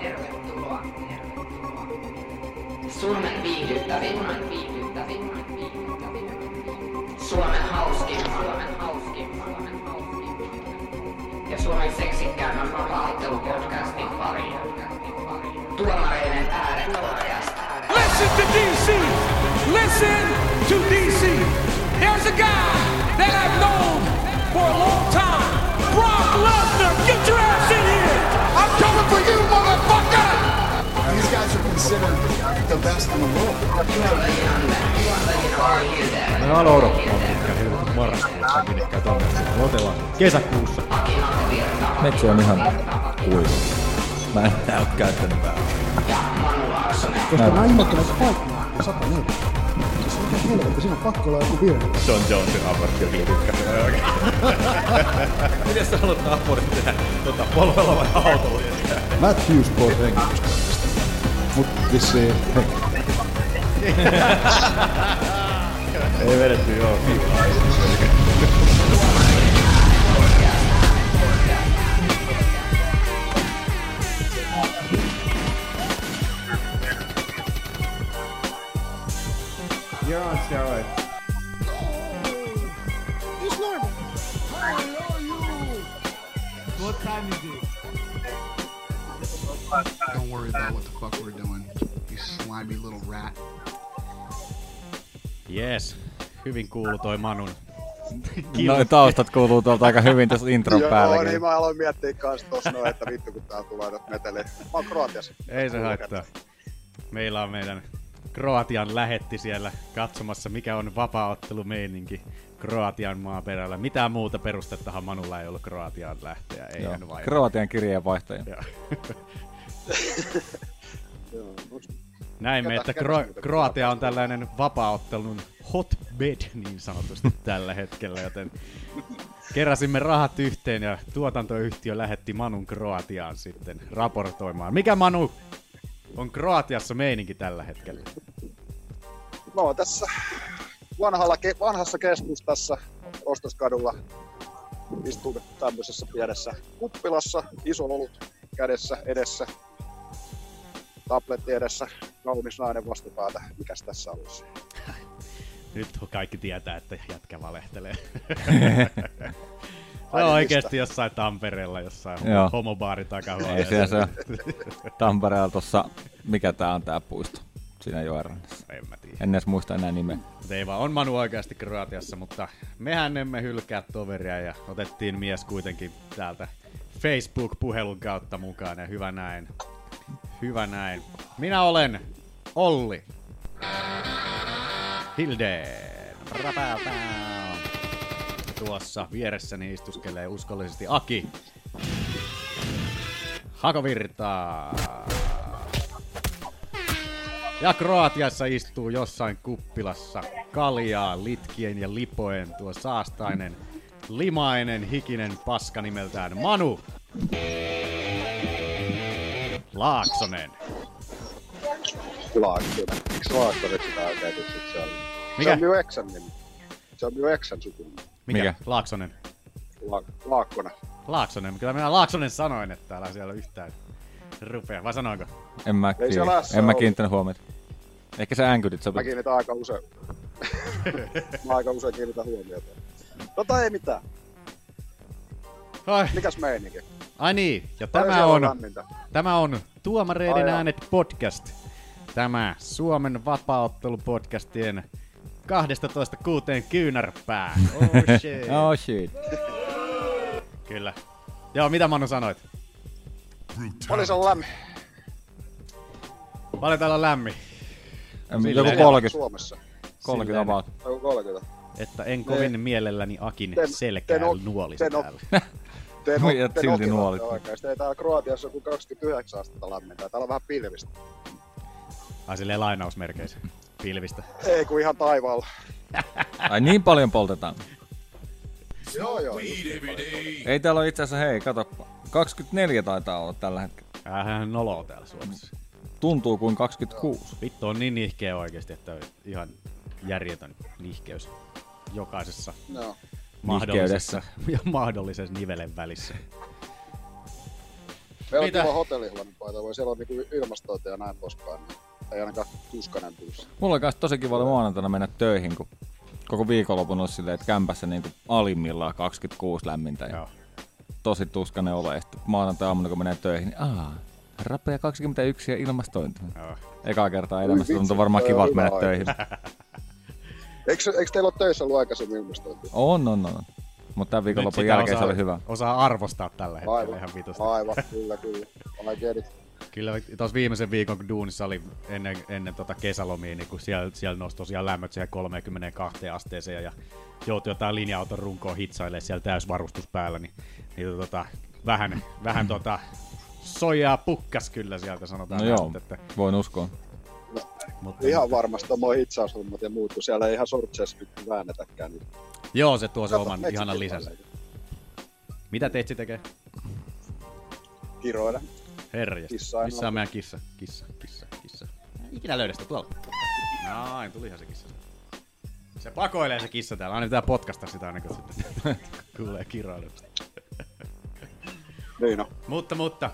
Tervetuloa. Suomen viihdyttävin, Suomen viihdyttävin, viihdyttävin. Suomen hauskin, Suomen hauskin, Suomen hauskin. Ja Suomen seksikkäämmän vapaa-ottelupodcastin pariin. Tuomareiden ääret podcast. Listen to DC. Listen to DC. There's a guy that I've known for a long time. Considered the best in the world. Me alo odottaa pitkään hirveän marraskuussa minnekään tonne. Otellaan kesäkuussa. Metsä on ihan kuiva. Mä en tää oo käyttänyt päällä. Koska nämä ihmettömät paikkaa, 104. Se on ihan helvetti, siinä on pakko olla joku virhe. John Jonesin abortti on tykkäsin oikein. Miten sä haluat abortin tehdä tota, polvella vai autolla? Matt Hughes pois hengityskoneesta. Mut vissiin henki. Ei vedetty joo. You're on steroids. Don't worry about what the fuck we're doing, you slimy little rat. Yes. Hyvin kuulu toi Manun. Noin taustat kuuluu tuolta aika hyvin tässä intron Joo, päälläkin. niin mä aloin miettiä kans tossa noin, että vittu kun tää tulee nyt meteli. Mä oon Kroatiassa. Ei se haittaa. Meillä on meidän Kroatian lähetti siellä katsomassa, mikä on vapaaottelumeininki Kroatian maaperällä. Mitään muuta perustettahan Manulla ei ollut Kroatiaan lähteä, ei Joo. hän vai. Kroatian kirjeenvaihtaja. Joo. Näimme, Ketä- että Kro- Kroatia on tällainen vapaaottelun hotbed niin sanotusti tällä hetkellä, joten keräsimme rahat yhteen ja tuotantoyhtiö lähetti Manun Kroatiaan sitten raportoimaan. Mikä Manu on Kroatiassa meininki tällä hetkellä? No tässä vanhalla, ke- vanhassa keskustassa Ostoskadulla istuu tämmöisessä pienessä kuppilassa, iso olut kädessä, edessä, tabletti edessä, kaunis nainen vastapäätä. Mikäs tässä olisi? Nyt kaikki tietää, että jätkä valehtelee. Se Ai on oikeesti mistä? jossain Tampereella, jossain Joo. homobaari takahuoneessa. Ei siellä se on. Tampereella tossa, mikä tää on tää puisto? Siinä joerannassa. En mä tiedä. En edes muista enää nimeä. Mutta ei vaan, on Manu oikeasti Kroatiassa, mutta mehän emme hylkää toveria ja otettiin mies kuitenkin täältä Facebook-puhelun kautta mukaan ja hyvä näin. Hyvä näin. Minä olen Olli. Rapapää. Tuossa vieressäni istuskelee uskollisesti Aki. Hakovirtaa. Ja Kroatiassa istuu jossain kuppilassa kaljaa litkien ja lipoen tuo saastainen, limainen, hikinen paska nimeltään Manu. Laaksonen. Laakkonen. Miksi Laakkoneksi tää oikein nyt sit se on? Mikä? Se on minun eksän nimi. Se on minun eksän sukunimen. Mikä? Mikä? Laaksonen. La- Laakkonen. Laaksonen. Kyllä minä Laaksonen sanoin, että älä siellä yhtään rupea. Vai sanoinko? En mä, Ei se lässä en mä kiinnittänyt huomiota. Ehkä sä änkytit sopii. Mä kiinnitän aika usein. Mä aika usein kiinnitän huomiota. Tota ei mitään. Ai, Mikäs meininki? Ai niin, ja Paljon tämä on, tämä on Tuomareiden Ai äänet podcast. Tämä Suomen vapaaottelupodcastien 12 kuuteen kyynärpää. Oh shit. Oh shit. Kyllä. Joo, mitä Manu sanoit? Oli se lämmin. Paljon täällä on lämmin, Joku Silleen. 30, Suomessa. 30 about. Joku 30. että en kovin mielelläni Akin Ten- selkää ten o- nuolisi ten o- täällä. Te no, te silti nuolit. Oikeesti ei täällä Kroatiassa kuin 29 astetta lämmintä. Täällä on vähän pilvistä. Ai silleen lainausmerkeissä pilvistä. Ei kun ihan taivaalla. Ai niin paljon poltetaan. Joo joo. Ei täällä ole itse asiassa, hei, kato. 24 taitaa olla tällä hetkellä. Ähän noloa täällä Suomessa. Tuntuu kuin 26. Vittu on niin nihkeä oikeesti, että on ihan järjetön nihkeys jokaisessa Joo. Mahdollisessa, ja mahdollisessa nivelen välissä. Meillä Mitä? on kiva hotellihuone paita, voi siellä on niinku ilmastointi ja näin poispäin. Niin ei ainakaan tuskanen tulisi. Mulla kans tosi kiva oli maanantaina mennä töihin, kun koko viikonlopun olisi silleen, että kämpässä niinku alimmillaan 26 lämmintä. Ja Joo. tosi tuskanen ole. Ja sitten maanantai-aamuna, kun menee töihin, niin aah, rapea 21 ja ilmastointi. Joo. Ekaa kertaa elämässä tuntuu varmaan kivalta on mennä töihin. Eikö, eikö teillä ole töissä ollut aikaisemmin ilmastointia? On, on, on. Mutta tämän viikonlopun jälkeen osaa, se oli hyvä. Osaa arvostaa tällä hetkellä Aivan, ihan vitusti. aivan, kyllä, kyllä. I get it. Kyllä tuossa viimeisen viikon, kun duunissa oli ennen, ennen tota kesälomia, niin kun siellä, siellä nousi tosiaan lämmöt siihen 32 asteeseen ja joutui jotain linja-auton runkoa hitsailemaan siellä täysvarustus päällä, niin, niin tota, vähän, vähän tota, soijaa pukkas kyllä sieltä sanotaan. No näin, joo, Että, voin uskoa. Mutta, Ihan varmasti tommoin hitsaushommat ja muut, kun siellä ei ihan sortseessa nyt väännetäkään. Niin Joo, se tuo se Kato, oman ihanan lisänsä. Mitä Teitsi tekee? Kiroile. Aina missä on on. meidän kissa? Kissa, kissa, kissa. Ikinä löydä sitä tuolla. Noin, tulihan se kissa. Se pakoilee se kissa täällä. Aina pitää potkasta sitä aina, kun sitten kuulee kiroilusta. Niin no. Mutta, mutta.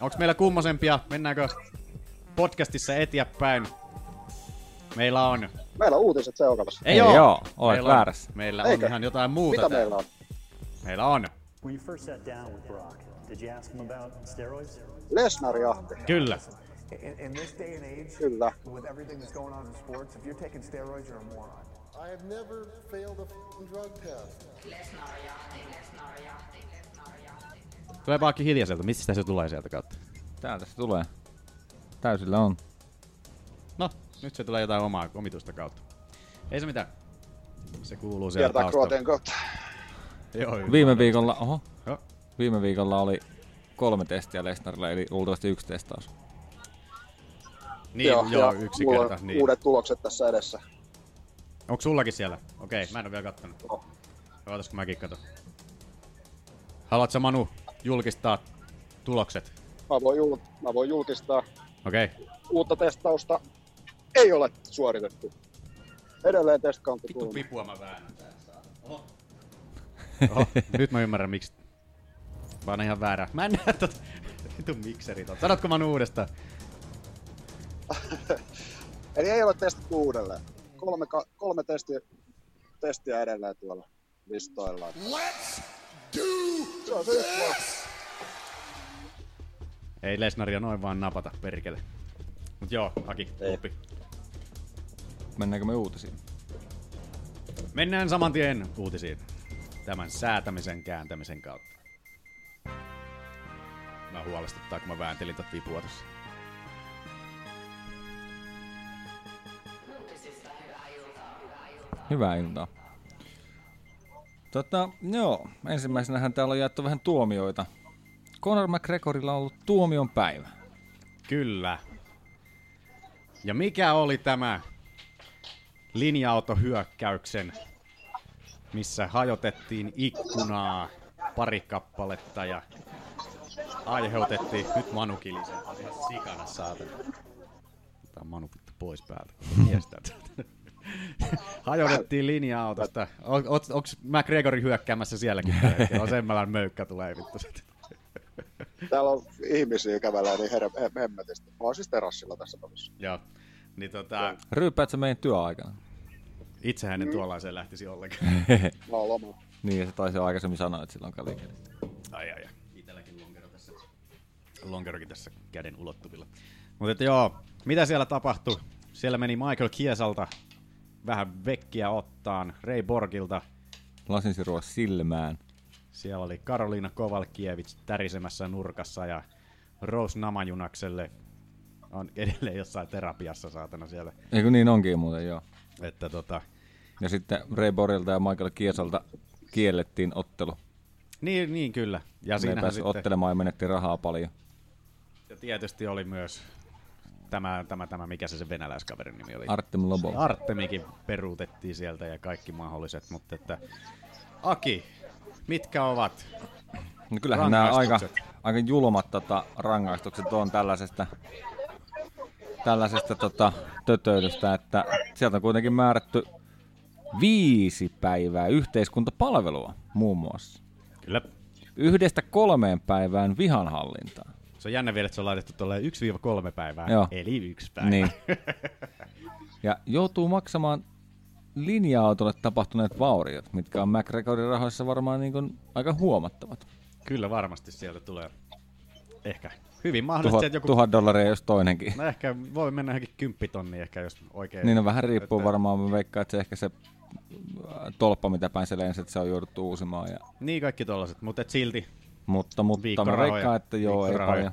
Onks meillä kummosempia? Mennäänkö podcastissa eteenpäin? Meillä on... Meillä on uutiset seuraavassa. Ei, Ei oo! oo, olet meillä on, väärässä. Meillä on Eikö? ihan jotain muuta Mitä täällä. meillä on? Meillä on. When you first sat down with Brock, did you ask him about steroids? Lesnar jahti. Kyllä. In, in this day and age, Kyllä. with everything that's going on in sports, if you're taking steroids, you're a moron. I have never failed a f***ing drug test. Tulee vaan hiljaiselta. Mistä se tulee sieltä kautta? Täältä se tulee. Täysillä on. No, nyt se tulee jotain omaa omituista kautta. Ei se mitään. Se kuuluu sieltä Kiertää taustalla. Kroatian kautta. Joo. Viime viikolla, oho, Joo. viime viikolla oli kolme testiä Lesnarilla, eli luultavasti yksi testaus. Niin, joo, joo yksi kerta. on Niin. uudet tulokset tässä edessä. Onko sullakin siellä? Okei, mä en oo vielä kattonut. Joo. Ootas kun mäkin katon. Haluatko Manu julkistaa tulokset? Mä voin, jul- mä voin julkistaa Okei. uutta testausta. Ei ole suoritettu. Edelleen test countti Vittu pipua mä väännän tässä. Oho. Oho, nyt mä ymmärrän miksi. Vaan ihan väärä. Mä en näe tota vittu mikserit. on. Sanotko Manu uudestaan? Eli ei ole testattu uudelleen. Kolme, ka- kolme testiä, testiä edelleen tuolla listoilla. Let's do Se Ei Lesnaria noin vaan napata, perkele. Mut joo, Aki, oppi. Mennäänkö me uutisiin? Mennään saman tien uutisiin. Tämän säätämisen kääntämisen kautta. Mä huolestuttaa, kun mä vääntelin tot vipua tossa. Hyvää iltaa. Tota, joo, ensimmäisenähän täällä on jaettu vähän tuomioita. Conor McGregorilla on ollut tuomion päivä. Kyllä. Ja mikä oli tämä linja-autohyökkäyksen, missä hajotettiin ikkunaa pari kappaletta ja aiheutettiin... Nyt Manu kilisen. Ihan sikana saatana. Tää Manu vittu pois päältä. Miestä. Hajotettiin linja-autosta. On, on, onks McGregorin hyökkäämässä sielläkin? On semmälän möykkä tulee vittu. Täällä on ihmisiä kävelee niin her- he- hemmetisti. Mä oon siis terassilla tässä välissä. Joo. Niin tota, Ryyppäät sä meidän työaikana? itsehän en tuollaiseen lähtisi ollenkaan. Mä oon lomalla. niin, ja se taisi jo aikaisemmin sanoa, että silloin liikenne. Ai ai ai. Itelläkin lonkero tässä. Lonkerokin tässä käden ulottuvilla. Mutta että joo, mitä siellä tapahtui? Siellä meni Michael Kiesalta vähän vekkiä ottaan, Ray Borgilta. Lasinsirua silmään. Siellä oli Karoliina Kovalkiewicz tärisemässä nurkassa ja Rose Namajunakselle on edelleen jossain terapiassa saatana siellä. Eikö niin onkin muuten, joo. Että tota, Ja sitten Ray Borilta ja Michael Kiesalta kiellettiin ottelu. niin, niin kyllä. Ja Ne päässyt sitten, ottelemaan ja menetti rahaa paljon. ja tietysti oli myös tämä, tämä, tämä, mikä se se venäläiskaverin nimi oli? Artem Lobo. Artemikin peruutettiin sieltä ja kaikki mahdolliset, mutta että Aki, mitkä ovat? No kyllähän nämä aika, aika julmat tota, rangaistukset on tällaisesta, tällaisesta tota, tötöilystä, että sieltä on kuitenkin määrätty viisi päivää yhteiskuntapalvelua muun muassa. Kyllä. yhdestä kolmeen päivään vihanhallintaan. Se on jännä vielä, että se on laitettu tolleen 1-3 päivää, Joo. eli yksi päivä. Niin. Ja joutuu maksamaan linja-autolle tapahtuneet vauriot, mitkä on McGregorin rahoissa varmaan niin kuin aika huomattavat. Kyllä varmasti sieltä tulee ehkä hyvin mahdollisesti, Tuhat, että joku... tuhat dollaria jos toinenkin. No ehkä voi mennä johonkin kymppitonni ehkä, jos oikein... Niin on vähän riippuu että- varmaan, mä veikkaan, että se ehkä se äh, tolppa, mitä päin se lensi, että se on jouduttu uusimaan. Ja, Niin kaikki tollaset, mutta et silti mutta mutta mä veikkaan, että joo, ei paljon.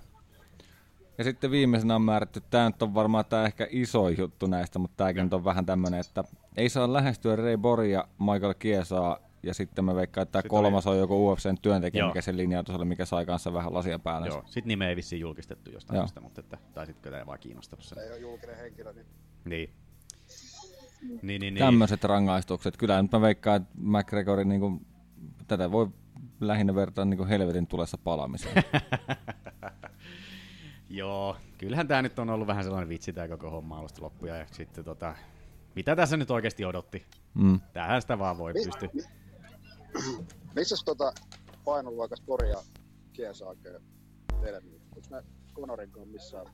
Ja sitten viimeisenä on määrätty, tämä nyt on varmaan tämä ehkä iso juttu näistä, mutta tämäkin on vähän tämmöinen, että ei saa lähestyä Ray Boria, Michael Kiesaa, ja sitten mä veikkaan, että tämä Sitten kolmas on joku UFCn työntekijä, Joo. mikä sen linja oli, mikä sai kanssa vähän lasia päälle. Joo, sit nimeä ei vissiin julkistettu jostain Joo. syystä, mutta että, tai sitten tämä ei vaan kiinnostanut sen. Ei ole julkinen henkilö, niin Niin. Niin, niin, niin. Tämmöiset rangaistukset. Kyllä nyt mä veikkaan, että McGregori, niin kuin, tätä voi lähinnä vertaa niin kuin helvetin tulessa palamiseen. Joo, kyllähän tämä nyt on ollut vähän sellainen vitsi tämä koko homma alusta loppuja. Ja sitten tota, mitä tässä nyt oikeasti odotti? Mm. Tähän sitä vaan voi Mi- pystyä. Missäs tota painoluokassa Pori ja Kiesa oikein teidän? Onko ne Conorin kanssa missään?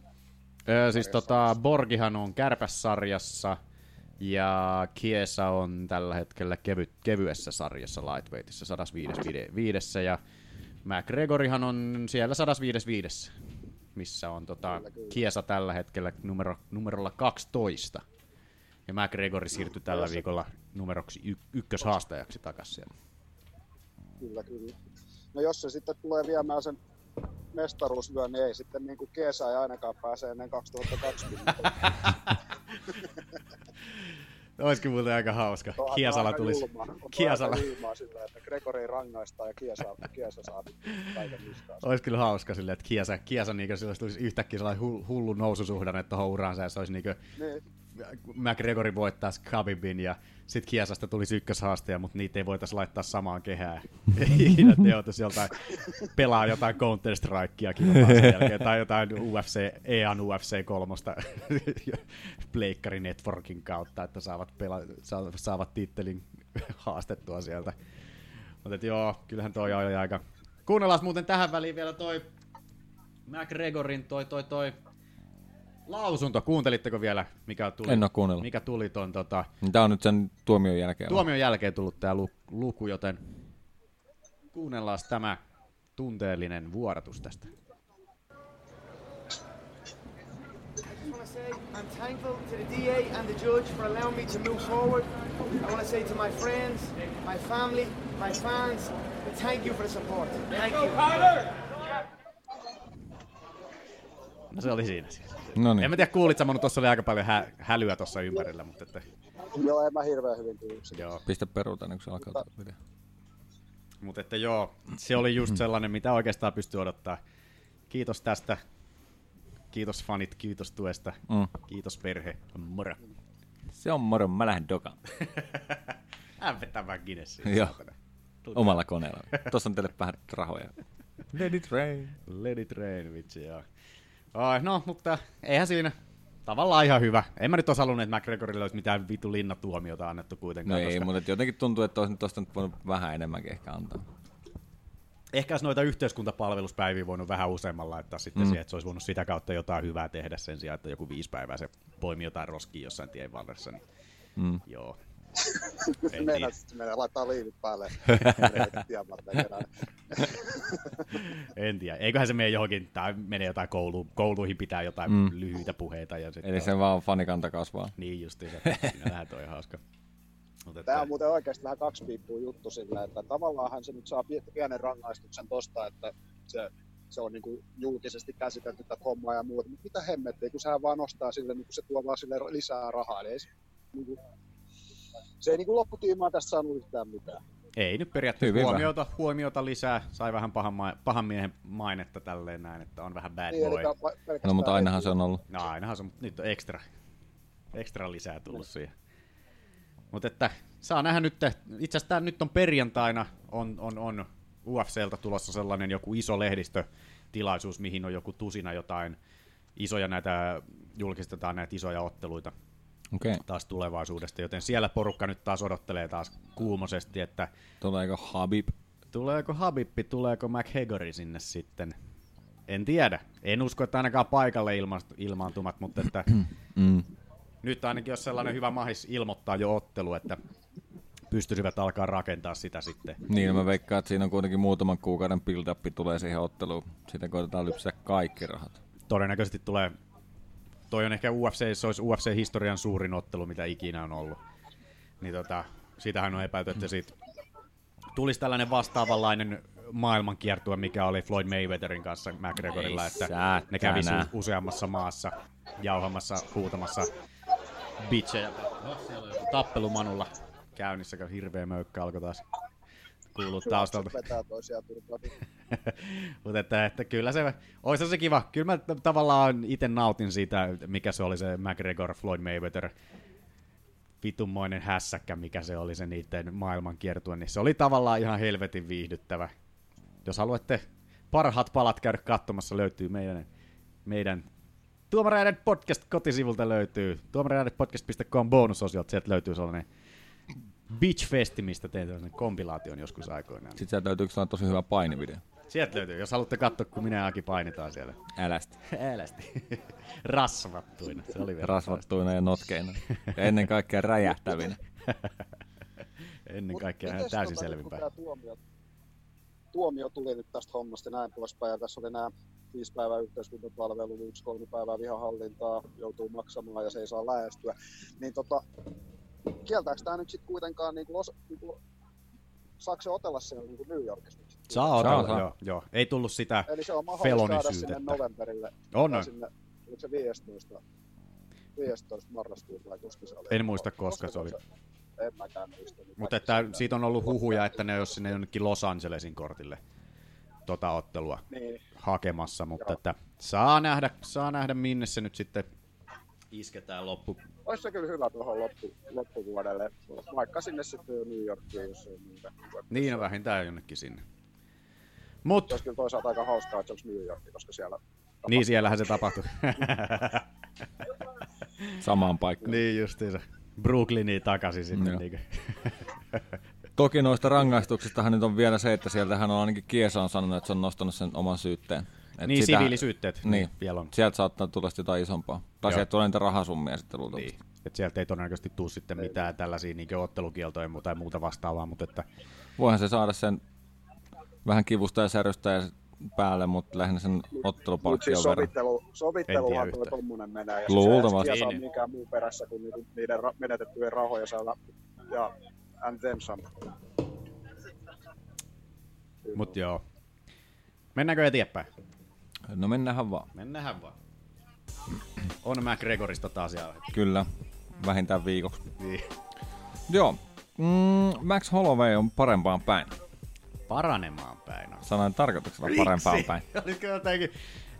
Öö, siis tota, Borgihan on kärpässarjassa ja Kiesa on tällä hetkellä kevy, kevyessä sarjassa lightweightissa 105 ja McGregorihan on siellä 105 missä on tota, Kiesa tällä hetkellä numero, numerolla 12. Ja McGregor siirtyi tällä viikolla numeroksi y- ykköshaastajaksi takaisin siellä. Kyllä, kyllä. No jos se sitten tulee viemään sen mestaruusvyön, niin ei sitten niin kuin Kiesa ei ainakaan pääse ennen 2020. Olisikin muuten aika hauska. Onhan Kiesala tulisi. julmaa. Kiesala. julmaa sillä, että Gregori rangaistaan ja Kiesa, Kiesa saa kaiken. Olisi kyllä hauska silleen, että Kiesa, Kiesa niin sillä tulisi yhtäkkiä sellainen hull- hullu noususuhdanne tuohon uraansa, ja se olisi niin Niin. McGregori voittaisi Khabibin ja sitten Kiesasta tulisi ykköshaastaja, mutta niitä ei voitaisi laittaa samaan kehään. Ikinä te joutuisi joltain pelaa jotain Counter Strikeakin sen jälkeen, tai jotain UFC, EAN UFC kolmosta Pleikkari Networkin kautta, että saavat, pela- saa- saavat tittelin haastettua sieltä. Mutta joo, kyllähän toi jo aika... Kuunnellaan muuten tähän väliin vielä toi McGregorin toi toi toi lausunto. Kuuntelitteko vielä, mikä tuli? En kuunnellut. Mikä tuli ton tota, Tämä on nyt sen tuomion jälkeen. tuomion jälkeen tullut tää lu- luku, joten kuunnellaan tämä tunteellinen vuodatus tästä. I'm thankful to the DA and the judge for allowing me to move forward. I want to say to my friends, my family, my fans, thank you for the support. Thank you. No se oli siinä siis. No niin. En mä tiedä kuulit sä, mutta tuossa oli aika paljon hä- hälyä tuossa ympärillä, mutta että, Joo, en mä hirveän hyvin kuullut joo. Pistä peruuta, niin kun se alkaa tuo video. Mutta että joo, se oli just sellainen, mitä oikeastaan pystyy odottaa. Kiitos tästä. Kiitos fanit, kiitos tuesta. Mm. Kiitos perhe. Moro. Se on moro, mä lähden dokaan. Hän vetää vähän Guinnessia. Joo. Omalla koneella. Tuossa on teille vähän rahoja. Let it rain. Let it rain, vitsi joo. Ai, no, mutta eihän siinä. Tavallaan ihan hyvä. En mä nyt olisi halunnut, että McGregorille olisi mitään vitu linnatuomiota annettu No kuitenkaan. ei, koska mutta jotenkin tuntuu, että olisi tuosta nyt voinut vähän enemmänkin ehkä antaa. Ehkä olisi noita yhteiskuntapalveluspäiviä voinut vähän useammalla laittaa sitten Mm. siihen, että se olisi voinut sitä kautta jotain hyvää tehdä sen sijaan, että joku viisi päivää se poimi jotain roskia jossain tien varressa. Niin... Mm. Joo. En tiedä. Meinaat, että se menee laittaa liivit päälle. En tiedä. Eiköhän se mene johonkin, tai menee jotain kouluun, kouluihin pitää jotain Mm. lyhyitä puheita. Ja sitten Eli se vaan fanikanta kasvaa. Niin justi se. Sinällähän toi hauska. Mutta Tämä että, on muuten oikeasti vähän kaksi piippua juttu sillä, että tavallaanhan se nyt saa pie- pienen rangaistuksen tosta, että se, se on niinku julkisesti käsitelty tätä hommaa ja muuta. Mutta mitä hemmettiä, kun sehän vaan nostaa sille, niin se tuo vaan sille lisää rahaa. Eli ei se, niinku, se ei niinku lopputiimaa tässä saanut yhtään mitään. ei nyt periaatteessa Hyvin huomiota, huomiota lisää. Sai vähän pahan, ma- pahan miehen mainetta tälleen näin, että on vähän bad Niin, eli boy. pelkästään No, mutta ainahan se on ollut. No ainahan se, mutta nyt on ekstra, ekstra lisää tullut siihen. Mutta että saa nähdä nyt, itse asiassa nyt on perjantaina, on, on, on UFCltä tulossa sellainen joku iso lehdistötilaisuus, mihin on joku tusina jotain isoja näitä, julkistetaan näitä isoja otteluita. Okay. taas tulevaisuudesta, joten siellä porukka nyt taas odottelee taas kuumosesti, että Tuleeko Habib Tuleeko Habibbi, tuleeko McHegori sinne sitten? En tiedä. En usko, että ainakaan paikalle ilma- ilmaantumat, mutta että Mm. nyt ainakin jos sellainen hyvä mahis ilmoittaa jo ottelu, että pystyisivät alkaa rakentaa sitä sitten. Niin, mä veikkaan, että siinä on kuitenkin muutaman kuukauden build tulee siihen otteluun. Sitten koitetaan lypsää kaikki rahat. Todennäköisesti tulee, toi on ehkä UFC, se olisi UFC-historian suurin ottelu, mitä ikinä on ollut. Niin tota, sitähän on epäilty, että siitä tulisi tällainen vastaavanlainen maailmankiertue, mikä oli Floyd Mayweatherin kanssa McGregorilla, että ne kävisi u- useammassa maassa jauhamassa, huutamassa bitchejä. No, siellä on joku tappelu Manulla käynnissä, kun hirveä möykkä alkoi taas kuuluu taustalta. vetää toisiaan turpaan. Mutta että, että kyllä se, olisi se kiva. Kyllä mä tavallaan itse nautin siitä, mikä se oli se McGregor, Floyd Mayweather, vitummoinen hässäkkä, mikä se oli se niiden maailmankiertue, niin se oli tavallaan ihan helvetin viihdyttävä. Jos haluatte parhaat palat käydä katsomassa, löytyy meidän, meidän Tuomareiden podcast kotisivulta löytyy, tuomareidetpodcast.com bonusosiolta, sieltä löytyy sellainen Beach Festi, mistä tein tällaisen kompilaation joskus aikoinaan. Sitten sieltä löytyy yksi tosi hyvä painivideo. Sieltä löytyy, jos haluatte katsoa, kun minä ja Aki painitaan siellä. Älästi. Älästi. Rasvattuina, se oli. Rasvattuina ja notkeina. Ja ennen kaikkea räjähtävinä. Ennen kaikkea Mites täysin tota, selvinpäin. Tuomio, tuomio tuli nyt tästä hommasta ja näin poispäin, ja tässä oli nämä viisi päivää yhteiskuntapalvelu, yksi kolme päivää vihahallintaa, joutuu maksamaan ja se ei saa lähestyä. Niin tota, kieltääkö tämä nyt sitten kuitenkaan, niin kuin, niin kuin, saako se otella siellä niin kuin New Yorkissa? Saa otella, joo, joo. Ei tullut sitä Eli se on mahdollista saada sinne novemberille. On, on. Sinne, oliko se 15, 15 marraskuuta vai koska se oli? En muista, koska se oli. En mäkään muista. Niin Mutta että siitä on ollut huhuja, että ne olisi sinne jonnekin Los Angelesin kortille tota ottelua Niin. hakemassa, mutta Joo. että saa nähdä, saa nähdä minne se nyt sitten isketään loppu. Olisi se kyllä hyvä tuohon loppu, loppuvuodelle, vaikka sinne sitten jo New Yorkiin, jos ei muuta. Niin on vähintään jonnekin sinne. Mut, Olisi kyllä toisaalta aika hauskaa, että se olisi New York, koska siellä... niin siellähän se tapahtui. Samaan paikkaan. niin justiinsa. Brooklyniin takaisin sitten. Joo. Niin Toki noista rangaistuksistahan nyt on vielä se, että sieltähän on ainakin Kiesa on sanonut, että se on nostanut sen oman syytteen. Et Niin, siviilisyytteet, Niin, niin, vielä on. Sieltä saattaa tulla sitten jotain isompaa. Tai Joo. sieltä tulee niitä rahasummia sitten luultavasti. Niin. Et sieltä ei todennäköisesti tule sitten mitään tällaisia niin ottelukieltoja tai muuta vastaavaa, mutta että Voihan se saada sen vähän kivusta ja säröstä ja päälle, mutta lähinnä sen Mutta ottelupalkkion siis verran. sovittelu, sovitteluhan tuo yhtään. tommonen menee. Ja Luultavasti. Siis ei Niin, saa mikään muu perässä kuin niiden, niiden ra- menetettyjen rahoja saada. Ja and then some. Mut joo. Mennäänkö eteenpäin? No mennäänhän vaan. Mennään vaan. On McGregorista taas ja... Kyllä, vähintään viikoksi. Niin. Joo, mm, Max Holloway on parempaan päin. Paranemaan päin on. Sanoin tarkoituksella parempaan päin. Olisiko jotenkin...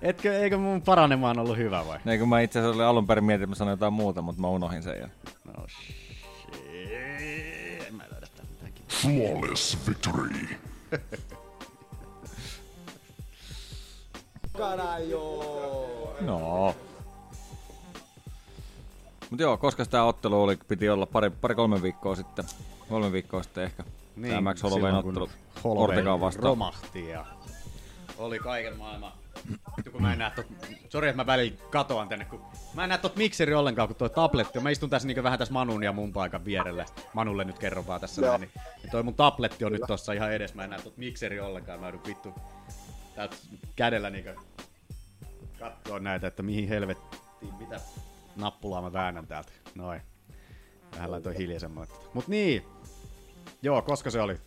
Etkö, eikö mun paranemaan ollut hyvä vai? Eikö mä itse asiassa olin alun perin mietin, että mä sanoin jotain muuta, mutta mä unohdin sen. Ja... No shit. En mä löydä. Flawless victory. No. Mutta joo, koska tämä ottelu oli, piti olla pari, pari kolme viikkoa sitten. Kolme viikkoa sitten ehkä. Niin, tämä Max kun ottelu Holloway Ortegaa vastaan. romahti ja oli kaiken maailman. Vittu kun mä en näe tot... Sori, että mä välillä katoan tänne, kun mä en näe tot mikseri ollenkaan, kun toi tabletti on. Mä istun tässä niinku vähän tässä Manun ja mun paikan vierelle. Manulle nyt kerron vaan tässä Joo. näin. Niin, niin toi mun tabletti on nyt tossa ihan edes. Mä en näe tot mikseri ollenkaan. Mä joudun vittu täältä kädellä niinku kattoo näitä, että mihin helvettiin, mitä nappulaa mä väännän täältä. Noin. Vähän laitoin hiljaisemmalle. Mut niin. Joo, koska se oli?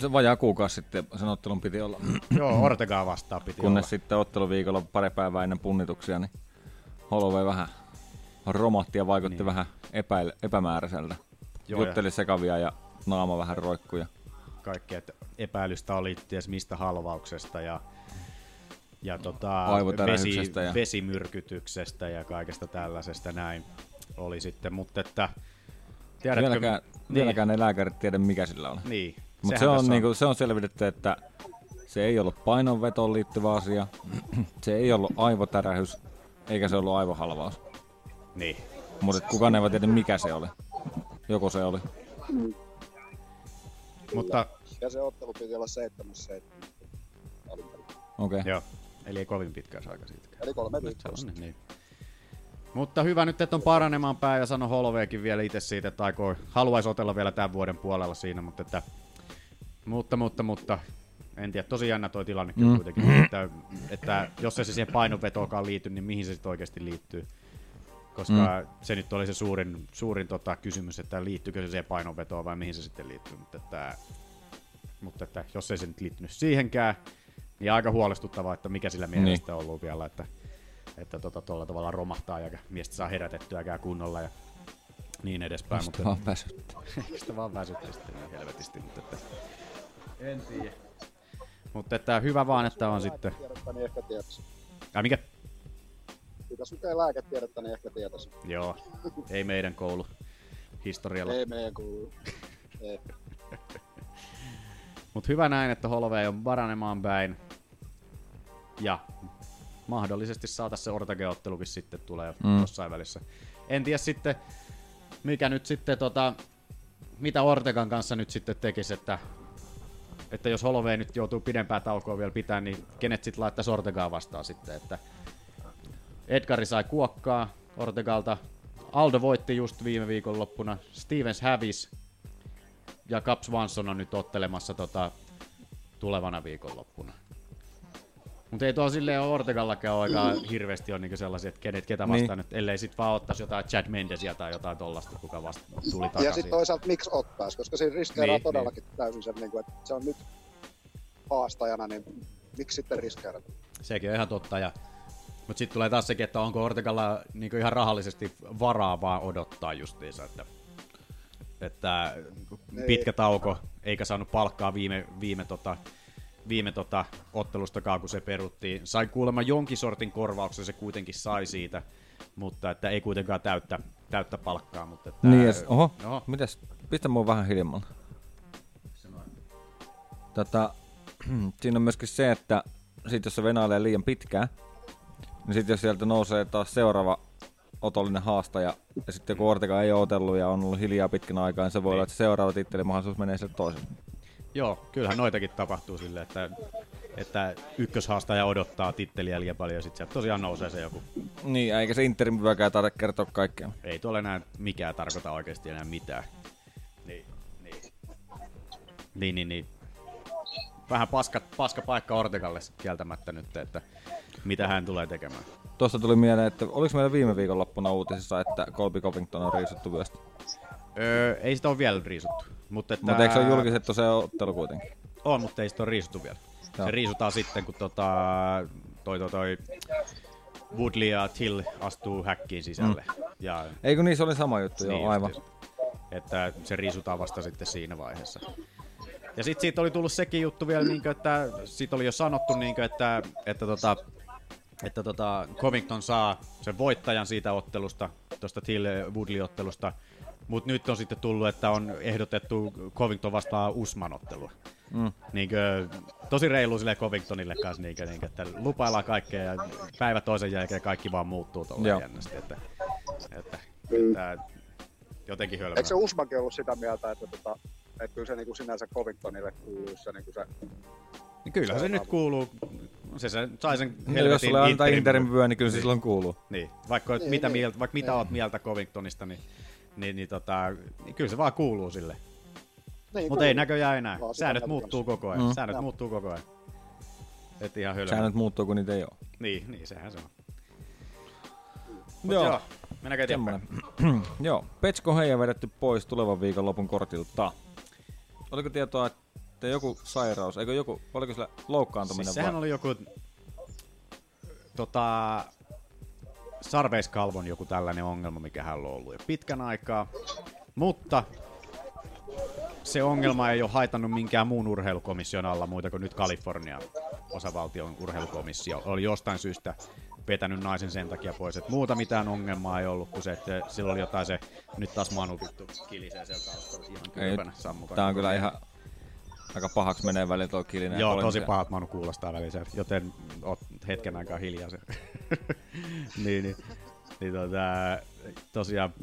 Se vajaa kuukausi sitten sen ottelun piti olla. Joo, Ortegaa vastaan piti Kunnes olla. sitten otteluviikolla pari päivää ennen punnituksia, niin Holloway vähän romahti ja vaikutti niin. vähän epäil, epämääräiseltä. Joo, Jutteli sekavia ja naama vähän roikkuja. Kaikkea, että epäilystä oli ties mistä halvauksesta ja, ja tota, vesi, ja- vesimyrkytyksestä ja kaikesta tällaisesta näin oli sitten, mutta että tiedätkö, Vieläkään, niin, vieläkään ei lääkärit tiedä mikä sillä on. Niin, Mutta se on, on. niinku, se on selvitetty, että se ei ollut painonvetoon liittyvä asia, se ei ollut aivotärähys, eikä se ollut aivohalvaus. Niin. Mutta kukaan ei voi tiedä mikä se oli. Joko se oli. Mutta Ja se ottelu piti olla 7 alun perin. Okei. Joo, eli ei kovin pitkä aika siitäkään. Eli kolme Nyt viikkoa se on, niin. Mutta hyvä nyt, että on paranemaan päin ja sano Holoveekin vielä itse siitä, että aikoo, haluaisi otella vielä tämän vuoden puolella siinä, mutta että, mutta, mutta, mutta, en tiedä, tosi jännä toi tilanne kyllä Mm. kuitenkin, että, että jos ei se siihen painonvetoonkaan liity, niin mihin se sitten oikeasti liittyy. Koska Mm. se nyt oli se suurin, suurin tota, kysymys, että liittyykö se siihen painonvetoon vai mihin se sitten liittyy. Mutta, että, mutta että, jos ei se nyt liittynyt siihenkään, niin aika huolestuttavaa, että mikä sillä mielestä Niin. on ollut vielä, että että tota, tuolla tavalla romahtaa ja miestä saa herätettyäkään kunnolla ja niin edespäin. Sitä vaan väsyttää. Sitä vaan väsyttää sitten niin helvetisti, mutta että, en tiedä. Mutta että hyvä vaan, että on sitten... Tiedettä, niin ehkä tietäisi. Ai mikä? Pitäisi lukea lääketiedettä, niin ehkä tietäisi. Joo, ei meidän koulu historialla. Ei meidän kuulu. Ei. Mutta hyvä näin, että Holloway on paranemaan päin. Ja mahdollisesti saata se Ortage-ottelukin sitten tulee Mm. jossain välissä. En tiedä sitten, mikä nyt sitten tota, mitä Ortegan kanssa nyt sitten tekisi, että, että jos Holloway nyt joutuu pidempää taukoa vielä pitää, niin kenet sitten laittaisi Ortegaa vastaan sitten, että Edgari sai kuokkaa Ortegalta, Aldo voitti just viime viikon loppuna, Stevens hävisi, ja Cap Swanson on nyt ottelemassa tota, tulevana viikonloppuna. Mutta ei tuo silleen Ortegallakaan oikein hirveästi ole niinku sellaisia, että kenet, ketä Niin. vastaan nyt, ellei sit vaan ottaisi jotain Chad Mendesia tai jotain tollasta, kuka vasta tuli takaisin. Ja sitten toisaalta miksi ottaisi, koska siinä riskeeraa Niin, todellakin täysin sen, niin kuin, että se on nyt haastajana, niin miksi sitten riskeerata? Sekin on ihan totta. Ja, mutta sitten tulee taas sekin, että onko Ortegalla niinku ihan rahallisesti varaa vaan odottaa justiinsa, että, että Ei. pitkä tauko, eikä saanut palkkaa viime, viime, tota, viime tota, ottelustakaan, kun se peruttiin. Sai kuulemma jonkin sortin korvauksen, se kuitenkin sai siitä, mutta että ei kuitenkaan täyttä, täyttä palkkaa. Mutta että, Niin, yes. oho, Oho. mitäs, pistä mua vähän hiljemmalle. Tota, siinä on myöskin se, että sit jos se venailee liian pitkään, niin sitten jos sieltä nousee taas seuraava otollinen haastaja, ja sitten kun Ortega ei otellut ja on ollut hiljaa pitkän aikaa, niin se voi olla, että se seuraava tittelimahdollisuus menee sille toiselle. Joo, kyllähän noitakin tapahtuu silleen, että, että ykköshaastaja odottaa titteliä liian paljon ja sitten sieltä tosiaan nousee se joku. Niin, eikä se Interin vyökään tarvitse kertoa kaikkea. Ei tuolla enää mikään tarkoita oikeasti enää mitään. Niin, niin. Niin, niin, niin. Vähän paska, paska paikka Ortegalle kieltämättä nyt, että mitä hän tulee tekemään. Tuosta tuli mieleen, että oliko meillä viime viikon loppuna uutisissa, että Colby Covington on riisuttu vyöstä? Öö, ei sitä ole vielä riisuttu. Mutta, että... Mutta eikö se ole julkistettu se ottelu kuitenkin? On, mutta ei sitä ole riisuttu vielä. Joo. Se riisutaan sitten, kun tota, toi, toi, toi Woodley ja Till astuu häkkiin sisälle. Mm. Ja Eikö niin, se oli sama juttu, joo, aivan. just. Että se riisutaan vasta sitten siinä vaiheessa. Ja sitten siitä oli tullut sekin juttu vielä, niin että siitä oli jo sanottu, niin kuin, että, että, tota, että tota, Covington saa sen voittajan siitä ottelusta, tuosta Till Woodley-ottelusta, mutta nyt on sitten tullut, että on ehdotettu Covington vastaan Usman-ottelua. Mm. Niinkö, tosi reilu sille Covingtonille kanssa, niinkö, niinkö, että lupaillaan kaikkea ja päivä toisen jälkeen kaikki vaan muuttuu tuolla Joo. jännästi. Että, että, että jotenkin hölmö. Eikö se Usmankin ollut sitä mieltä, että, tota, että kyllä se niin kuin sinänsä Covingtonille kuuluu se, niin kuin se Niin Kyllähän se nyt kuuluu. Se, se sai sen No, jos sulle antaa Interin vyö, niin kyllä se silloin kuuluu. Niin, vaikka, niin, Niin, mitä, niin. mieltä, vaikka mitä Niin. oot mieltä Covingtonista, niin, niin, niin, tota, niin kyllä se vaan kuuluu sille. Niin, Mutta ei näköjään enää. Sitä Säännöt muuttuu koko ajan. Mm. Säännöt Joo. muuttuu koko ajan. Et ihan hölmö. Säännöt muuttuu, kun niitä ei ole. Niin, niin, sehän se on. Mut Joo. joo. Mennäänkö eteenpäin? Joo, Petsko Heija vedetty pois tulevan viikon lopun kortilta. Oliko tietoa, että joku sairaus, eikö joku, oliko sillä loukkaantuminen Siis sehän vai? oli joku tota, sarveiskalvon joku tällainen ongelma, mikä hän on ollut jo pitkän aikaa. Mutta se ongelma ei ole haitannut minkään muun urheilukomission alla muuta kuin nyt Kalifornian osavaltion urheilukomissio. Oli jostain syystä vetänyt naisen sen takia pois, että muuta mitään ongelmaa ei ollut, kun se, että sillä oli jotain se, nyt taas Manu vittu kilisee sieltä taustalla ihan kylpänä sammukan. tää on kyllä ihan aika pahaksi menee välillä tuo kilinen. Joo, tosi pahat Manu kuulostaa välillä, joten oot hetken aikaa hiljaa se. niin, niin, niin tota, tosiaan,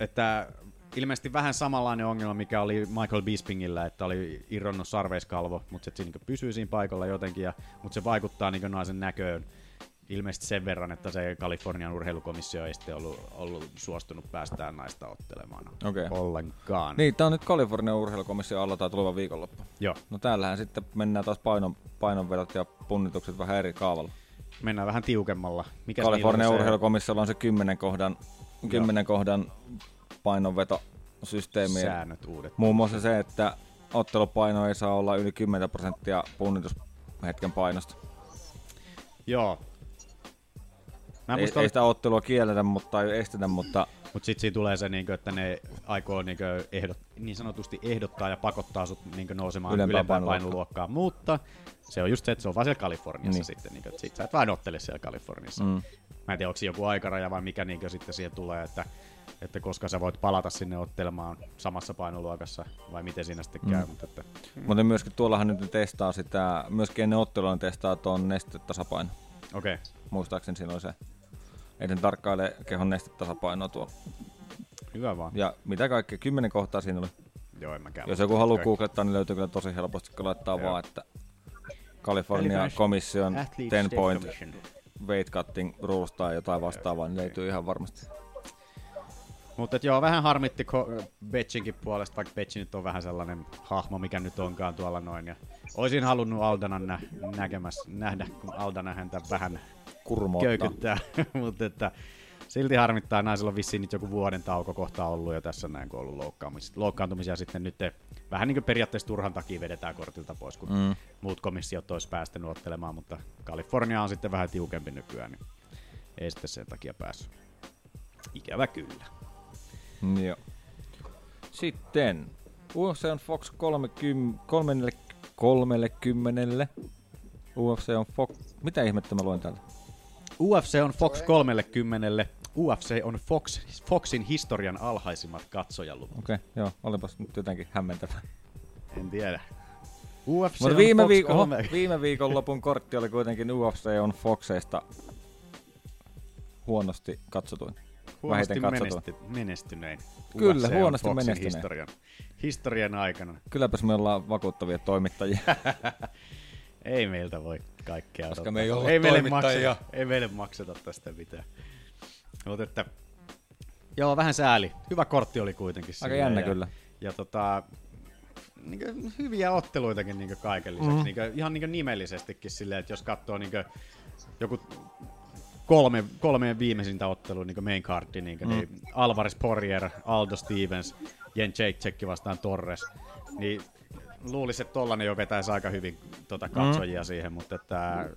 että ilmeisesti vähän samanlainen ongelma, mikä oli Michael Bispingillä, että oli irronnut sarveiskalvo, mutta se niin pysyy siinä paikalla jotenkin, ja, mutta se vaikuttaa niin naisen näköön ilmeisesti sen verran, että se Kalifornian urheilukomissio ei sitten ollut, ollut suostunut päästään naista ottelemaan Okei. ollenkaan. Niin, tää on nyt Kalifornian urheilukomissio alla tää tuleva viikonloppu. Joo. No täällähän sitten mennään taas painon, painonvedot ja punnitukset vähän eri kaavalla. Mennään vähän tiukemmalla. Mikäs Kalifornian niillä on se- urheilukomissiolla on se 10 kohdan, 10 kohdan painonvetosysteemi. Säännöt uudet. Muun muassa se, että ottelupaino ei saa olla yli 10 prosenttia punnitushetken painosta. Joo. Mä ei, muistan- ei sitä ottelua kielletä, mutta ei estetä, mutta Mutta sitten siinä tulee se, niinku, että ne aikoo niinku, ehdot, niin sanotusti ehdottaa ja pakottaa sut niinku, nousemaan Ylempään ylempään, painoluokkaan. Mutta se on just se, että se on vaan siellä Kaliforniassa Niin. sitten. Niinku, että sit sä et vain ottele siellä Kaliforniassa. Mm. Mä en tiedä, onko joku aikaraja vai mikä niinku, sitten siihen tulee, että, että koska sä voit palata sinne ottelemaan samassa painoluokassa vai miten siinä sitten käy. Mm. Mutta, että, Mutta myöskin tuollahan nyt ne testaa sitä, myöskin ennen ottelua ne testaa tuon nestetasapaino. Okei. Muistaakseni siinä on se. Ei ne tarkkaile kehon nestetasapainoa tuolla. Hyvä vaan. Ja mitä kaikkea, kymmenen kohtaa siinä oli. Joo, en mäkään Jos joku haluaa kaikki. googlettaa, niin löytyy kyllä tosi helposti, kun laittaa Joo. vaan, että California Commission Athletes 10 State point Commission. weight cutting rules tai jotain vastaavaa, niin löytyy ihan varmasti. Mutta joo, vähän harmitti Ko- Betchinkin puolesta, vaikka Betchin nyt on vähän sellainen hahmo, mikä nyt onkaan tuolla noin. Ja olisin halunnut Aldanan nä- näkemässä, nähdä, kun Aldana häntä vähän Kurmoottaa. köykyttää. Mutta että silti harmittaa, naisilla on vissiin nyt joku vuoden tauko kohta ollut jo tässä näin, kun on ollut loukkaantumisia, loukkaantumisia sitten nyt vähän niin kuin periaatteessa turhan takia vedetään kortilta pois, kun Mm. muut komissiot olisi päästänyt ottelemaan, mutta Kalifornia on sitten vähän tiukempi nykyään, niin ei sitten sen takia päässyt. Ikävä kyllä. Joo. Sitten UFC on Fox 30, 30, 30. UFC on Fox... Mitä ihmettä mä luin täältä? UFC on Fox 30. UFC on Fox, Foxin historian alhaisimmat katsojaluvut. Okei, okay, joo, olipas nyt jotenkin hämmentävää. En tiedä. UFC Mutta viime, Fox viikon, oho, 30. viime viikonlopun kortti oli kuitenkin UFC on Foxeista huonosti katsotuin. Huonosti menesty, menestynein. Kyllä, UFC on huonosti Foxin menestyneen. Historian, historian aikana. Kylläpäs me ollaan vakuuttavia toimittajia. Ei meiltä voi kaikkea Koska me ei olla ei meille, makseta, ei meille makseta tästä mitään. Mutta että, joo, vähän sääli. Hyvä kortti oli kuitenkin. Aika jännä ja, kyllä. Ja tota, niin hyviä otteluitakin niin kaiken lisäksi. Mm. Mm. Niin ihan niin nimellisestikin silleen, että jos katsoo niin joku kolme, kolmeen viimeisintä ottelua niin main cardi, niin, Mm. mm. niin Alvarez Poirier, Aldo Stevens, Jen Jacek vastaan Torres, niin luulisi, että tollanen jo vetäisi aika hyvin tota katsojia mm. siihen, mutta että,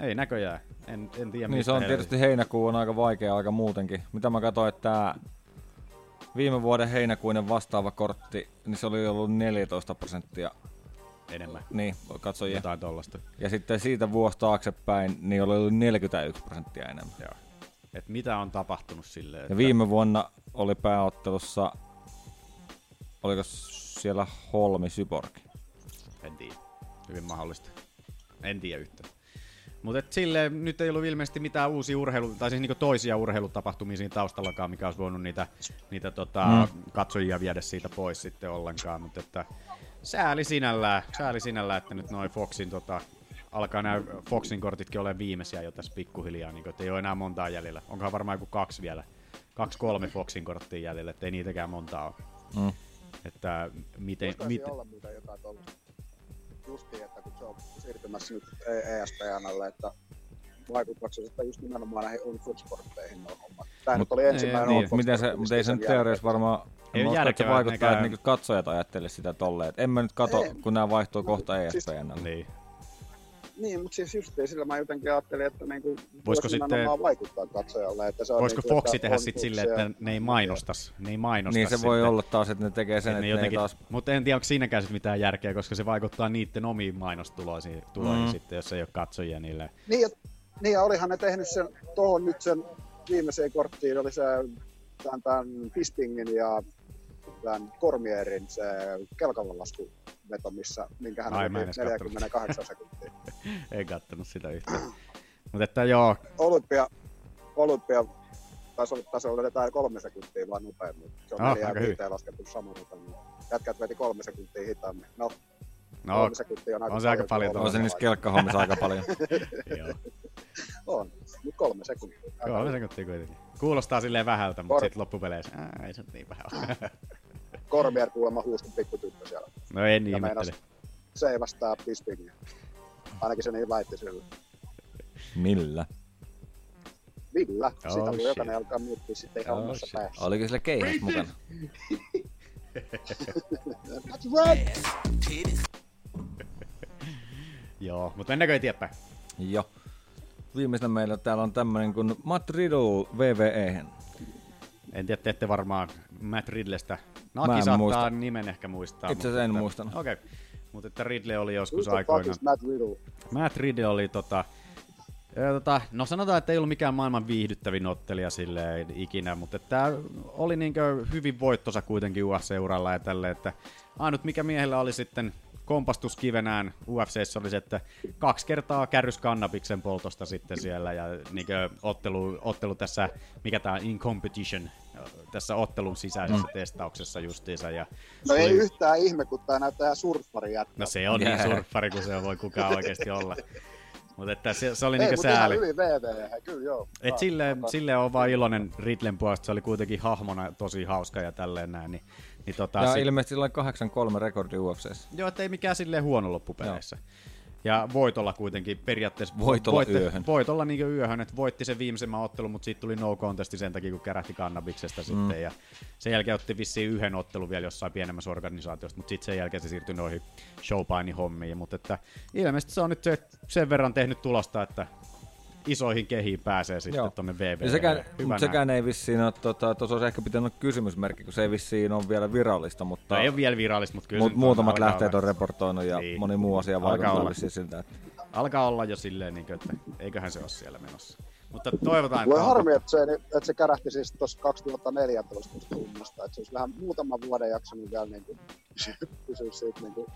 ei näköjään. En, en tiedä, Niin se on tietysti heinäkuu on aika vaikea aika muutenkin. Mitä mä katsoin, että tää viime vuoden heinäkuinen vastaava kortti, niin se oli ollut 14 prosenttia enemmän. Niin, katsojia. Jotain tollasta. Ja sitten siitä vuosi taaksepäin, niin oli ollut 41 prosenttia enemmän. Joo. Et mitä on tapahtunut silleen? Että... Ja viime vuonna oli pääottelussa, oliko siellä Holmi Syborg? En tiedä. Hyvin mahdollista. En tiedä yhtään. Mutta silleen nyt ei ollut ilmeisesti mitään uusia urheilu, tai siis niinku toisia urheilutapahtumia siinä taustallakaan, mikä olisi voinut niitä, niitä tota, Mm. katsojia viedä siitä pois sitten ollenkaan. Mutta että sääli sinällään, sääli sinällään, että nyt noin Foxin tota, alkaa nämä Foxin kortitkin olemaan viimeisiä jo tässä pikkuhiljaa, niin että ei ole enää montaa jäljellä. Onkohan varmaan joku kaksi vielä, kaksi kolme Foxin korttia jäljellä, että ei niitäkään montaa ole. Mm. Että miten, miten, siinä olla muuten jotain tuollaista? Justiin, että kun se on siirtymässä nyt E- ESPNlle, että vaikuttaako se sitten just nimenomaan näihin Unfootsportteihin nuo hommat? Tämä nyt oli ensimmäinen niin, Unfootsport, miten se, mutta ei se nyt teoriassa varmaan... Ei mä ole uskon, että se järkevää, vaikuttaa, nekään- että niinku katsojat ajattelee sitä tolleen. että En mä nyt kato, Ei. kun nämä vaihtuu kohta E Siis-. Niin. Niin, mutta siis just sillä mä jotenkin ajattelin, että niinku Voisiko voisi sitten- vaikuttaa katsojalle. Että se on Voisiko niinku, Foxi tehdä sitten silleen, että ne ei mainostas, ne ei mainostas Niin se voi sitten. olla taas, että ne tekee sen, Et että ne ne jotenkin, taas... Mutta en tiedä, onko siinäkään sit mitään järkeä, koska se vaikuttaa niiden omiin mainostuloihin tuloihin Mm. sitten, jos ei ole katsojia niille. Niin, ja, niin ja olihan ne tehnyt sen tuohon nyt sen viimeiseen korttiin, oli se tämän, tämän Bispingin ja tämän Kormierin se veto, missä, minkä hän Ai, mä en veti edes kattonut. 48 sekuntia. en kattonut sitä yhtään. Mutta että joo, Olympia, olympia taisi olla, taisi olla jotain kolme sekuntia vaan nopeammin. Se on aika hyvin. viiteen laskettu saman nopeammin. Jätkät veti kolme sekuntia hitaammin. No, No, kolme sekuntia on aika on se aika paljon kun On se niissä kelkkahommissa aika paljon. Joo. On, mut kolme sekuntia. Kolme sekuntia kuitenkin. Kuulostaa silleen vähältä, mutta sitten loppupeleissä, ää, ei se nyt niin vähän ole. Kormier kuulemma huusti pikkutyttö siellä. No en Ja meinas ihmettele. seivästää Bispingia. Ainakin se niin väitti sille. Millä? Millä? Oh, Sitä voi jokainen alkaa miettiä sitten ihan Oh, omassa shit. päässä. Oliko sillä keihäs mukana? That's right! Joo, mutta mennäänkö eteenpäin? Joo. Viimeisenä meillä täällä on tämmönen kuin Matt Riddle VVE. En tiedä, te ette varmaan Matt Ridlestä. Naki saattaa muista. nimen ehkä muistaa. Itse asiassa en mutta- muistanut. Okei. Okay. Mutta että Ridley oli joskus aikoinaan. is Matt Riddle? Matt Riddle oli tota, ja tota, no sanotaan, että ei ollut mikään maailman viihdyttävin ottelija silleen ikinä, mutta tämä oli niinkö hyvin voittosa kuitenkin UFC-uralla ja tälle, että ainut mikä miehellä oli sitten kompastuskivenään UFCssä oli se, että kaksi kertaa kärrys kannabiksen poltosta sitten siellä ja niinkö ottelu, ottelu tässä, mikä tää on, in competition, tässä ottelun sisäisessä Mm. testauksessa justiinsa. Ja No ei oli- yhtään ihme, kun tää näyttää surffari jätkä. No se on niin surffari kuin se voi kukaan oikeasti olla. Mutta että se, se oli Ei, niinku sääli. hyvin VV, kyllä joo. Et silleen, silleen on vaan iloinen Ridlen puolesta, se oli kuitenkin hahmona tosi hauska ja tälleen näin. Niin, niin tota, Ja sit- ilmeisesti sillä on 8-3 rekordi UFCssä. Joo, että ei mikään silleen huono loppupeleissä. Ja voitolla kuitenkin periaatteessa... Voitolla yöhön. Voitolla niin yöhön, että voitti sen viimeisemmän ottelun, mutta siitä tuli no contesti sen takia, kun kärähti kannabiksesta mm. sitten. Ja sen jälkeen otti vissiin yhden ottelun vielä jossain pienemmässä organisaatiossa, mutta sitten sen jälkeen se siirtyi noihin showpaini-hommiin. Mutta että ilmeisesti se on nyt se, sen verran tehnyt tulosta, että isoihin kehiin pääsee sitten Joo. tonne VV. Ja sekään, mut sekään ei vissiin ole, tota, tuossa olisi ehkä pitänyt olla kysymysmerkki, kun se ei vissiin ole vielä virallista, mutta... No ei ole vielä virallista, mutta kyllä mut on, muutamat lähteet olla. on raportoinut ja Niin. moni muu asia Alkaa vaikuttaa olla. vissiin siltä, että... Alkaa olla jo silleen, niin kuin, että eiköhän se ole siellä menossa. Mutta toivotaan, Voi että harmi, että se, että se kärähti siis tuossa 2014 tuosta tunnasta, että se olisi vähän muutaman vuoden jaksanut vielä niin kuin, pysyä siitä niin kuin,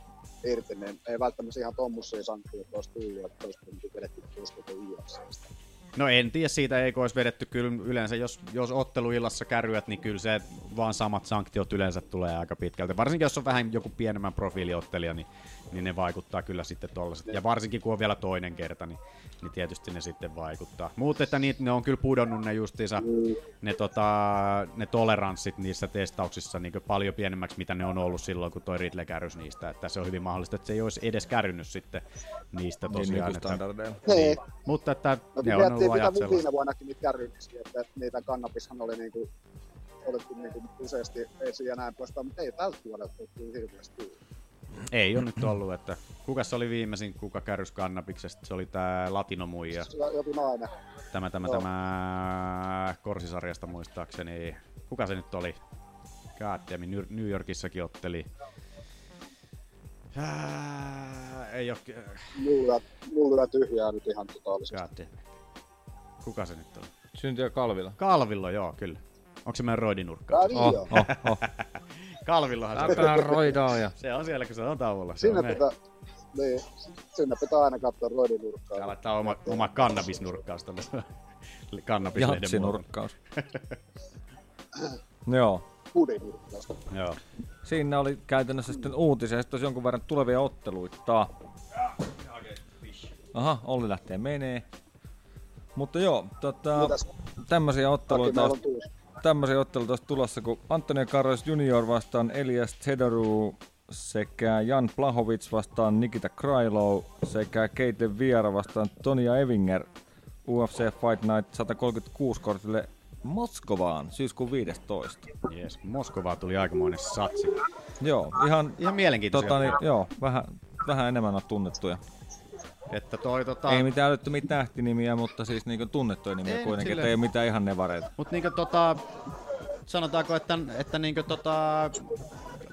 irti, niin ei välttämättä ihan tommosia sanktioita olisi tullut, että olisi vedetty. No en tiedä siitä, eikö olisi vedetty kyllä yleensä, jos, jos otteluillassa kärryät, niin kyllä se vaan samat sanktiot yleensä tulee aika pitkälti. Varsinkin jos on vähän joku pienemmän profiiliottelija, niin, niin ne vaikuttaa kyllä sitten tollaset. Ja varsinkin kun on vielä toinen kerta, niin, niin tietysti ne sitten vaikuttaa. Mutta että niitä, ne on kyllä pudonnut ne justiinsa, ne, tota, ne toleranssit niissä testauksissa niin paljon pienemmäksi, mitä ne on ollut silloin, kun toi Ridley kärrys niistä. Että se on hyvin mahdollista, että se ei olisi edes kärrynyt sitten niistä Niin tosiaan. että, nykystandardeilla. Niin. Mutta että No ne on ollut ajat mun sellaista. viime vuonnakin niitä kärryksiä, että niitä kannabishan oli niinku, otettu niinku useasti esiin ja näin poispäin, mutta ei tältä vuodelta ole kyllä hirveästi. Ei ole nyt ollut, että kuka se oli viimeisin, kuka kärrys kannabiksesta? Se oli tää Latinomuija. Joku nainen. Tämä, tämä, Joo. tämä Korsisarjasta muistaakseni. Kuka se nyt oli? Goddamn, New- New Yorkissakin otteli. Ää, ei oo... Mulla, mulla tyhjää nyt ihan totaalisesti. Goddamn. Kuka se nyt oli? Syntyy Kalvilla. Kalvillo, joo, kyllä. Onko se meidän roidinurkka? Niin Oh, joo. oh, oh. Kalvillohan se on. roidaa ja- Se on siellä, kun se on tauolla. Se Sinne on pitää, niin, sinne pitää aina katsoa roidinurkkaa. Tää laittaa oma, oma kannabisnurkkaus tonne kannabislehden Jatsinurkkaus. Joo. Pudinurkkaus. Joo. Siinä oli käytännössä sitten uutisia ja sitten olisi jonkun verran tulevia otteluita. Aha, Olli lähtee menee. Mutta joo, tota, tämmöisiä otteluita on. Tämmöisiä otteluita olisi tulossa, kun Antonio Carlos Junior vastaan Elias Tedoru sekä Jan Plahovic vastaan Nikita Krylov sekä Keite Viera vastaan Tonia Evinger UFC Fight Night 136 kortille Moskovaan syyskuun 15. Jees, Moskovaa tuli aikamoinen satsi. Joo, ihan, Ihan mielenkiintoisia. tota, niin, joo, vähän, vähän enemmän on tunnettuja. Että toi tota... Ei mitään älyttömiä tähtinimiä, mutta siis niinku tunnettuja nimiä Ei kuitenkin, että silleen- ei ole mitään ihan nevareita. Mut niinkö tota... Sanotaanko, että, että niinkö tota...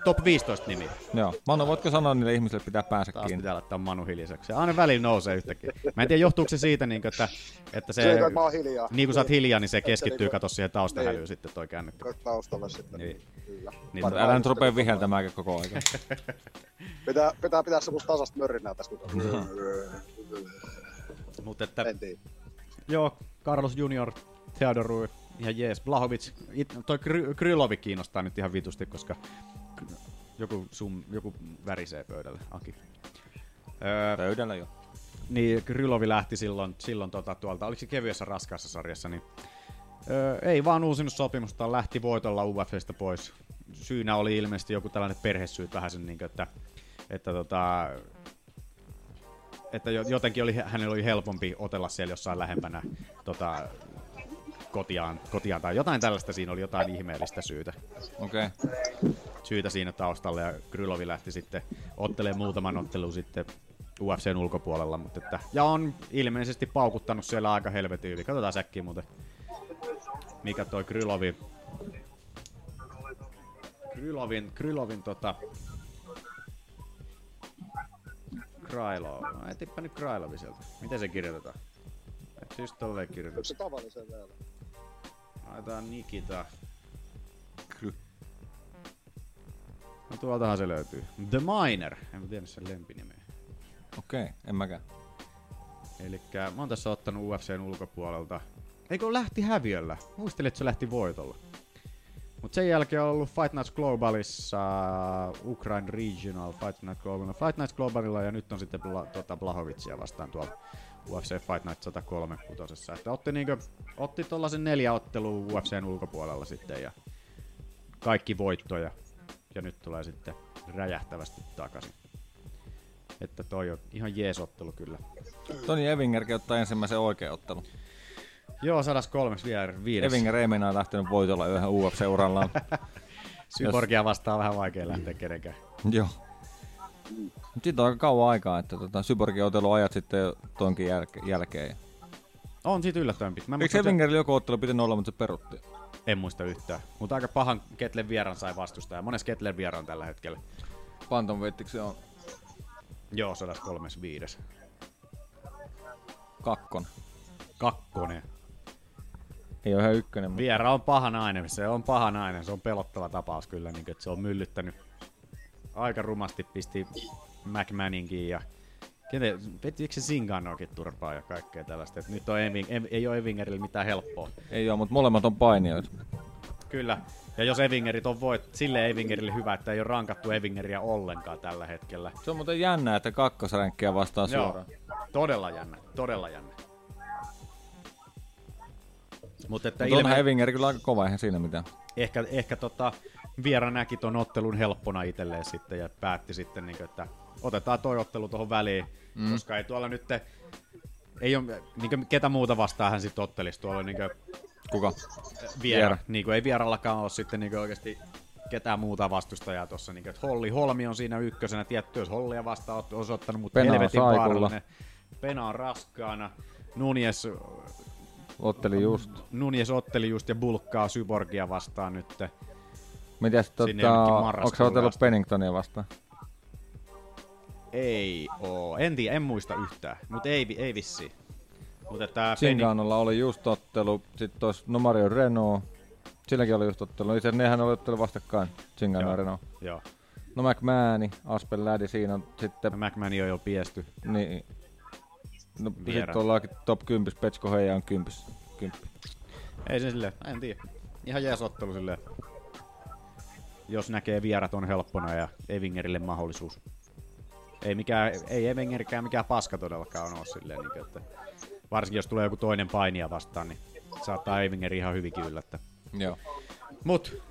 Top 15 nimi. Joo. Manu, voitko sanoa niille ihmisille, että pitää päänsä Taas kiinni? pitää laittaa Manu hiljaiseksi. Ja aina välillä nousee yhtäkkiä. Mä en tiedä, johtuuko se siitä, niinkö, että, että se... Se, että mä oon hiljaa. Niin kun sä oot hiljaa, niin se keskittyy, niinku- kato siihen taustahälyyn Niin. sitten toi kännykkä. Taustalla sitten. Niin. Kyllä. Niin, Mutta älä nyt rupea viheltämään koko ajan. Pitää, pitää pitää semmoista tasasta mörinää tästä. Mutta että... En tiedä. Joo, Carlos Junior, Theodorou, ihan jees. Blahovic, it, toi Kry- Krylovi kiinnostaa nyt ihan vitusti, koska joku, sum, joku värisee pöydälle, Aki. Öö, Pöydällä jo. niin Krylovi lähti silloin, silloin tota, tuolta, oliko se kevyessä raskaassa sarjassa, niin öö, ei vaan uusinut sopimusta, lähti voitolla UFCstä pois. Syynä oli ilmeisesti joku tällainen perhesyy vähän sen, niin kuin, että, että, tota, että jo- jotenkin oli, hänellä oli helpompi otella siellä jossain lähempänä tota, kotiaan, kotiaan tai jotain tällaista, siinä oli jotain ihmeellistä syytä. Okei. Okay. Syytä siinä taustalla ja Krylovi lähti sitten ottelemaan muutaman ottelun sitten UFCn ulkopuolella, mutta että, ja on ilmeisesti paukuttanut siellä aika helvetin hyvin. Katsotaan säkkiä muuten, mikä toi Krylovi, Krylovin, Krylovin tota, Krylov. No, etipä nyt Krylovi sieltä. Miten se kirjoitetaan? Et siis tolleen Onko kirjoitetaan. se tavallisen vielä? Laitetaan Nikita. Kry. No tuoltahan se löytyy. The Miner. En mä tiedä sen lempinimeä. Okei, okay, en mäkään. Elikkä mä oon tässä ottanut UFCn ulkopuolelta. Eikö lähti häviöllä? Muistelin, että se lähti voitolla. Mut sen jälkeen on ollut Fight Nights Globalissa, Ukraine Regional, Fight Night Global, Fight Nights Globalilla ja nyt on sitten Bla, tota Blahovicia vastaan tuolla UFC Fight Night 103 kutosessa. Että otti, niinkö, otti tollasen neljä ottelua UFCn ulkopuolella sitten ja kaikki voittoja. Ja nyt tulee sitten räjähtävästi takaisin. Että toi on ihan jees ottelu kyllä. Toni Evingerkin ottaa ensimmäisen oikean ottelun. Joo, 103 viides. Evinger ei meinaa lähtenyt voitolla yhden UFC-urallaan. Syborgia vastaan vähän vaikea lähteä kenenkään. Joo. Siitä on aika kauan aikaa, että tota, Syborgin otelu ajat sitten tonkin jälke- jälkeen. On siitä yllättävän pitkä. Eikö Evingerillä joku ottelu pitänyt olla, mutta se perutti? En muista yhtään. Mutta aika pahan Ketlen vieran sai vastustaja. Mones Ketlen vieraan tällä hetkellä. Bantamweightiksi se on Joo, 135. kakkon. Kakkonen. Ei ole ihan ykkönen, mutta Viera on paha nainen. Se on paha nainen. Se on pelottava tapaus kyllä. Niin, että se on myllyttänyt aika rumasti. Pisti McManinkin ja Kenen, vetikö se Zinganoakin turpaa ja kaikkea tällaista. Et nyt on Eving, Ev, ei ole Evingerillä mitään helppoa. ei ole, mutta molemmat on painijoita. Kyllä. Ja jos Evingerit on voit, sille Evingerille hyvä, että ei ole rankattu Evingeriä ollenkaan tällä hetkellä. Se on muuten jännä, että kakkosränkkiä vastaan Joo, suoraan. todella jännä, todella jännä. Mutta että onhan ilme- Evinger kyllä aika kova, eihän siinä mitään. ehkä, ehkä tota, Viera näki ton ottelun helppona itselleen sitten ja päätti sitten, niin että otetaan toi ottelu tuohon väliin, Mm. koska ei tuolla nyt ei ole, niin ketä muuta vastaan hän sitten ottelisi tuolla niin Kuka? Viera. Viera. Niin kuin ei vierallakaan ole sitten niin oikeasti ketään muuta vastustajaa tuossa. Niin että Holli Holmi on siinä ykkösenä. Tietty, jos Hollia vastaan oot osoittanut, mutta Pena on helvetin vaarallinen. Pena on raskaana. Nunes, Otteli just. Nunes otteli just ja bulkkaa Syborgia vastaan nyt. Mitäs tota, onko sä otellut. Penningtonia vastaan? Ei oo. En tiedä, en muista yhtään. Mutta ei, ei vissiin. Mutta Singanolla oli just ottelu, sitten tuossa no Mario Renault, silläkin oli just ottelu. Itse nehän oli ottelu vastakkain, Singano ja. Renault. Joo. No McMahon, Aspen Lädi siinä on sitten... McMahon on jo piesty. Niin. No sitten ollaankin top 10, Petsko Heija on 10. 10. Ei se silleen, en tiedä. Ihan jees ottelu silleen. Jos näkee vierat on helppona ja Evingerille mahdollisuus. Ei, mikään, ei Evingerikään mikään paska todellakaan ole silleen, niin että varsinkin jos tulee joku toinen painija vastaan, niin saattaa Evingeri ihan hyvinkin yllättää. Joo. Mut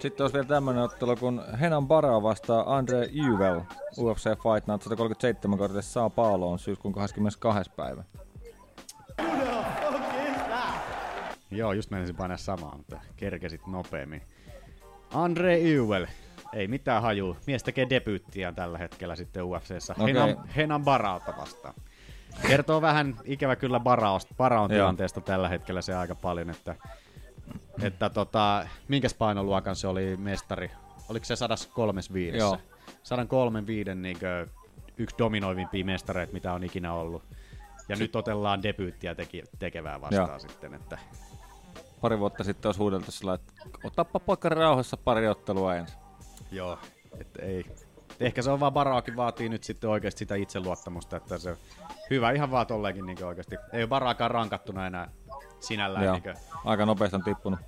Sitten olisi vielä tämmönen ottelu, kun Henan Bara vastaa Andre Yvel UFC Fight Night 137 kortissa Sao Pauloon syyskuun 22. päivä. Joo, just menisin painaa samaa, mutta kerkesit nopeammin. Andre Ewell. Ei mitään haju. Mies tekee debyyttiään tällä hetkellä sitten UFCssä. Okei. Henan, Henan Barauta vastaan. Kertoo vähän ikävä kyllä Baraosta, Baraon tilanteesta tällä hetkellä se aika paljon, että, että tota, minkäs painoluokan se oli mestari? Oliko se 135? Joo. 135 niin yksi dominoivimpia mestareita, mitä on ikinä ollut. Ja nyt otellaan debyyttiä teki, tekevää vastaan Joo. sitten, että Pari vuotta sitten olisi huudeltu sillä, että otappa poika rauhassa pari ottelua ensin. Joo, että ei. Ehkä se on vaan Baraakin vaatii nyt sitten oikeasti sitä itseluottamusta, että se hyvä ihan vaan tolleenkin niin oikeasti. Ei ole Baraakaan rankattuna enää sinällään. Joo. Niinkö, Aika nopeasti on tippunut.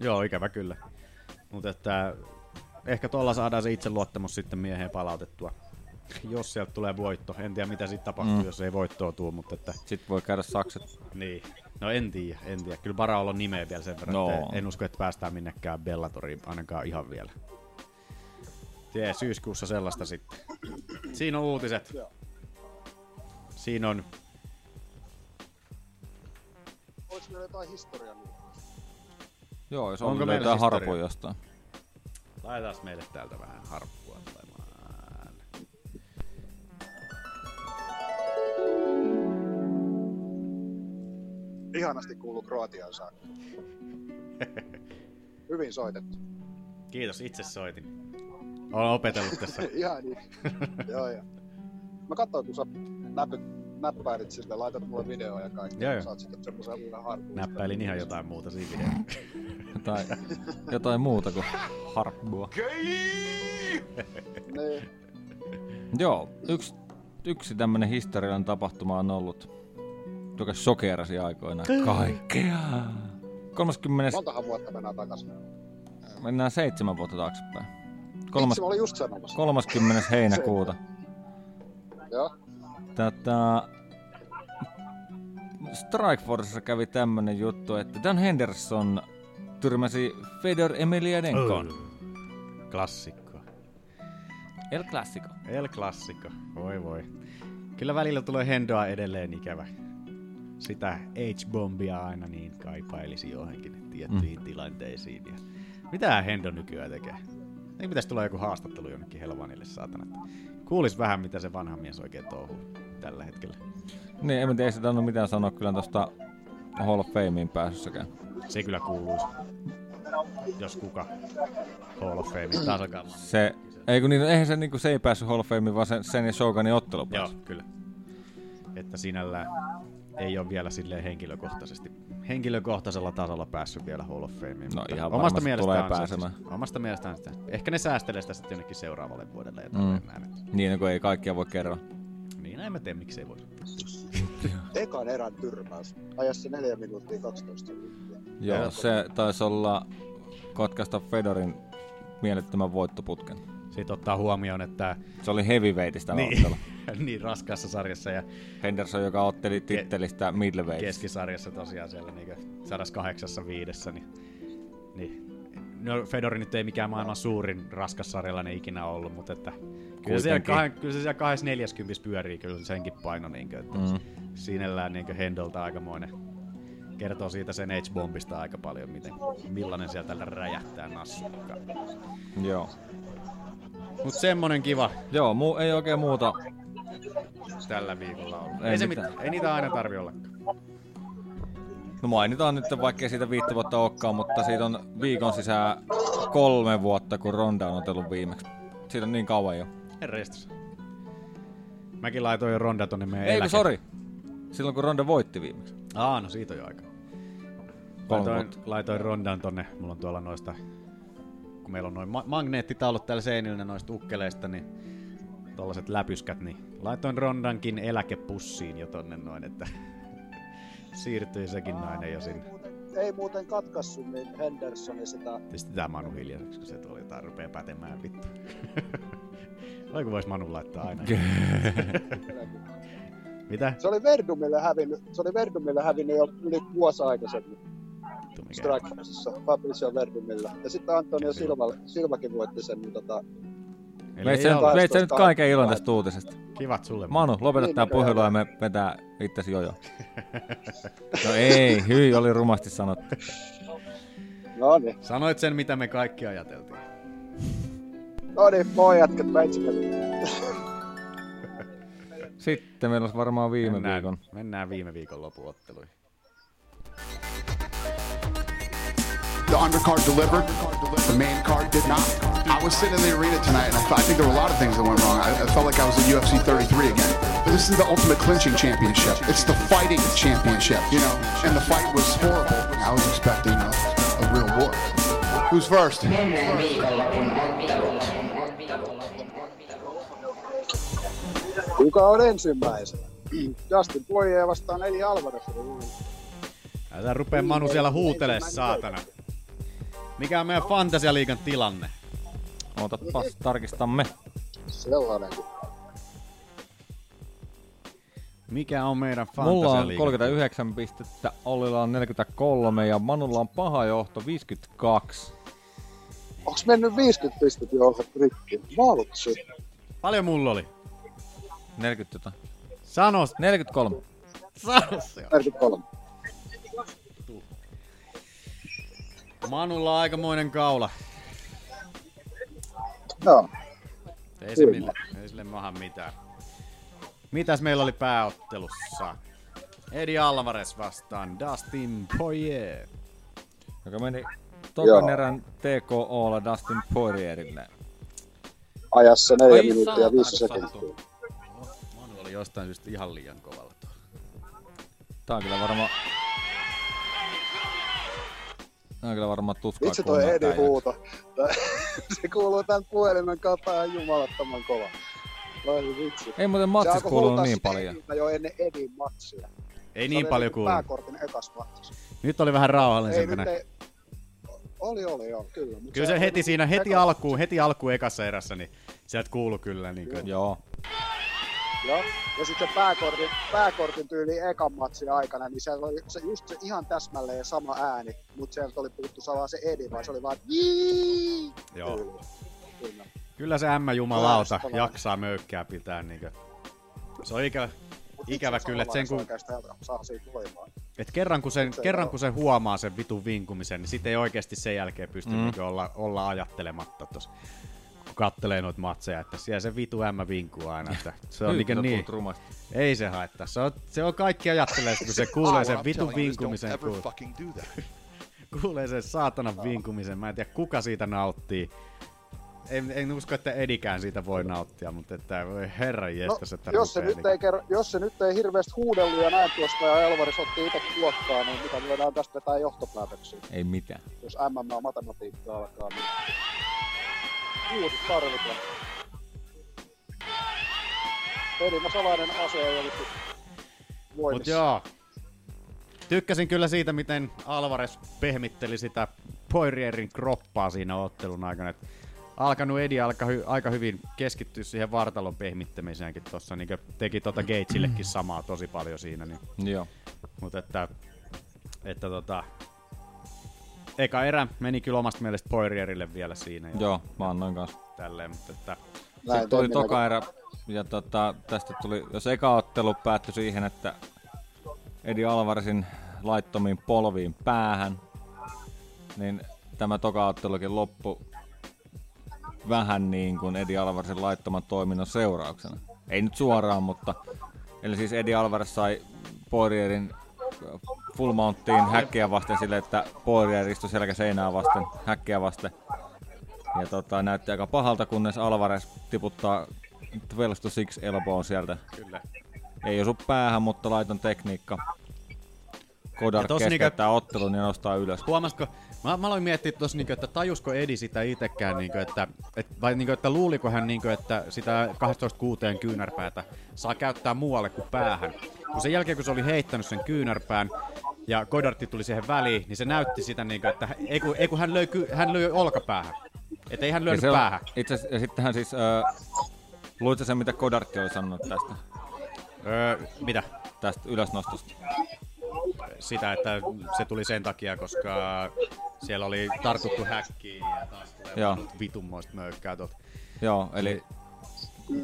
Joo, ikävä kyllä. Mutta että ehkä tuolla saadaan se itseluottamus sitten mieheen palautettua. Jos sieltä tulee voitto. En tiedä mitä sitten tapahtuu, Mm. jos ei voittoa tuu, mutta että... Sitten voi käydä sakset. Niin. No en tiedä, en tiedä. Kyllä Baraolla on nimeä vielä sen verran, No. että en usko, että päästään minnekään Bellatoriin, ainakaan ihan vielä. Tee syyskuussa sellaista sitten. Siinä on uutiset. Siinä on... Oliko meillä jotain historian Joo, jos Onko on meillä löytää historia? harpoja jostain. Laitetaan meille täältä vähän harppua tulemaan. Ihanasti kuuluu Kroatian saakka. Hyvin soitettu. Kiitos, itse soitin. Olen opetellut tässä. Ihan niin. joo, joo. Mä katsoin, kun sä näpy, näppäilit sille, laitat mulle videoa ja kaikkea. Joo, joo. Saat sitten semmoisen uuden harpuun. Näppäilin ihan jotain muuta siinä videossa. Jotain, jotain muuta kuin harppua. Niin. Joo, yksi, yksi tämmönen historiallinen tapahtuma on ollut, joka shokerasi aikoinaan kaikkea. 30. Montahan vuotta mennään takaisin. Mennään seitsemän vuotta taaksepäin. Kolmas... mä olin just sanomassa. 30. heinäkuuta. Joo. Tätä... Strikeforcessa kävi tämmönen juttu, että Dan Henderson tyrmäsi Fedor Emelianenkon. Klassikko. El Clasico. El Classico. Voi voi. Kyllä välillä tulee Hendoa edelleen ikävä. Sitä H-bombia aina niin kaipailisi johonkin tiettyihin mm. tilanteisiin. Ja mitä Hendo nykyään tekee? Ei pitäisi tulla joku haastattelu jonnekin Helvanille, saatana. Kuulis vähän, mitä se vanha mies oikein touhuu tällä hetkellä. Niin, en mä tiedä, ei sitä mitään sanoa kyllä tosta Hall of Fameen pääsyssäkään. Se kyllä kuuluisi. Jos kuka. Hall of Fame tasakalla. Se, ei kun niin, eihän se, niinku, se ei päässyt Hall of Fameen, vaan sen, sen ja Shogunin ottelu pääsi. Joo, kyllä. Että sinällään ei ole vielä silleen henkilökohtaisesti, henkilökohtaisella tasolla päässyt vielä Hall of Fameen. No ihan omasta tulee se- pääsemään. Omasta mielestään sitä. Ehkä ne säästelee sitä sitten jonnekin seuraavalle vuodelle ja Mm. näin. Niin, kun ei kaikkia voi kerran. Niin, en mä tiedä, miksei voi. Ekan erän tyrmäys. Ajassa 4 minuuttia 12 sekuntia. Joo, se taisi olla katkaista Fedorin mielettömän voittoputken. Sitten ottaa huomioon, että... Se oli heavyweightista niin, ottelu. niin raskaassa sarjassa ja Henderson, joka otteli tittelistä middleweight. keskisarjassa tosiaan siellä niin 185, niin, niin No Fedori nyt ei mikään maailman suurin raskassarjalainen ikinä ollut, mutta että kyllä, siellä kahden, kyllä siellä 240 pyörii kyllä senkin paino, niin kuin, että Mm. sinällään niin Hendolta aikamoinen. Kertoo siitä sen H-bombista aika paljon, miten, millainen sieltä räjähtää nassukkaan. Joo. Mut semmonen kiva. Joo, muu, ei oikein muuta. Tällä viikolla ollut. Ei Ei, se mitään. mitään. ei niitä aina tarvi ollakaan. No mainitaan nyt, vaikka siitä viittä vuotta olekaan, mutta siitä on viikon sisään kolme vuotta, kun Ronda on otellut viimeksi. Siitä on niin kauan jo. Herrestus. Mäkin laitoin jo Ronda tonne meidän Ei eläke- sori. Silloin kun Ronda voitti viimeksi. Aa, no siitä on jo aika. Laitoin, laitoin Rondan tonne, mulla on tuolla noista, kun meillä on noin ma- magneettitaulut täällä seinillä noista ukkeleista, niin tollaset läpyskät, niin laitoin Rondankin eläkepussiin jo tonne noin, että siirtyi sekin nainen jo sinne. Ei muuten katkassu niin Hendersonin sitä. Tietysti tää Manu hiljaiseksi, kun se tuli jotain rupee pätemään vittu. Vai kun vois Manu laittaa aina. Mitä? Se oli Verdumille hävinnyt, se oli Verdumille hävinnyt jo yli vuosi aikaisemmin. Strikeforceissa, Fabricio Verdumilla. Ja sitten Antonio Silva, Silvakin voitti sen, niin tota... Veit sä, veit sä nyt kaiken ilon tästä uutisesta. Kivat sulle. Manu, lopeta Niin tää puhelu ja me vetää itsesi jojo. No ei, hyi, oli rumasti sanottu. No niin. Sanoit sen, mitä me kaikki ajateltiin. No niin, moi jätkät, mä Sitten meillä olisi varmaan viime mennään, viikon. Mennään viime viikon lopun-otteluihin. The undercard delivered, the main card did not. I was sitting in the arena tonight, and I, thought, I think there were a lot of things that went wrong. I, I felt like I was in UFC 33 again. But this is the ultimate clinching championship. It's the fighting championship, you know. And the fight was horrible. I was expecting a, a real war. Who's first? Kuka on ensimmäisenä? Justin Poirier vastaan Eli Alvarez. Älä rupee Manu siellä huutelee, saatana. Mikä on meidän Fantasialiigan tilanne? Ootapas, tarkistamme. Sellainen. Mikä on meidän Mulla on Fantasialiigan 39 pistettä, Ollilla on 43 ja Manulla on paha johto 52. Onks mennyt 50 pistettä johon rikki? Valtsi. Paljon mulla oli? 40 tota. Sano. 43. Sano se. 43. Manulla on aikamoinen kaula. Joo. Ei se Kyllä. mille, ei sille maha mitään. Mitäs meillä oli pääottelussa? Eddie Alvarez vastaan Dustin Poirier. Joka meni tokan erän TKOlla Dustin Poirierille. Ajassa 4 Ai minuuttia ja 5 saatana, sekuntia. Oli jostain syystä ihan liian kovalla tuo. Tää on kyllä varmaan... Tää on kyllä varmaan tuskaa Vitsi toi tää huuto. Se kuuluu tän puhelimen kautta ihan jumalattoman kova. Vai vitsi. Ei muuten Se matsis kuulunut niin paljon. Jo ennen Edin matsia. Ei Se niin paljon niinku kuulunut. Pääkortin ekas matsis. Nyt oli vähän näin. ei... Oli, oli, joo, kyllä. Mut Kyllä se heti siinä, heti alkuun, heti alkuun ekassa erässä, niin sieltä kuulu kyllä. Niin kuin, Joo. Joo. Ja sitten se pääkortin, pääkortin tyyli ekan matsin aikana, niin siellä oli se, just se ihan täsmälleen sama ääni, mutta sieltä oli puhuttu salaa se Edi, vaan se oli vaan Jii! Joo. Tyyli. Kyllä. Kyllä se ämmä jumalauta jaksaa möykkää pitää. Niin kuin. Se on ikävä, Mut ikävä kyllä, että sen kun, et kerran, kun sen, Se kerran kun se huomaa sen vitun vinkumisen, niin sitten ei oikeasti sen jälkeen pysty Mm. olla, olla ajattelematta kun kattelee noita matseja, että siellä se vitu ämmä vinkuu aina. Että se on Nyt niin, niin rumasti. ei se haittaa. Se on, se on kaikki ajattelee, kun se kuulee sen vitun vinkumisen. Kuulee, sen saatanan vinkumisen. Mä en tiedä, kuka siitä nauttii. En, en usko, että Edikään siitä voi nauttia, mutta että voi herran jestas, että No, jos, se nyt ei kerro, jos se nyt ei hirveästi huudellut ja näin tuosta ja Elvaris otti itse luokkaa, niin mitä me voidaan tästä vetää johtopäätöksiä? Ei mitään. Jos MMA matematiikka alkaa, niin juuri tarvitaan. Pelimä salainen ase ei ollut Mut joo. Tykkäsin kyllä siitä, miten Alvarez pehmitteli sitä Poirierin kroppaa siinä ottelun aikana. Et alkanut Edi alka hy- aika hyvin keskittyä siihen vartalon pehmittämiseenkin tossa, niin teki tota Gageillekin samaa tosi paljon siinä. Niin. Joo. Mutta että, että tota, eka erä meni kyllä omasta mielestä Poirierille vielä siinä. Ja Joo, mä annoin kanssa. Tälleen, mutta että, Sitten tuli toka erä, ja tota, tästä tuli, jos eka ottelu päättyi siihen, että Edi Alvarezin laittomiin polviin päähän, niin tämä toka ottelukin loppu vähän niin kuin Edi Alvarezin laittoman toiminnon seurauksena. Ei nyt suoraan, mutta eli siis Edi Alvarez sai Poirierin full mounttiin häkkiä vasten sille, että Poirier istui selkä seinää vasten, häkkiä vasten. Ja tota, näytti aika pahalta, kunnes Alvarez tiputtaa 12 to 6 elbow sieltä. Kyllä. Ei osu päähän, mutta laiton tekniikka. Kodar keskeyttää niinkö- ottelun ja nostaa ylös. Huomasiko, mä, mä aloin miettiä tuossa, niinku, että tajusko Edi sitä itekään, niinku, että, et, vai niinku, että luuliko hän, niinku, että sitä 12-6 kyynärpäätä saa käyttää muualle kuin päähän. Kun sen jälkeen, kun se oli heittänyt sen kyynärpään, ja Godartti tuli siihen väliin, niin se näytti sitä, niinku, että ei kun, ei kun hän, löi, hän löi olkapäähän. Että ei hän Ja lyönyt se on- päähän. Itse asiassa- ja sittenhän siis, öö, luitko sen mitä Kodartti oli sanonut tästä? Öö, mitä? Tästä ylösnostosta. Sitä, että se tuli sen takia, koska siellä oli tartuttu häkkiin ja taas tulee vitunmoista möykkää tuolta. Joo, eli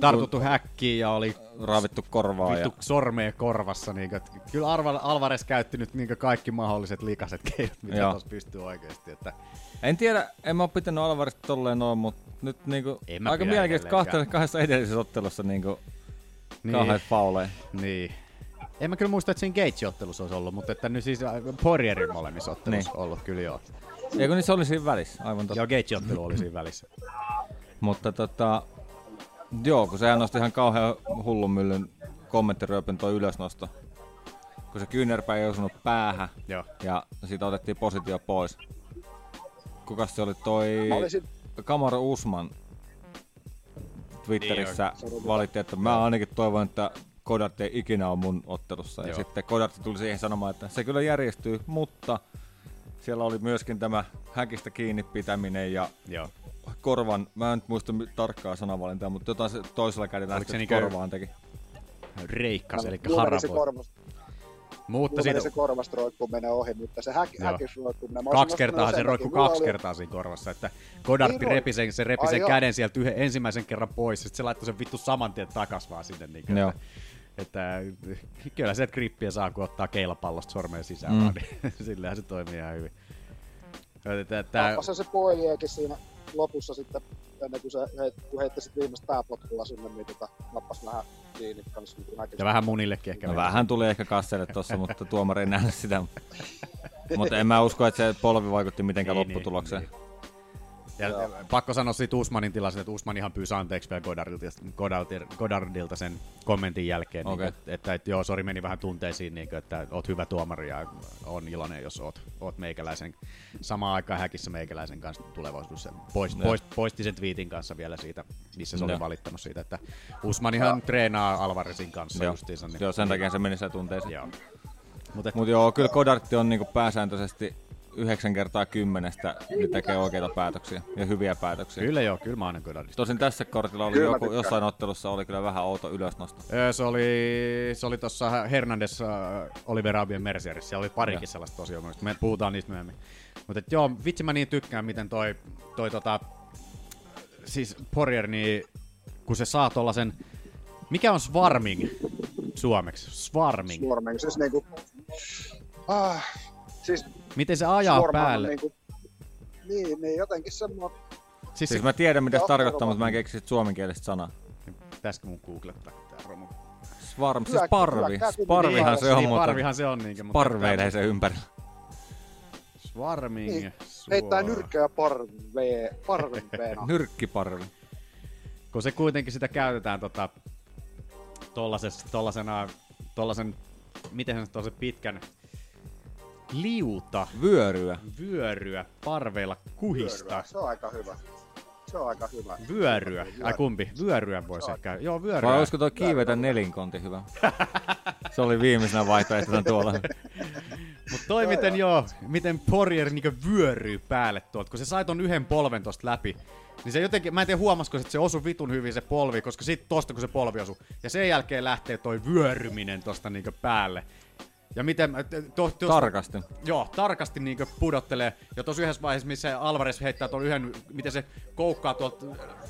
tartuttu häkkiin ja oli Raavittu korvaa Vittu ja- sormea korvassa. Niin että, kyllä Arva, Alvarez käytti nyt niin kaikki mahdolliset likaset keinot, mitä tuossa pystyy oikeasti. Että, En tiedä, en mä oo pitänyt Alvarista tolleen noin, mutta nyt En mä aika mielenkiintoista kahtella kahdessa edellisessä ottelussa niinku Niin. kauheat fauleja. Niin. En mä kyllä muista, että siinä Gage-ottelussa olisi ollut, mutta että nyt siis äh, Poirierin molemmissa ottelussa Niin. ollut kyllä joo. Eikö niin se oli siinä välissä? Aivan totta. Joo, Gage-ottelu oli siinä välissä. Mutta tota, joo, kun sehän nosti ihan kauhean hullun myllyn kommenttiryöpyn toi ylösnosto. Kun se kyynärpää ei osunut päähän Joo. ja siitä otettiin positio pois. Kukas se oli toi Mä olisin- Kamaru Usman Twitterissä Niin, valitti, että mä ainakin toivon, että Godard ei ikinä ole mun ottelussa. Ja Joo. sitten Godard tuli siihen sanomaan, että se kyllä järjestyy, mutta siellä oli myöskin tämä häkistä kiinni pitäminen ja Joo. Korvan, mä en nyt muista tarkkaa sanavalintaa, mutta jotain se toisella kädellä Oliko se niinkö- korvaan teki. Reikkas, eli se harapoi. Mutta siitä se korvastroikku menee ohi, mutta se häk, Joo. häkisroikkuminen... mä olisin kaksi kertaa se sen roikku takia. Mulla kaksi oli- kertaa siinä korvassa, että Godard Niin repi sen, se repi sen käden sieltä yhden, ensimmäisen kerran pois, ja sitten se laittoi sen vittu saman tien takas vaan sinne. Niin kuin, että, että, kyllä se grippiä saa, kun ottaa keilapallosta sormeen sisään, Mm. vaan, niin sillähän se toimii ihan hyvin. Että, että, Nappasi se poiliakin siinä lopussa sitten, ennen kuin se heit, kun heitti sit viimeistä pääpotkulla sinne, niin tota, nappasi vähän kiinni kanssa niin ja vähän munillekin ehkä. No vähän tuli ehkä kasselle tossa, mutta tuomari ei nähnyt sitä. mutta en mä usko, että se polvi vaikutti mitenkään Niin, lopputulokseen. niin, Ja ja pakko sanoa siitä Usmanin tilanteesta, että Usmanihan pyysi anteeksi vielä Godardilta, Godardilta, Godardilta sen kommentin jälkeen, Okei. niin, että, että, että, joo, sori meni vähän tunteisiin, niin, että oot hyvä tuomari ja on iloinen, jos oot, oot meikäläisen samaan aikaan häkissä meikäläisen kanssa tulevaisuudessa. Poist, Joo. poist, poisti sen twiitin kanssa vielä siitä, missä se oli Joo. valittanut siitä, että Usmanihan treenaa Alvarezin kanssa Joo. justiinsa. Niin, Joo, sen takia se meni se tunteeseen. Joo. Mutta Mut joo, kyllä Godartti on niinku pääsääntöisesti 9 kertaa kymmenestä niin tekee oikeita päätöksiä ja hyviä päätöksiä. Kyllä joo, kyllä mä aina Godardista. Tosin tässä kortilla oli Kyllä joku, tykkään. jossain ottelussa oli kyllä vähän outo ylösnosto. Öö, Se oli, se oli tuossa Hernandez äh, Oliver Abien Mercierissa. Siellä oli parikin Joo. sellaista tosiaan. mutta Me puhutaan niistä myöhemmin. Mutta joo, vitsi mä niin tykkään, miten toi, toi tota, siis Poirier, niin kun se saa tollasen, mikä on swarming suomeksi? Swarming. Swarming, siis niinku... Ah, siis Miten se ajaa Swarman on päälle? Niinku, niin, niin, jotenkin semmoinen... Siis, Siis mä tiedän mitä se tarkoittaa, mutta mä en keksi suomenkielistä sanaa. Pitäisikö mun googlettaa tää romu? Swarm, siis parvi. Parvihan se on, niin, mutta parvihan se on niinkö. mutta parveilee se ympärillä. Swarming. Niin, Heittää nyrkkejä parvee, parven. Nyrkkiparvi. kun se kuitenkin sitä käytetään tota, tollasena, tollasen, miten se on se pitkän liuta Vyöryä. vyöryä parveilla kuhista. Se on aika hyvä. Se on aika hyvä. Vyöryä. Ai kumpi? Vyöryä voisi ehkä. Joo, vyöryä. Vai olisiko tuo kiivetä nelinkonti hyvä? se oli viimeisenä vaihtoehtona tuolla. Mut toi miten joo, miten Poirier niinku vyöryy päälle tuolta, kun se sai ton yhden polven tosta läpi. Niin se jotenkin, mä en tiedä huomasko, että se osui vitun hyvin se polvi, koska sit tosta kun se polvi osui. Ja sen jälkeen lähtee toi vyöryminen tosta niinku päälle. Ja miten, to, to, Tarkasti. Joo, tarkasti niin pudottelee. Ja tuossa yhdessä vaiheessa, missä Alvarez heittää tuon yhden, miten se koukkaa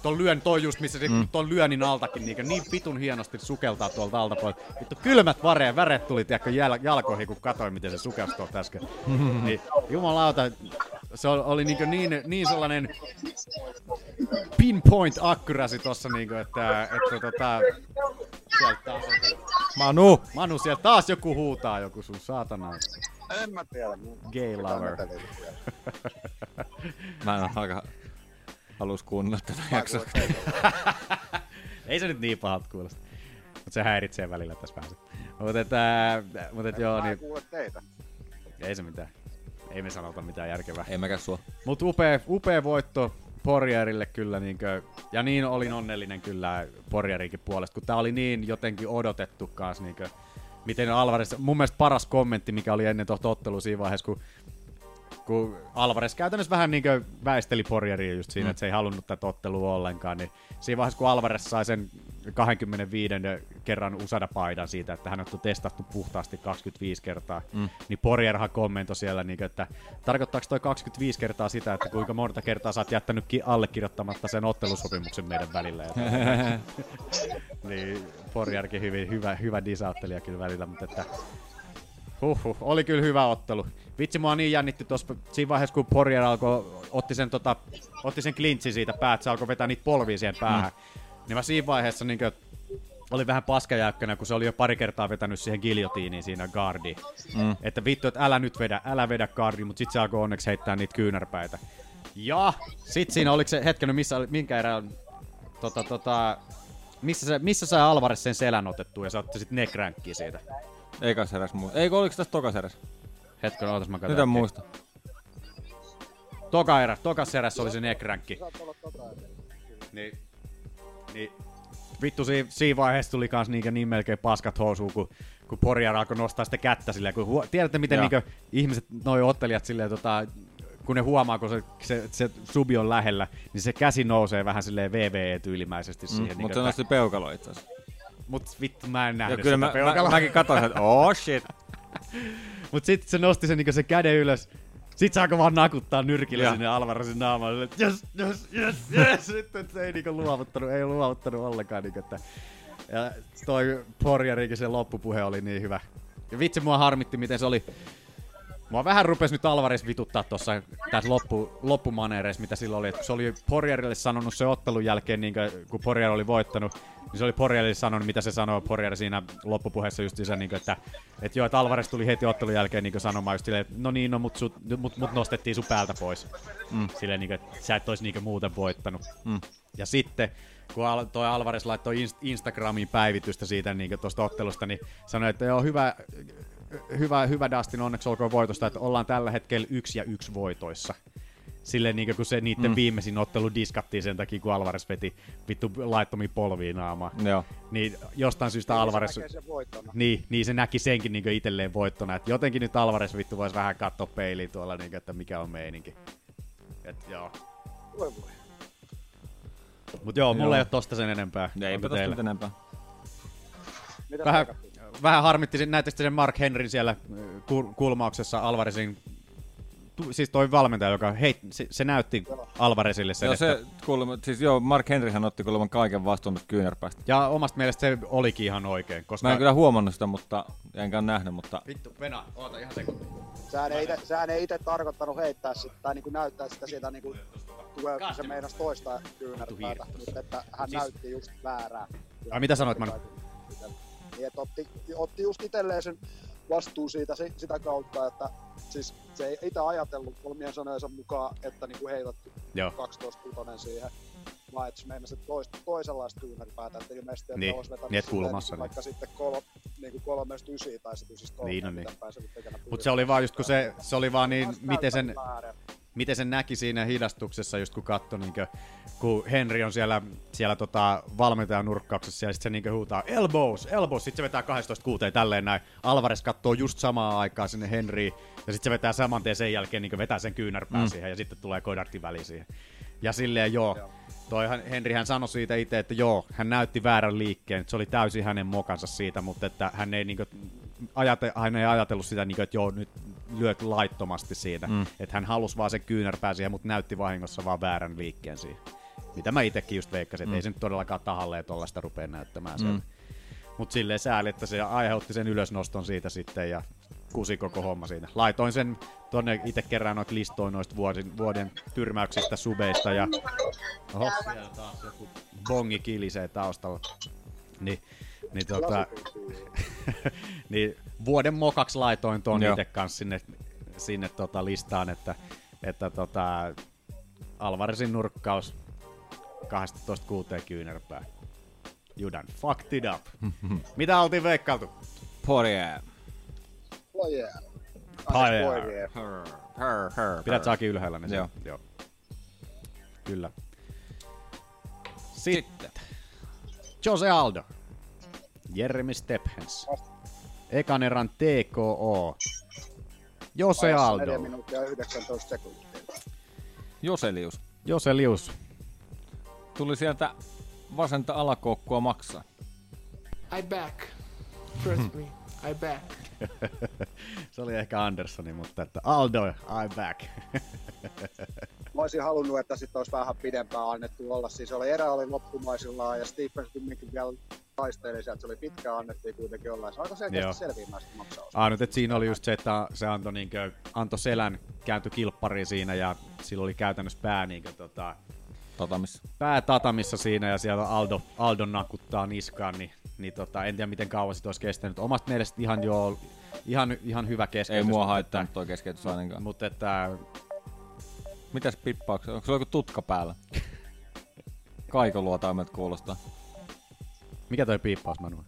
tuon lyön, toi just missä se mm. tuon lyönnin altakin niin, niin vitun hienosti sukeltaa tuolta alta pois. Vittu kylmät vare, väret tuli tiedätkö, jäl, jalkoihin, kun katsoin, miten se sukelsi tuolta äsken. niin, jumalauta, se oli, niin, niin, niin sellainen pinpoint accuracy tossa, niin että, että tota, sieltä taas joku, Manu! Manu, sieltä taas joku huutaa, joku sun saatana. En mä tiedä. Gay lover. Mä en aika halus kuunnella tätä jaksoa. Ei se nyt niin pahalta kuulosta. Mutta se häiritsee välillä tässä vähän. Mutta että, mut et joo, Mä en niin kuule teitä. ei se mitään. Ei me sanota mitään järkevää. Ei mäkäs sua. Mut upea, upea voitto Porjerille kyllä, niinkö, ja niin olin onnellinen kyllä Porjerinkin puolesta, kun tää oli niin jotenkin odotettu kans, niinkö, miten Alvarez, mun mielestä paras kommentti, mikä oli ennen tohto ottelua siinä vaiheessa, kun kun Alvarez käytännössä vähän niinkö väisteli Porjeria just siinä, Mm. että se ei halunnut tätä ottelua ollenkaan, niin siinä vaiheessa kun Alvarez sai sen 25 kerran Usada-paidan siitä, että hän on testattu puhtaasti 25 kertaa, Mm. niin Porjerhan kommentoi siellä, niin että tarkoittaako toi 25 kertaa sitä, että kuinka monta kertaa sä oot jättänyt ki- allekirjoittamatta sen ottelusopimuksen meidän välillä. Niin Porjerkin hyvin, hyvä, hyvä disauttelija kyllä välillä, mutta että Huhhuh, oli kyllä hyvä ottelu. Vitsi, mua niin jännitti tuossa siinä vaiheessa, kun Poirier alkoi, otti sen, tota, otti sen klintsi siitä päät, se alkoi vetää niitä polvia siihen päähän. Mm. Niin mä siinä vaiheessa niin oli vähän paskajäykkänä, kun se oli jo pari kertaa vetänyt siihen giljotiiniin siinä guardiin. Mm. Että vittu, että älä nyt vedä, älä vedä guardiin, mutta sit se alkoi onneksi heittää niitä kyynärpäitä. Ja sit siinä oliko se hetken, missä, oli- minkä erä on, tota, tota, missä, se, missä sai Alvarez sen selän otettua ja se otti sit neckränkkiä siitä. Eikä eräs muista. Eikö oliko tässä tokas eräs? Hetken, ootas mä. Nyt en muista. Toka erä, tokas erässä oli se neckränkki. Niin, niin Vittu siinä, siinä vaiheessa tuli kans niinkö niin melkein paskat housuun, kun, kun Porjar alkoi nostaa sitä kättä silleen, kun huo, tiedätte miten niinkö ihmiset, noi ottelijat silleen tota, kun ne huomaa, kun se, se, se subi on lähellä, niin se käsi nousee vähän silleen VVE-tyylimäisesti siihen. Mm, niinkö, mutta se nosti peukalo itse asiassa. Mut vittu, mä en nähnyt kyllä sitä mä, mä, mäkin katsoin, että oh shit. Mut sit se nosti sen, niinku se käden ylös. Sit se alkoi vaan nakuttaa nyrkillä sinne Alvarezin naamaan. Että yes, yes, yes, yes. Sitten se ei niinku luovuttanut, ei luovuttanut ollenkaan. Niinku, että... Ja toi Porjarikin se loppupuhe oli niin hyvä. Ja vitsi mua harmitti, miten se oli. Mua vähän rupes nyt Alvarez vituttaa tuossa tässä loppu, loppumaneereissa, mitä sillä oli. Et kun se oli Porjarille sanonut se ottelun jälkeen, niin kun Porjar oli voittanut, niin se oli Porjarille sanonut, mitä se sanoi Porjar siinä loppupuheessa just se, niin kuin, että, että joo, että Alvarez tuli heti ottelun jälkeen niin sanomaan just silleen, että no niin, no mut, sut, mut, mut nostettiin sun päältä pois. Mm. Silleen, niin kuin, että sä et ois niin muuten voittanut. Mm. Ja sitten, kun Al- toi Alvarez laittoi Inst- Instagramiin päivitystä siitä niin tuosta ottelusta, niin sanoi, että joo, hyvä, hyvä, hyvä Dustin, onneksi olkoon voitosta, että ollaan tällä hetkellä yksi ja yksi voitoissa. Silleen niin kun se niiden Mm. viimeisin ottelu diskattiin sen takia, kun Alvarez veti vittu laittomia polviin naamaan. Joo. Niin jostain syystä Niin, se Alvarez... voittona. Niin, niin se näki senkin niin itselleen voittona. Et jotenkin nyt Alvarez vittu voisi vähän katsoa peiliin tuolla, niin, että mikä on meininki. Et joo. Voi voi. Mut joo, mulla Joo. ei ole tosta sen enempää. Eipä Onko tosta enempää. Mitä Vähän? Vähän harmitti, sitten sen Mark Henryn siellä äh, kul- kulmauksessa Alvarezin, siis toi valmentaja, joka hei, se, se näytti Alvarezille sen, Joo, että, se kuulemma, siis joo, Mark Henryhän otti kuulemma kaiken vastuun tästä kyynärpäästä. ja omasta mielestä se olikin ihan oikein, koska... Mä en kyllä huomannut sitä, mutta enkä ole nähnyt, mutta Vittu, Venä, oota ihan sekunti. Sehän ei, ite, sehän ei itse tarkoittanut heittää sitä, tai niinku näyttää sitä sieltä niinku, tulee, se meinas toista kyynärpäätä, mutta että hän Siis- näytti just väärää. Ai mitä sanoit, Manu? Niin, että otti, otti just itselleen sen vastuu siitä si- sitä kautta, että siis se ei itse ajatellut omien sanojensa mukaan, että niinku heilät Joo. 12 kutonen siihen, vaan että se että toista, toisenlaista kyynärpäätä, että ilmeisesti että Niin, olisi vetänyt niin, kulmassa, niinku vaikka sitten kol, niinku kolmesta ysiä tai sitten siis kolme, Niin on, niin. mitä pääsevät tekemään Mut se oli vaan just kun se, se oli vaan niin, miten sen, väärää. Miten sen näki siinä hidastuksessa, just kun katsoi, niin kun Henry on siellä, siellä tota, valmentajan nurkkauksessa, ja sitten se niin huutaa elbows, elbows, sitten se vetää 12-6 tälleen näin. Alvarez katsoo just samaan aikaan sinne Henryin, ja sitten se vetää saman tien sen jälkeen, niin vetää sen kyynärpään Mm. siihen, ja sitten tulee Kodartin väliin siihen. Ja silleen joo, joo. Toi Henry hän sanoi siitä itse, että joo, hän näytti väärän liikkeen, että se oli täysin hänen mokansa siitä, mutta että hän ei, niinku, ajate, hän ei ajatellut sitä, niinku, että joo, nyt lyöt laittomasti siitä. Mm. Että hän halusi vaan sen kyynärpää siihen, mutta näytti vahingossa vaan väärän liikkeen siihen. Mitä mä itekin just veikkasin, että Mm. ei se nyt todellakaan tahalleen tollaista rupea näyttämään Mm. Mutta silleen sääli, että se aiheutti sen ylösnoston siitä sitten ja kusi koko homma siinä. Laitoin sen tonne itse kerran noita listoin noista vuoden, vuoden tyrmäyksistä subeista ja oho, siellä taas joku bongi kilisee taustalla. Niin, niin, tota, niin vuoden mokaksi laitoin Joo. itse kanssa sinne, sinne tota listaan, että, että tota, Alvarezin nurkkaus 12-6 kyynärpää. You done fucked it up. Mitä oltiin veikkailtu? Poirier. Her, her, Pidät saakin ylhäällä ne Joo. Joo. Kyllä. Sitten. Jose Aldo. Jeremy Stephens. Ekan erän TKO. Jose Aldo. 4 minuuttia ja 19 sekuntia. Joselius. Jose Lius. Tuli sieltä vasenta alakoukkua maksaa. I back. Trust me, I back. Se oli ehkä Anderssoni, mutta että Aldo, I'm back. Mä olisin halunnut, että sitten olisi vähän pidempään annettu olla. Siis oli erä oli loppumaisillaan ja Stephen kumminkin vielä taisteli sieltä. Se oli pitkään annettiin kuitenkin olla. Se aika Joo. selkeästi selviämään sitä maksaa. Ainut, että siinä oli just se, että se antoi, niinkö, antoi selän, kääntyi kilppariin siinä ja sillä oli käytännössä pää, niinkö, tota, Tatamissa. pää tatamissa siinä ja siellä Aldo, Aldo nakuttaa niskaan, niin, niin tota, en tiedä miten kauan sit olisi kestänyt. Omasta mielestä ihan joo, ihan, ihan hyvä keskeytys. Ei mua haittanut toi keskeytys ainakaan. Mutta että Mitäs pippauksia? Onko sulla joku tutka päällä? Kaikoluotaimet kuulostaa. mikä toi piippaus, Manu?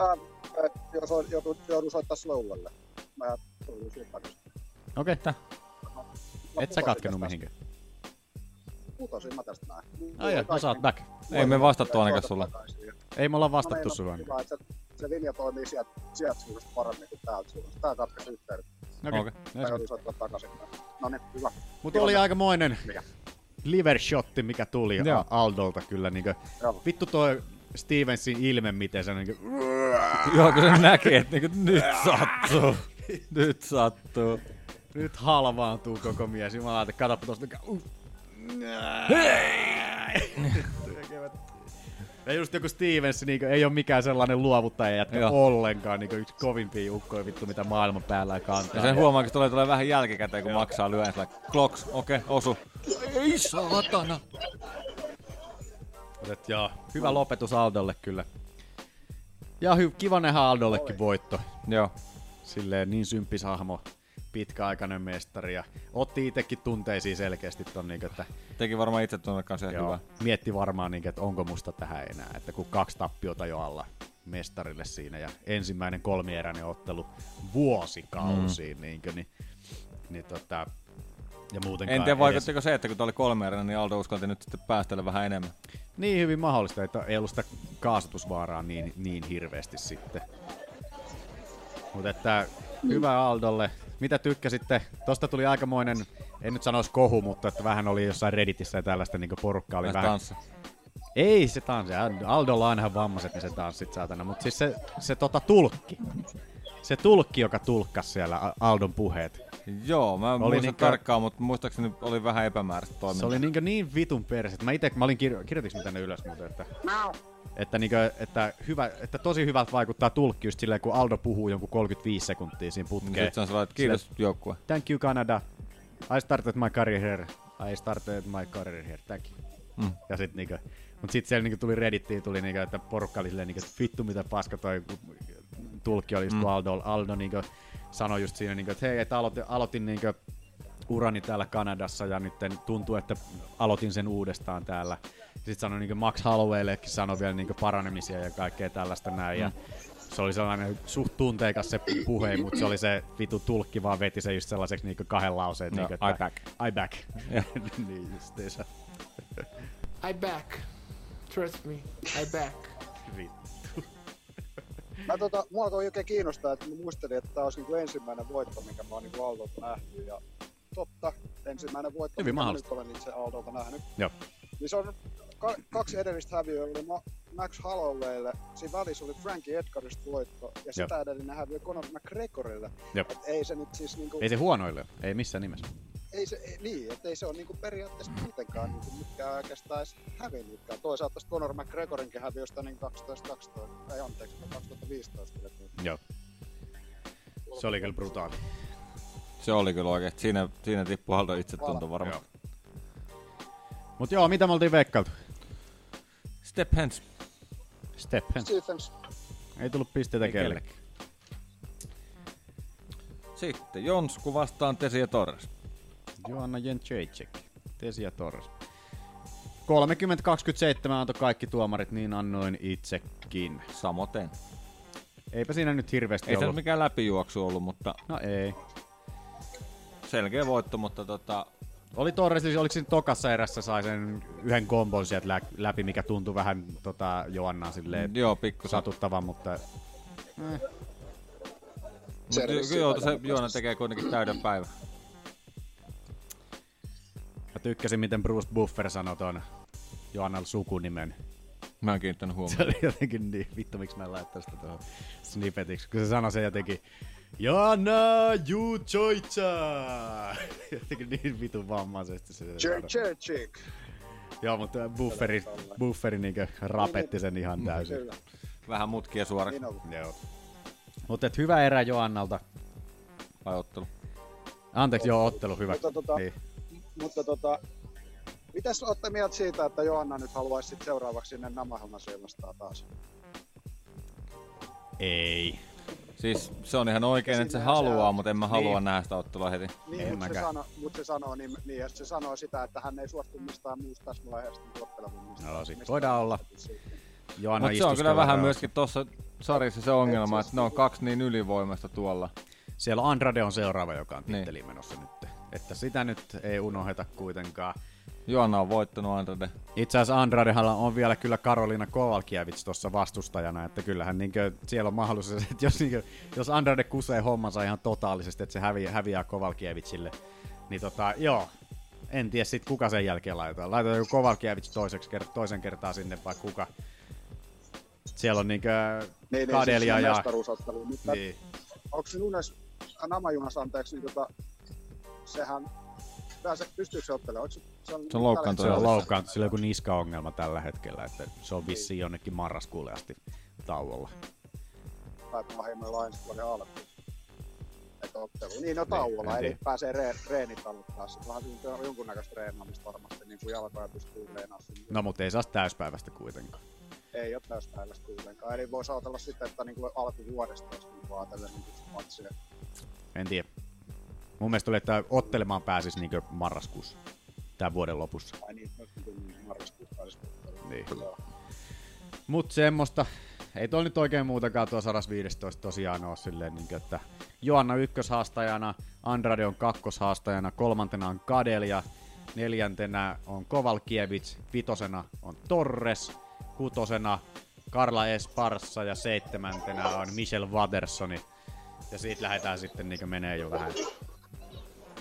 Äh, et jos on, joudu, joudu soittaa slowelle. Mä joudun siitä takaisin. Okei. Okay. Et sä katkenut mihinkään. Putosin mä tästä näin. Ai joo, no sä oot back. Ei me vastattu ainakaan sulle. Ei me olla vastattu No niin, sulle. no, hyvä, että se, linja toimii sieltä, sieltä suunnasta paremmin kuin täältä suunnasta. Tää katkaisi yhteyden. Okei. Okei. Tää joutuu soittaa takaisin. No niin, hyvä. Mutta oli aikamoinen Mikä? liver shotti, mikä tuli Joo. Aldolta kyllä. Niinku, Joo. vittu toi Stevensin ilme, miten se niinku, Joo, kun se näkee, että niinku, nyt sattuu. nyt sattuu. nyt halvaantuu koko mies. Jumala, että katoppa tosta. Uh. Ja just joku Stevens niin ei ole mikään sellainen luovuttaja jätkä Joo. ollenkaan, niin yksi kovimpia ukkoja vittu, mitä maailman päällä kantaa. Ja sen huomaa, kun tulee, tulee vähän jälkikäteen, kun maksaa lyön. Kloks, okei, okay, osu. Ei saatana. Et joo, hyvä lopetus Aldolle kyllä. Ja hy- kiva nähdä Aldollekin voitto. Joo. Silleen niin symppis hahmo, pitkäaikainen mestari ja otti itekin tunteisiin selkeästi ton, niin että Teki varmaan itse tunne kanssa joo, hyvää. mietti varmaan, niin, että onko musta tähän enää, että kun kaksi tappiota jo alla mestarille siinä ja ensimmäinen kolmieräinen ottelu vuosikausiin, mm. niin, niin, niin tota, ja muutenkaan En tiedä, edes- vaikuttiko se, että kun tää oli kolme erää, niin Aldo uskalti nyt sitten päästellä vähän enemmän. Niin hyvin mahdollista, että ei ollut sitä kaasutusvaaraa niin, niin hirveästi sitten. Mutta että hyvä Aldolle. Mitä tykkäsitte? Tosta tuli aikamoinen, en nyt sanoisi kohu, mutta että vähän oli jossain Redditissä ja tällaista niin porukkaa oli Näistä vähän... tanssi. Ei se tanssi, Aldolla on aina vammaiset, niin se tanssit saatana, mutta siis se, se tota tulkki. Se tulkki, joka tulkkasi siellä Aldon puheet. Joo, mä en Oli muista niinkö- tarkkaan, mutta muistaakseni oli vähän epämääräistä Se toimintaa. oli niin, niin vitun perse. Mä ite, mä olin kir- kirjoitinko mä tänne ylös muuten, että... Että, niinkö, että, hyvä, että tosi hyvältä vaikuttaa tulkki just silleen, kun Aldo puhuu jonkun 35 sekuntia siinä putkeen. Sitten se on sellainen, että kiitos joukkue. Thank you Canada. I started my career here. I started my career here. Thank you. Mm. Ja sit niinkö, mut sit siellä niinkö tuli Reddittiin, tuli niinkö, että porukka oli silleen niinkö, että vittu mitä paska toi tulkki oli just Mm. Aldo, Aldo niinkö sanoi just siinä niinkö, että hei, että aloitin, aloitin niinkö urani täällä Kanadassa ja nyt tuntuu, että aloitin sen uudestaan täällä. Sitten sanoi niin Max Hollowayillekin sanoi vielä niin paranemisia ja kaikkea tällaista näin. Mm. Ja se oli sellainen suht tunteikas se puhe, mutta se oli se vitu tulkki vaan veti se just sellaiseksi niin kahden lauseen. Joo, niin I back. I back. Niin justiinsa. I back. Trust me, I back. Vittu. Mä tota, mua alkoi oikein kiinnostaa, että mä muistelin, että tää olisi niinku ensimmäinen voitto, minkä mä oon niinku Aldolta nähnyt. Ja totta, ensimmäinen voitto, Hyvin mahdollista. nyt olen itse Aldolta nähnyt. Joo. Niin se on ka- kaksi edellistä häviöä oli Ma- Max Hollowaylle, siinä välissä oli Frankie Edgarista voitto, ja sitä edellinen häviö Conor McGregorille. Joo. Et ei se nyt siis niinku... Ei se huonoille ei missään nimessä. ei se, ei, niin, että ei se ole niinku periaatteessa kuitenkaan niinku mitkään oikeastaan edes hävinnytkään. Toisaalta tästä Conor McGregorinkin häviöstä niin 12-12, ei anteeksi, 2015 pidettiin. Joo. Se oli kyllä brutaali. Se oli kyllä oikein. Siinä, siinä tippui Aldo itsetunto varmaan. Mut joo, mitä me oltiin veikkailtu? Step hands. Step hands. Stephens. Ei tullut pisteitä Ei kellekään. Sitten Jonsku vastaan Tesi ja Torres. Joanna Jędrzejczyk, Tesia Torres. 30-27 antoi kaikki tuomarit, niin annoin itsekin. Samoten. Eipä siinä nyt hirveästi Ei se ollut. mikään läpijuoksu ollut, mutta No ei. Selkeä voitto, mutta tota, Oli Torres, siis oliko siinä tokassa erässä sai sen yhden kombon sieltä lä- läpi, mikä tuntui vähän tota, Joannaa silleen Joo, pikkusen. satuttavan, mutta eh. Mut joo, se Joona tekee kuitenkin täyden päivän. Mä tykkäsin, miten Bruce Buffer sanoi ton Joannalla sukunimen. Mä en kiinnittänyt Se huomioon. oli jotenkin niin, vittu miksi mä en laittanut sitä tuohon snippetiksi, kun se sanoi se jotenkin Joanna Jujoitsa! jotenkin niin vitun vammaisesti se. Jędrzejczyk. Joo, mutta bufferi, bufferi niinkö rapetti sen ihan täysin. Kyllä. Vähän mutkia suora. Niin. Joo. Mutta et hyvä erä Joannalta. Vai ottelu? Anteeksi, joo, ottelu hyvä. Mutta tota, Niin. mutta tota, mitäs olette mieltä siitä, että Joanna nyt haluaisi sit seuraavaksi sinne Namahalmaseen vastaan taas? Ei. Siis se on ihan oikein, että se haluaa, mutta en mä halua Niin. nähdä sitä ottelua heti. Niin, mutta se, sano, mut se sanoo, niin, niin, ja se sanoo sitä, että hän ei suostu mistään muusta tässä vaiheessa niin ottelemaan mistään. No, sit mistään voidaan olla. Mutta se on kyllä vähän rauhassa. myöskin tuossa sarjassa se ongelma, että ne on kaksi niin ylivoimasta tuolla. Siellä Andrade on seuraava, joka on Niin. titteliin menossa nyt. Että sitä nyt ei unoheta kuitenkaan. Joanna on voittanut Andrade. Itse asiassa Andradehan on vielä kyllä Karolina Kovalkiewicz tuossa vastustajana, että kyllähän niinkö, siellä on mahdollisuus, että jos, niinkö, jos Andrade kusee hommansa ihan totaalisesti, että se häviää, häviää Kovalkiewicille, niin tota, joo, en tiedä sit kuka sen jälkeen laitetaan. Laitetaan joku Kovalkiewicz toiseksi, kert- toisen kertaa sinne vai kuka. Siellä on niinkö Niin, Kadelia niin, siis ja... Niin. Onko se Nunes, Namajunas anteeksi, niin tota, sehän, pääse, pystyykö se ottelemaan? Se, se on, Se on loukkaantunut. Se on loukkaantunut, sillä on joku niskaongelma tällä hetkellä, että se on vissiin jonnekin marraskuulle asti tauolla. Päätään vahingoilla ensi vuoden alkuun. Että ottelu. Niin, no tauolla, en eli tiedä. pääsee re, reenit aloittaa. Sitten vähän siinä on jonkunnäköistä treenaamista varmasti, niin kuin jalkoja pystyy treenaamaan. No mutta ei saa täyspäivästä kuitenkaan. Ei ole täyspäiväistä kuitenkaan. Eli voisi ajatella sitten, että niin kuin alkuvuodesta olisi niin ajatellen niin matseja. En tiedä. Mun mielestä oli, että ottelemaan pääsis niinkö marraskuussa. Tämän vuoden lopussa. Ai niin, niin marraskuussa pääsisi. Niin. Joo. Mut semmoista. Ei tuolla nyt oikein muutakaan tuo 115 tosiaan ole silleen, niin että Joanna ykköshaastajana, Andrade on kakkoshaastajana, kolmantena on Kadelia, neljäntenä on Kovalkiewicz, vitosena on Torres, kutosena Karla Esparsa ja seitsemäntenä on Michel Watersoni. Ja siitä lähdetään sitten niin menee jo vähän.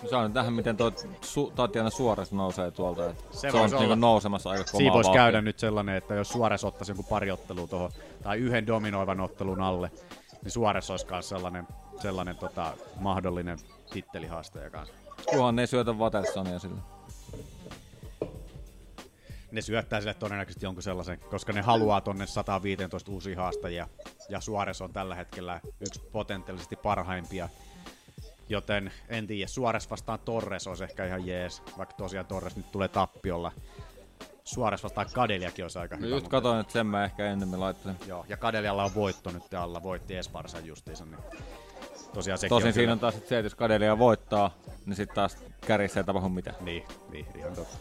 Saan tähän, miten tuo su- Tatjana Suores nousee tuolta. Että Se se, voisi on niinku nousemassa aika kovaa Siinä voisi käydä nyt sellainen, että jos Suores ottaisi jonkun pari ottelua tuohon, tai yhden dominoivan ottelun alle, niin Suores olisi myös sellainen, sellainen tota, mahdollinen tittelihaastaja kanssa. Kunhan ne ei syötä Watersonia sille. Ne syöttää sille todennäköisesti jonkun sellaisen, koska ne haluaa tonne 115 uusia haastajia, ja Suores on tällä hetkellä yksi potentiaalisesti parhaimpia. Joten en tiedä, Suores vastaan Torres olisi ehkä ihan jees, vaikka tosiaan Torres nyt tulee tappiolla. Suores vastaan Kadeliakin olisi aika No hyvä. just mun katoin, että sen mä ehkä ennemmin laittelen. Joo, ja Kadelialla on voitto nyt alla, voitti Esparsan justiinsa, niin tosiaan sekin Tosin on siinä kyllä- on taas se, että jos Kadelia voittaa, niin sitten taas kärjissä ei tapahdu mitään. Niin, niin, ihan totta.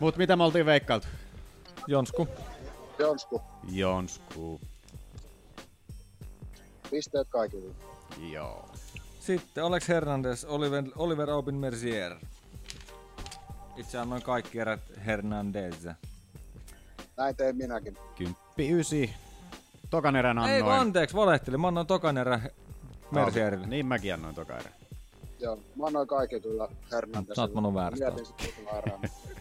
Mut mitä me oltiin veikkailtu? Jonsku. Jonsku, Jonsku. pisteet kaikille. Joo. Sitten Alex Hernandez, Oliver, Oliver Aubin Mercier. Itse annoin kaikki erät Hernandez. Näin teen minäkin. Kymppi ysi. Tokan erän annoin. Ei kun anteeksi, valehtelin. Mä annoin tokan erä Mercierille. Niin mäkin annoin toka erän. Joo, mä annoin kaiken kyllä Hernandezille. Sä oot väärästä Mietin sitten.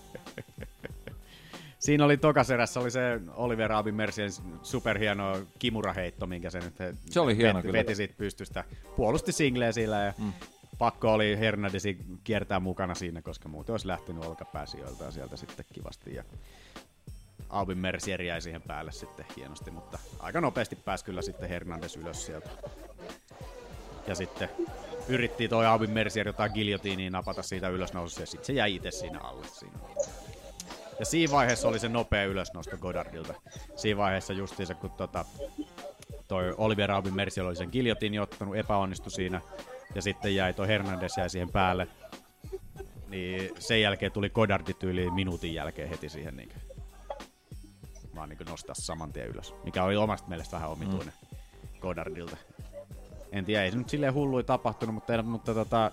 Siinä oli tokas erässä oli se Oliver Abin Mercien superhieno kimuraheitto, minkä se nyt he- Se oli hieno veti, kyllä. veti siitä pystystä. Puolusti singleä sillä ja mm. pakko oli Hernandesi kiertää mukana siinä, koska muuten olisi lähtenyt olkapääsijoilta sieltä sitten kivasti. Ja Aubin Mercier jäi siihen päälle sitten hienosti, mutta aika nopeasti pääsi kyllä sitten Hernandez ylös sieltä. Ja sitten yritti toi Aubin Mercier jotain giljotiiniin napata siitä ylösnousussa ja sitten se jäi itse siinä alle siinä. Ja siinä vaiheessa oli se nopea ylösnosto Goddardilta. Siinä vaiheessa justiinsa, kun tota, toi Oliver Aubin Mercier oli sen giljotiini ottanut, epäonnistui siinä. Ja sitten jäi toi Hernandez jäi siihen päälle. Niin sen jälkeen tuli Goddardi tyyliin minuutin jälkeen heti siihen niin vaan niin nostaa saman tien ylös. Mikä oli omasta mielestä vähän omituinen mm. Goddardilta. En tiedä, ei se nyt silleen hullui tapahtunut, mutta, mutta tota,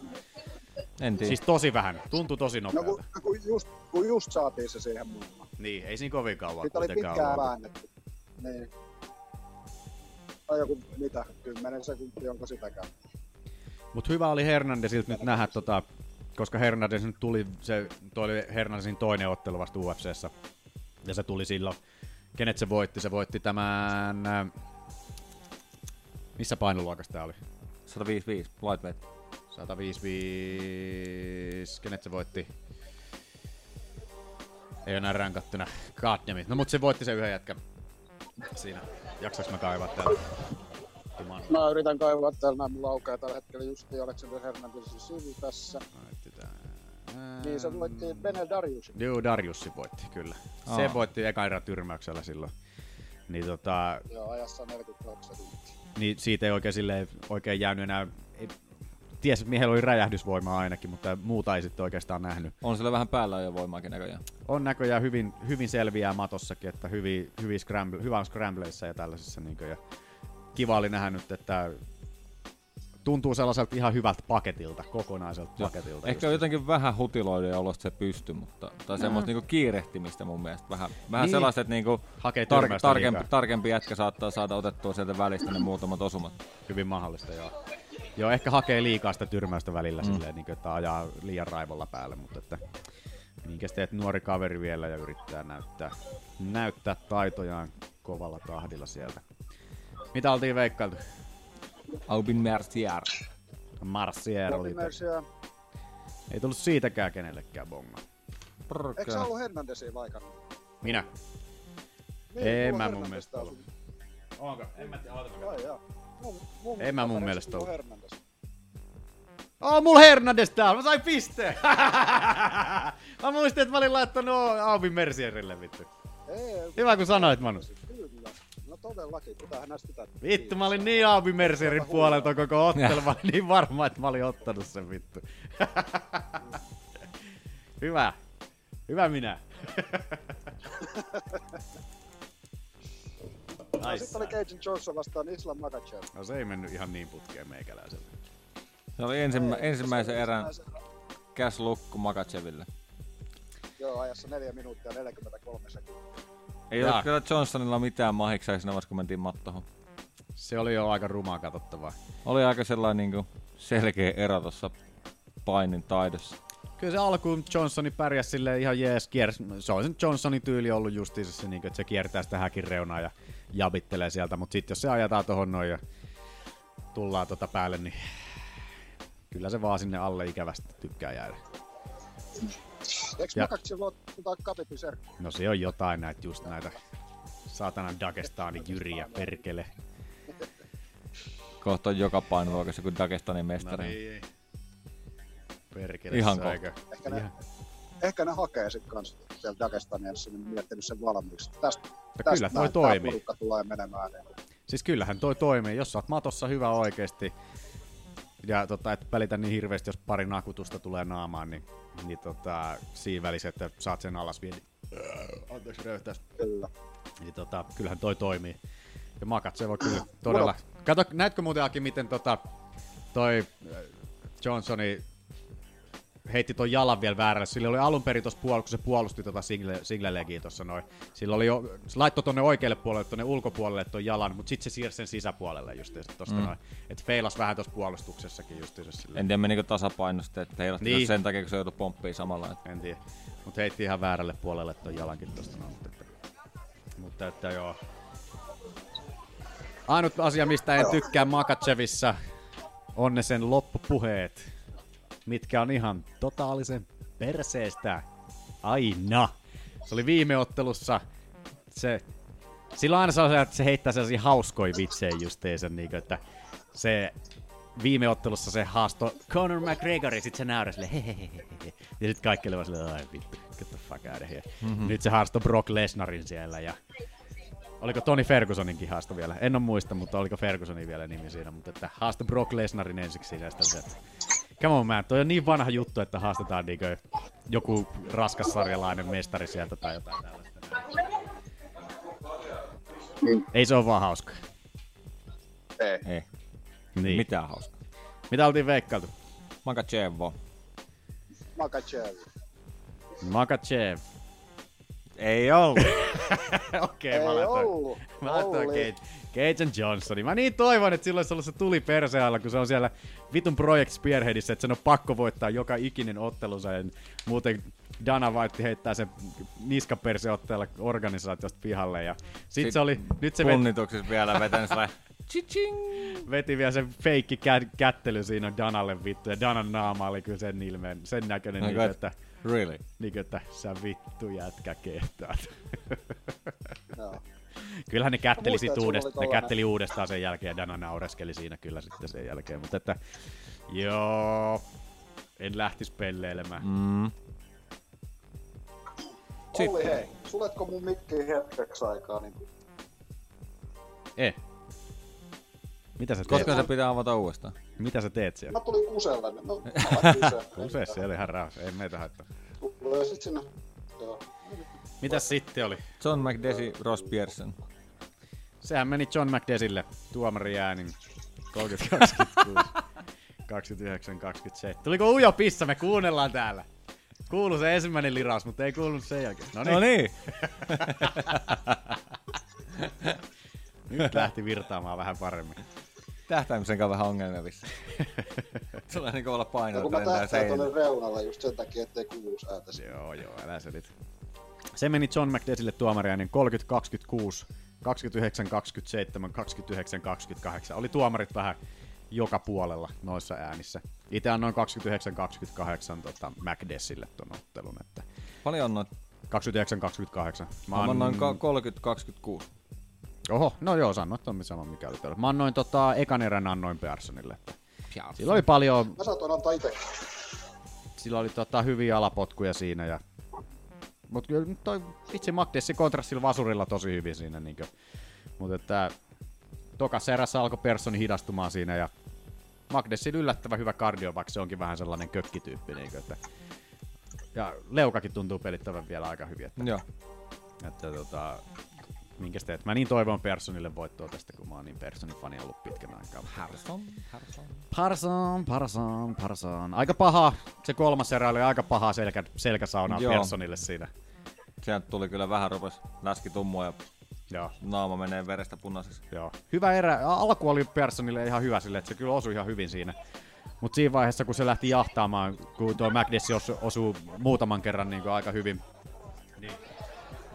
En tiedä. siis tosi vähän. Tuntui tosi No nopealta. kun, kun, just, kun just saatiin se siihen mukaan. Niin, ei siinä kovin kauan Siitä oli pitkään ollut. väännetty. Niin. Tai joku, mitä, 10 sekuntia, onko sitäkään. Mut hyvä oli Hernandezilta nyt nähdä, tota, koska Hernandez nyt tuli, se toi oli Hernandezin toinen ottelu vasta UFCssä. Ja se tuli silloin, kenet se voitti? Se voitti tämän, äh, missä painoluokassa tää oli? 155, lightweight. 155, kenet se voitti? Ei enää ränkattuna. Goddamit. No mut se voitti se yhden jätkän siinä. Jaksaks mä kaivaa täältä? Juman. Mä yritän kaivaa täällä näin mun laukaa tällä hetkellä justi Alexander Hernandezin sivu tässä. Niin se voitti Benel Darius. Joo, Darjussi voitti, kyllä. Aa. Se voitti eka erän tyrmäyksellä silloin. Niin, tota, Joo, ajassa 42 sekuntia. niin siitä ei oikein, silleen, oikein jäänyt enää... Ei, ties, että miehellä oli räjähdysvoimaa ainakin, mutta muuta ei sitten oikeastaan nähnyt. On sillä vähän päällä jo voimaakin näköjään. On näköjään hyvin, hyvin selviää matossakin, että hyvin, hyvin scramble, hyvä on scrambleissa ja tällaisissa. Niin ja kiva oli nähdä nyt, että tuntuu sellaiselta ihan hyvältä paketilta, kokonaiselta Joo. paketilta. Ehkä on jotenkin vähän hutiloiden olosta se pysty, mutta, tai semmoista niinku kiirehtimistä mun mielestä. Vähän, vähän Niin. sellaista, että niinku tar- tarkempi, liikaa. tarkempi jätkä saattaa saada otettua sieltä välistä ne muutamat osumat. Hyvin mahdollista, joo. Joo, ehkä hakee liikaa sitä tyrmäystä välillä Mm. silleen, niin kuin, että ajaa liian raivolla päälle, mutta että minkäs teet nuori kaveri vielä ja yrittää näyttää, näyttää taitojaan kovalla tahdilla sieltä. Mitä oltiin veikkailtu? Aubin Mercier. Marsier oli. Mercier. Ei tullut siitäkään kenellekään bonga. Eikö sä ollut Hernandezia vaikannut? Minä? Niin, en mä mun mielestä ollut. Onko? En mä tiedä. Mun, mun En mä mun mielestä. Hernandez. Oh, mulla Hernandez täällä, mä sain pisteen! mä muistin, että mä olin laittanut Aubin Mercierille vittu. Ei, Hyvä kun sanoit, Manu. Kyllä. No todellakin, pitäähän näistä pitää. Vittu, mä olin niin Aubin Mercierin puolelta koko ottelu, mä olin niin varma, että mä olin ottanut sen vittu. Hyvä. Hyvä minä. No, sitten oli Cajun Johnson vastaan Islam Makachev. No se ei mennyt ihan niin putkeen meikäläiselle. Se oli ensimmä, Ei, ensimmäisen se erän cash lukku Makacheville. Joo, ajassa 4 minuuttia 43 sekuntia. Ei Jaa. ole kyllä Johnsonilla mitään mahiksia siinä vaiheessa, kun mentiin mattohon. Se oli jo aika rumaa katsottavaa. Oli aika sellainen niinku selkeä ero tuossa painin taidossa. Kyllä se alkuun Johnsoni pärjäsi sille ihan jees. Kiers, se on sen Johnsonin tyyli ollut justiinsa se, niin että se kiertää sitä häkin reunaa ja jabittelee sieltä. Mutta sitten jos se ajetaan tohon noin ja tullaan tota päälle, niin kyllä se vaan sinne alle ikävästi tykkää jäädä. Eikö Ja- ottaa serkku? No se on jotain näitä just näitä saatanan Dagestanin jyriä, perkele. Kohta on joka painoluokassa kuin Dagestanin mestari. No niin. Perkele. Ihan kohta. Ehkä ne, Ihan- ehkä ne hakee sit kans sieltä Dagestania, jos ne on miettinyt sen valmiiksi. Tästä, kyllä tästä toi näin toimii. porukka tulee menemään. Niin. Siis kyllähän toi toimii, jos sä oot matossa hyvä oikeesti, ja tota, et välitä niin hirveästi, jos pari nakutusta tulee naamaan, niin, niin tota, siinä välissä, että saat sen alas vielä. Anteeksi röyhtäis. Kyllä. Niin tota, kyllähän toi toimii. Ja makat se voi kyllä todella... Kato, näetkö muuten Aki, miten tota, toi äh, Johnsoni heitti ton jalan vielä väärälle. Sillä oli alun perin tuossa puolella, kun se puolusti tota single, single legia tuossa noin. Sillä oli jo, se laittoi tonne oikealle puolelle, tonne ulkopuolelle ton jalan, mutta sitten se siirsi sen sisäpuolelle just tosta Mm. noin. Et feilas vähän tuossa puolustuksessakin justiinsa silleen. En tiedä menikö tasapainosta, että heillä Niin. sen takia, kun se joutui pomppiin samalla. Että... En tiedä. Mutta heitti ihan väärälle puolelle ton jalankin tosta noin. Mutta että, mutta että joo. Ainut asia, mistä en tykkää Makachevissa, on ne sen loppupuheet, mitkä on ihan totaalisen perseestä. Aina. Se oli viime ottelussa. Se, sillä aina sellaisia, että se heittää sellaisia hauskoja vitsejä justeensa, niin että se viime ottelussa se haasto Conor McGregor ja sit se naurasi silleen hehehehe. Ja sit kaikki oli vaan silleen, ai vittu, get the fuck out of here. Mhm. Nyt se haasto Brock Lesnarin siellä ja Oliko Tony Fergusoninkin haasto vielä? En ole muista, mutta oliko Fergusonin vielä nimi siinä, mutta että haasto Brock Lesnarin ensiksi siinä ja sitten se, että Come on man, toi on niin vanha juttu, että haastetaan niinkö joku raskassarjalainen mestari sieltä tai jotain tällaista. Ei se ole vaan hauska. Ei. Ei. Niin. Mitään hauska. Mitä oltiin veikkailtu? Makachevo. Makachev. Makachev. Ei ollut. Okei, Ei mä laitoin. ollut. Mä laitoin Cage Johnsonin. Mä niin toivon, että silloin olisi ollut se tuli persealla, kun se on siellä vitun Project Spearheadissä, että sen on pakko voittaa joka ikinen ottelunsa. Ja muuten Dana White heittää sen niskaperseotteella organisaatiosta pihalle. Ja sit, Sit se oli, nyt se veti, Punnituksessa vielä vetänyt sellainen veti vielä sen feikki kä- kättely siinä Danalle vittu. Ja Danan naama oli kyllä sen ilmeen, sen näköinen, Oh niin, God. että, Really? niin, että sä vittu jätkä kehtaat. Joo. Kyllähän ne kätteli muistan, sit uudestaan, ne kätteli uudestaan sen jälkeen ja Dana naureskeli siinä kyllä sitten sen jälkeen, mutta että joo, en lähtis pelleilemään. Mm. Olli, hei, suletko mun mikkiin hetkeksi aikaa? Niin... Eh. Mitä sä teet? Koska se pitää avata uudestaan? Mitä sä teet siellä? Mä tulin kuselle. No. Kuse siellä ihan rauhassa, ei meitä haittaa. Tulee sit sinne. Joo. Mitäs sitten oli? John McDesi, Ross Pearson. Sehän meni John McDesille tuomari äänin 30-26. 29-27. Tuliko ujo pissa? Me kuunnellaan täällä. Kuulu se ensimmäinen liraus, mutta ei kuulunut sen jälkeen. No niin. Nyt lähti virtaamaan vähän paremmin. Tähtäimisen kanssa vähän ongelmia vissi. Tulee niin kovalla No, painolla, kun mä tähtään seinään. tuonne reunalle just sen takia, ettei kuulu ääntä. Joo, joo, älä selit. Se meni John McDesille tuomariäänin 30-26, 29-27, 29-28. Oli tuomarit vähän joka puolella noissa äänissä. Itse annoin 29-28 tota McDessille ton ottelun. Että Paljon annoit? 29-28. Mä annoin ka- 30-26. Oho, no joo, sanoit tommi sama mikä oli täällä. Mä annoin tota, ekan erän annoin Pearsonille. Että sillä oli paljon, Mä saatoin antaa itse. sillä oli tota, hyviä alapotkuja siinä. Ja... Mut kyllä toi itse Magdessi kontrastilla vasurilla tosi hyvin siinä. Niinkö. Mut että tokassa erässä alkoi Personi hidastumaan siinä ja Magdessin yllättävän hyvä kardio, vaikka se onkin vähän sellainen kökkityyppi. Niinkö, että... Ja leukakin tuntuu pelittävän vielä aika hyvin. Että... Joo. Että tota, minkäs teet? Mä niin toivon Personille voittoa tästä, kun mä oon niin Personin fani ollut pitkän aikaa. Harson, Harson. Parson, Parson, Parson. Aika paha. Se kolmas erä oli aika paha selkä, selkäsaunaa Joo. Personille siinä. Sieltä tuli kyllä vähän rupes läski tummua ja Joo. naama menee verestä punaiseksi. Joo. Hyvä erä. Alku oli Personille ihan hyvä sille, että se kyllä osui ihan hyvin siinä. Mutta siinä vaiheessa, kun se lähti jahtaamaan, kun tuo McDessi osu, osuu muutaman kerran niin aika hyvin,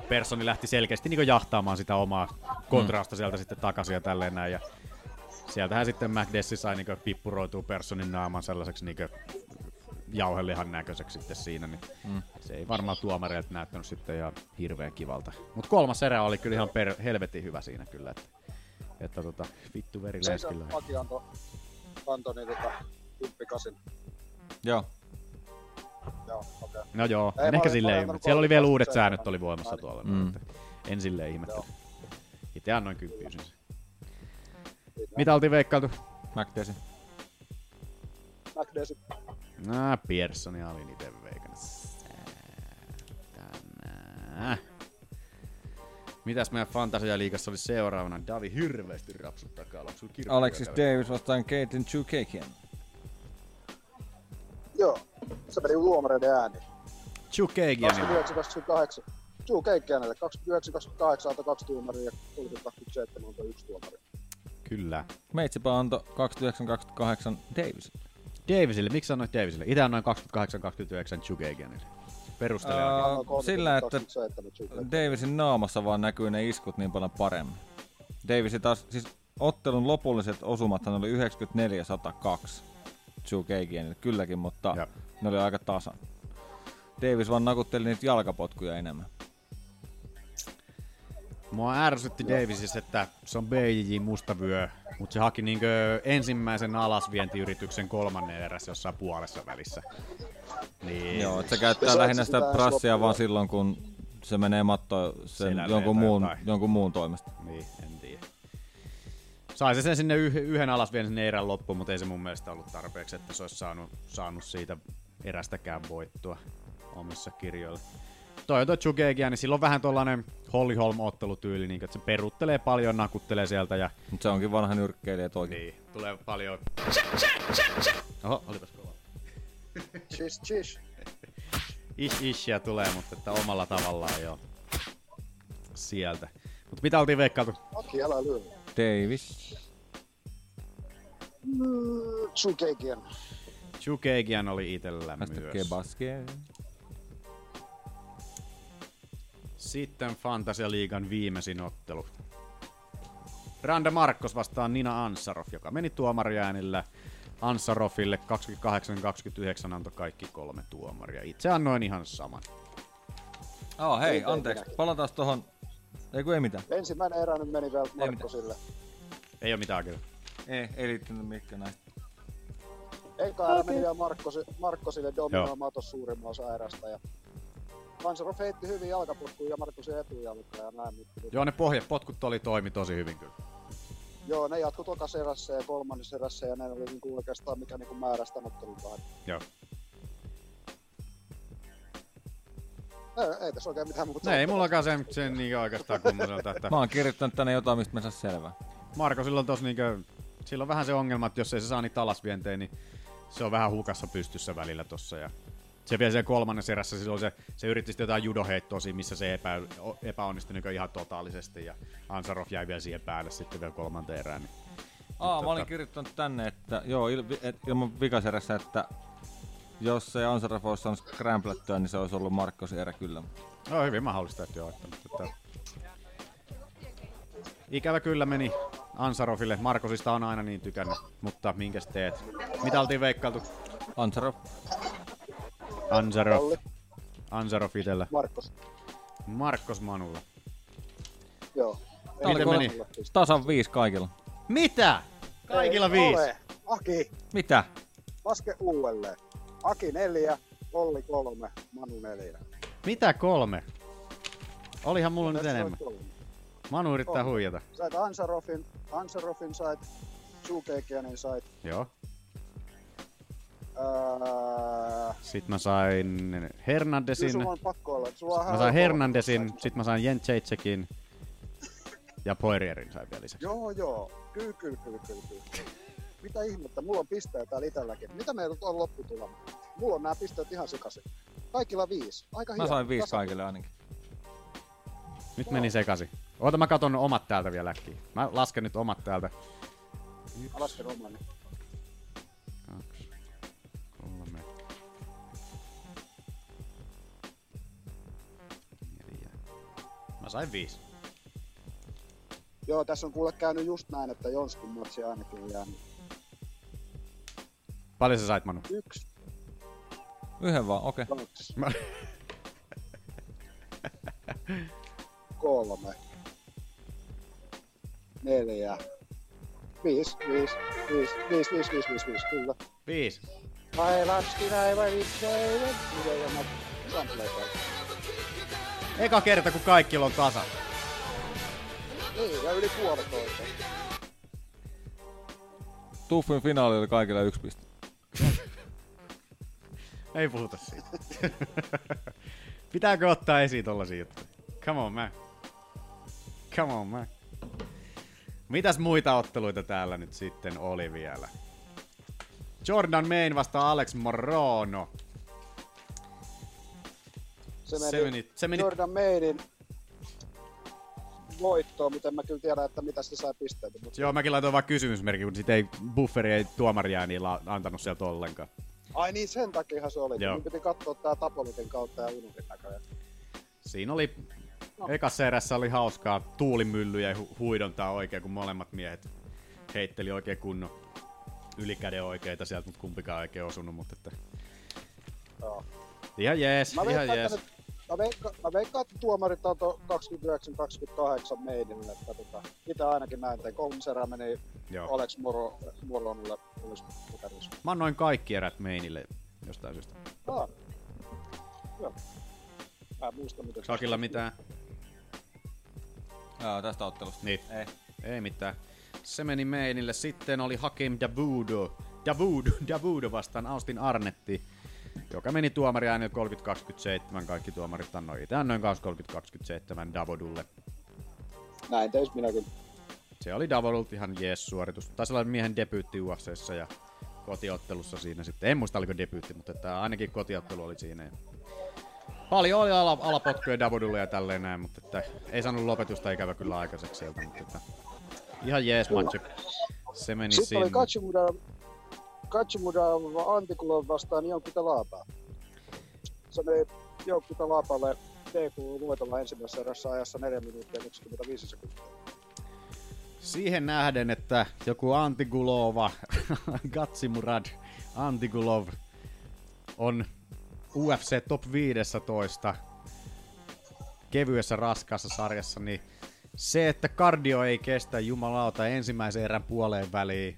Personi lähti selkeästi niin jahtaamaan sitä omaa kontrasta sieltä sitten takaisin ja tälleen näin. Ja sieltähän sitten McDessi sai niin pippuroitua Personin naaman sellaiseksi niin jauhelihan näköiseksi sitten siinä, niin Mm. se ei varmaan tuomareilta näyttänyt sitten ihan hirveän kivalta. Mutta kolmas erä oli kyllä ihan per, helvetin hyvä siinä kyllä, että, että tota, vittu veri Se leskillä. Aki antoi, niin tota, 10 Joo. Joo, okei. Okay. No joo, Ei, en ehkä silleen ymmärrä. Siellä oli vielä uudet 37. säännöt oli voimassa tuolla, Mm. en silleen ihmettele. Itse annoin kymppiysin sen. Mitä oltiin veikkailtu? McDessi. McDessi. Nää, Piersonia olin itse veikannut. Tänään. Mitäs meidän Fantasia-liigassa oli seuraavana? Davi hirveästi rapsuttaa kalaksu. Alexis Davis vastaan Caitlin Chukakian. Joo, se meni tuomareiden ääni. Chukagianilla. 29-28. Juu, Keikkiänelle 29-28 antoi kaksi tuomaria ja 30-27 antoi yksi tuomari. Kyllä. Meitsipä antoi 29-28 Davis. Davisille, miksi sanoit Davisille? Itse annoin 28-29 Chukagianille. Perustele Ää, uh, sillä, että Davisin naamassa vaan näkyy ne iskut niin paljon paremmin. Davisi taas, siis ottelun lopulliset osumathan oli 94-102 Chukagianille, kylläkin, mutta ja. ne oli aika tasan. Davis vaan nakutteli niitä jalkapotkuja enemmän. Mua ärsytti Davisissä, että se on BJJ mustavyö, mutta se haki niinkö ensimmäisen alasvientiyrityksen kolmannen erässä jossain puolessa välissä. Niin. Joo, että se käyttää lähinnä sitä brassia vaan silloin, kun se menee mattoon sen jonkun tai muun, jotain. jonkun muun toimesta. Niin, en. Sai se sen sinne yh- yhden alasvien sinne erän loppuun, mutta ei se mun mielestä ollut tarpeeksi, että se olisi saanut, saanut siitä erästäkään voittoa omissa kirjoilla. Toi on toi Chugegia, niin sillä on vähän tollanen Holly Holm-ottelutyyli, niin että se peruttelee paljon, nakuttelee sieltä ja... Mutta se onkin vanha nyrkkeilijä toikin. Niin, tulee paljon... Oho, olipas kova. Chish, chish. Ish ishia tulee, mutta että omalla tavallaan jo sieltä. Mutta mitä oltiin veikkailtu? Aki, älä lyö. Davis. Mm. Chukegian oli itellä Tästä myös. Kebaske. Sitten Fantasia Liigan viimeisin ottelu. Randa Markkos vastaan Nina Ansarov, joka meni tuomariäänillä. Ansarofille 28-29 antoi kaikki kolme tuomaria. Itse annoin ihan saman. Oh, hei, Ei anteeksi. Palataan tohon. Ei kun ei mitään. Ensimmäinen erä nyt meni vielä Markkosille. Ei ole mitään kyllä. Ei, ei liittynyt mikään näistä. Eka erä meni vielä Markkosi, Markkosille dominoimaan tuossa suurimman osa erästä. Ja Manserov heitti hyvin jalkapotkuun ja Markkosin etujalka ja näin. Mutta, Joo, ne pohjapotkut oli toimi tosi hyvin kyllä. Joo, ne jatku tokas erässä ja kolmannessa erässä ja ne oli niinku oikeastaan mikä niinku määrästä ottelun. Joo. Ei, ei tässä oikein mitään muuta. Ei mullakaan sen, sen niin oikeastaan kummoselta, että... Mä oon kirjoittanut tänne jotain, mistä me saa selvää. Marko silloin tos niinkö, sillä on vähän se ongelma, että jos ei se saa niitä alasvientejä, niin se on vähän hukassa pystyssä välillä tossa ja se vielä sen kolmannessa erässä, silloin se, se yritti sitten jotain judoheittoa siinä, missä se epä, epäonnistui niin ihan totaalisesti ja Ansarov jäi vielä siihen päälle sitten vielä kolmanteen erään. Niin. Aa, mä Tota- olin kirjoittanut tänne, että joo, il, et, ilman vikaserässä, että jos se Ansarov olisi saanut scramblettyä, niin se olisi ollut Markkosin erä kyllä. No hyvin mahdollista, että joo. Että, että... Ikävä kyllä meni Ansarofille. Markosista on aina niin tykännyt, mutta minkäs teet? Mitä oltiin veikkailtu? Ansarov. Olli. Ansarov itellä. Markkos. Markkos Manulla. Joo. Oli Miten meni? Tasan viisi kaikilla. Mitä? Kaikilla Ei viisi? Ole. Aki, Mitä? laske uudelleen. Aki neljä, Olli kolme, Manu neljä. Mitä kolme? Olihan mulla nyt Tässä on enemmän. kolme. Manu yrittää On. huijata. Sait Ansarofin, Ansarofin sait, Sukekianin sait. Joo. Sitten mä sain kyllä Hernandesin. sulla on pakko olla. Sulla on Mä sain Hernandesin, sit mä sain Jentseitsekin. Ja Poirierin sain vielä lisäksi. Joo, joo. Kyllä, kyllä, kyllä, kyllä, kyllä. Mitä ihmettä? Mulla on pisteitä täällä itselläkin. Mitä meillä on lopputulema? Mulla on nämä pisteet ihan sekaisin. Kaikilla viisi. Aika Mä hieno. sain viisi Tasa- kaikille ainakin. Nyt meni sekaisin. Oota mä katon omat täältä vielä äkkiä. Mä lasken nyt omat täältä. Mä lasken omani. Kaksi, kolme, neljä. Mä sain viisi. Joo, tässä on kuule käynyt just näin, että Jonskun matsi ainakin on jäänyt. Paljon sä sait, Manu? Yksi. Yhden vaan, okei. Okay. Mä... Kolme. Neljä. Viis, viis, viis, viis, viis, viis, viis, viis, kyllä. Viis. Ai laski näin vai vitsi, ei Eka kerta, kun kaikki on tasa. Niin, ja yli puolet oikein. Tuffin finaali oli kaikille yksi piste. Ei puhuta siitä. Pitääkö ottaa esiin tollasia juttuja? Come on man. Come on man. Mitäs muita otteluita täällä nyt sitten oli vielä? Jordan Main vastaa Alex Morono. Se meni, Se meni- se meni- Jordan Mainin voittoon, miten mä kyllä tiedän, että mitä se sai pisteitä. Mutta... Joo, mäkin laitoin vaan kysymysmerkin, kun sit ei bufferi ei tuomaria la- antanut sieltä ollenkaan. Ai niin, sen takiahan se oli. Joo. Mun piti katsoa tää Tapolitin kautta ja unohdin näköjään. Siinä oli, No. ekassa erässä oli hauskaa tuulimyllyjä ja hu- huidontaa oikein, kun molemmat miehet heitteli oikein kunnon ylikäden oikeita sieltä, mutta kumpikaan oikein osunut, mutta että Joo. ihan jees, Mä ihan veikkaan, jees. että, mä, veikkaan, mä veikkaan, että tuomarit antoi 29-28 meidille. Että tota, itse ainakin näin tein. Kolmas erä meni Joo. Alex Moro, Moronille. Mä annoin kaikki erät meinille jostain syystä. Ah. Joo. Mä en muista, mitä Sakilla mitään? Joo, tästä ottelusta. Niin. Ei. Ei mitään. Se meni meinille. Sitten oli Hakim Davudo. Davudo, Davudo vastaan Austin Arnetti, joka meni tuomari äänellä 30-27. Kaikki tuomarit annoi itse. Annoin kanssa 30-27 Davodulle. Näin teis minäkin. Se oli Davodult ihan jees suoritus. Taisi olla miehen debyytti UFCssä ja kotiottelussa siinä sitten. En muista oliko debyytti, mutta että ainakin kotiottelu oli siinä. Paljon oli ala, alapotkuja Davodulle ja tälleen näin, mutta että ei saanut lopetusta ikävä kyllä aikaiseksi sieltä. Mutta että ihan jees match. Se meni Sitten sinne. oli Kachimuda, Kachimuda Antikulon vastaan Jonkku Talapaa. Se meni Jonkku Talapalle TK voitolla ensimmäisessä erässä ajassa 4 minuuttia 25 sekuntia. Siihen nähden, että joku Antigulova, Gatsimurad Antigulov on UFC Top 15 kevyessä raskaassa sarjassa, niin se, että kardio ei kestä jumalauta ensimmäisen erän puoleen väliin,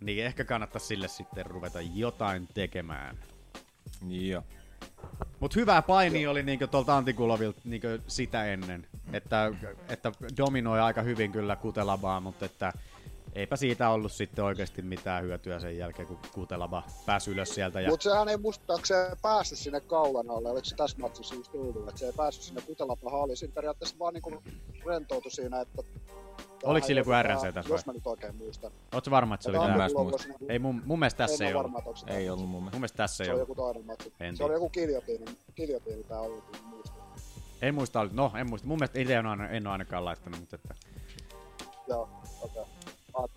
niin ehkä kannattaa sille sitten ruveta jotain tekemään. Joo. Mut hyvää paini oli niinkö tuolta Antikulovilta niinkö sitä ennen. Että, että dominoi aika hyvin kyllä Kutelabaa, mutta että eipä siitä ollut sitten oikeasti mitään hyötyä sen jälkeen, kun Kutelaba pääsi ylös sieltä. Ja... Mutta sehän ei muistaakseen päässyt sinne kaulan alle, oliko se tässä matsissa just ollut, että se ei päässyt sinne Kutelapahan, oli siinä periaatteessa vaan niinku rentoutui siinä, että Oliko sillä joku RNC tässä Jos vai? mä nyt oikein muistan. Ootko varma, että se oli Tämä Ei mun, mun mielestä tässä En ei ole ollut. se Ei ollut mun mielestä. Mun mielestä tässä Se ei ollut. joku toinen matsi. En Se oli joku kiljotiini. Kiljotiini tää oli, kun muistan. En muista, oli- no en muista. Mun mielestä itse en, en ole ainakaan laittanut, mutta, että, Joo, okei. On-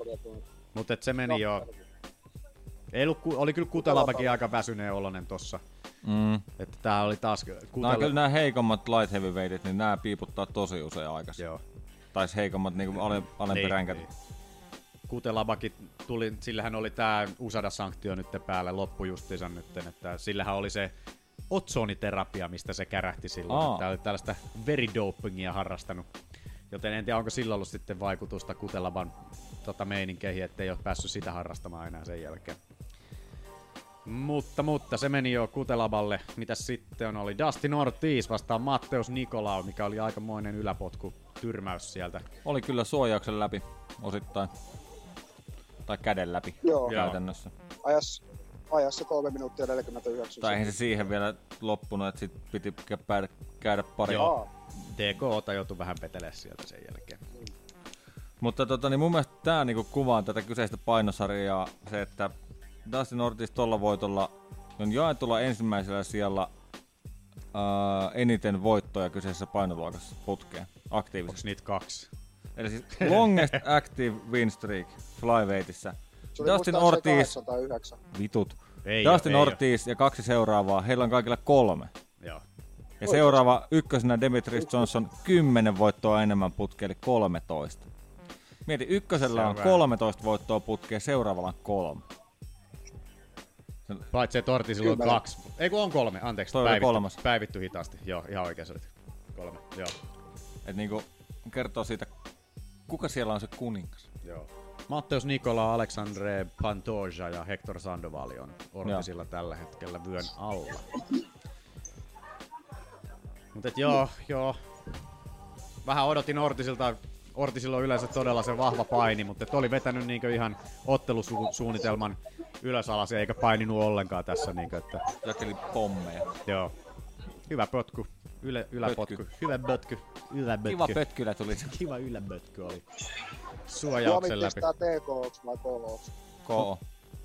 mutta että se meni No, jo. Ei ollut, oli kyllä Kutelabakin aika väsyneen olonen tossa. Mm. Että tää oli taas... Kutela... kyllä nämä heikommat light heavyweightit, niin nämä piiputtaa tosi usein aikaisin. Joo. Tai siis heikommat niinku ale, alempi Niin, niin. Kutelabakin tuli, sillähän oli tää Usada-sanktio nyt päällä loppu justiinsa nyt, että sillähän oli se otsoniterapia, mistä se kärähti silloin. Aa. Tää oli tällaista veridopingia harrastanut. Joten en tiedä, onko sillä ollut sitten vaikutusta Kutelaban tota meininkeihin, ettei ole päässyt sitä harrastamaan enää sen jälkeen. Mutta, mutta se meni jo Kutelaballe. Mitäs sitten oli? Dustin Ortiz vastaan Matteus Nikolau, mikä oli aikamoinen yläpotku tyrmäys sieltä. Oli kyllä suojauksen läpi osittain. Tai käden läpi Joo. käytännössä. Ajas, ajassa 3 minuuttia 49 Tai eihän se siihen vielä loppunut, että sit piti käydä, käydä pari. Joo. DK joutui vähän petelee sieltä sen jälkeen. Mutta tota, niin mun mielestä tää niinku kuvaa tätä kyseistä painosarjaa se, että Dustin Ortiz tolla voitolla on jaetulla ensimmäisellä sijalla ää, eniten voittoja kyseisessä painoluokassa putkeen aktiivisesti. Onks niitä kaksi? Eli siis longest active win streak. Se oli Dustin Ortiz, 8 tai 9. vitut. Ei Dustin oo, ei Ortiz ja kaksi seuraavaa, heillä on kaikilla kolme. Joo. Ja seuraava ykkösenä Demetrius Johnson 10 voittoa enemmän putkeen, eli 13. Mieti, ykkösellä Se on on vähän. 13 voittoa putkeen, seuraavalla on kolme. Paitsi että Ortizilla on Kyllä. kaksi. Ei kun on kolme, anteeksi. Toi päivitty, kolmas. päivitty hitaasti. Joo, ihan oikein se olit. Kolme, joo. Et niinku kertoo siitä, kuka siellä on se kuningas. Joo. Matteus Nikola, Aleksandre Pantoja ja Hector Sandovali on Ortizilla tällä hetkellä vyön alla. Mutta joo, joo. Vähän odotin Ortisilta. Ortisilla on yleensä todella se vahva paini, mutta oli vetänyt niinkö ihan ottelusuunnitelman ylös alas eikä paininut ollenkaan tässä. Niinkö, että... Jakeli pommeja. Joo. Hyvä potku. Yle, yläpotku. Pötky. Hyvä pötky. Yläpötky. Kiva pötkylä tuli. Kiva yläpötky oli. Suomi Suojauksen läpi. pistää TK vai KO. KO.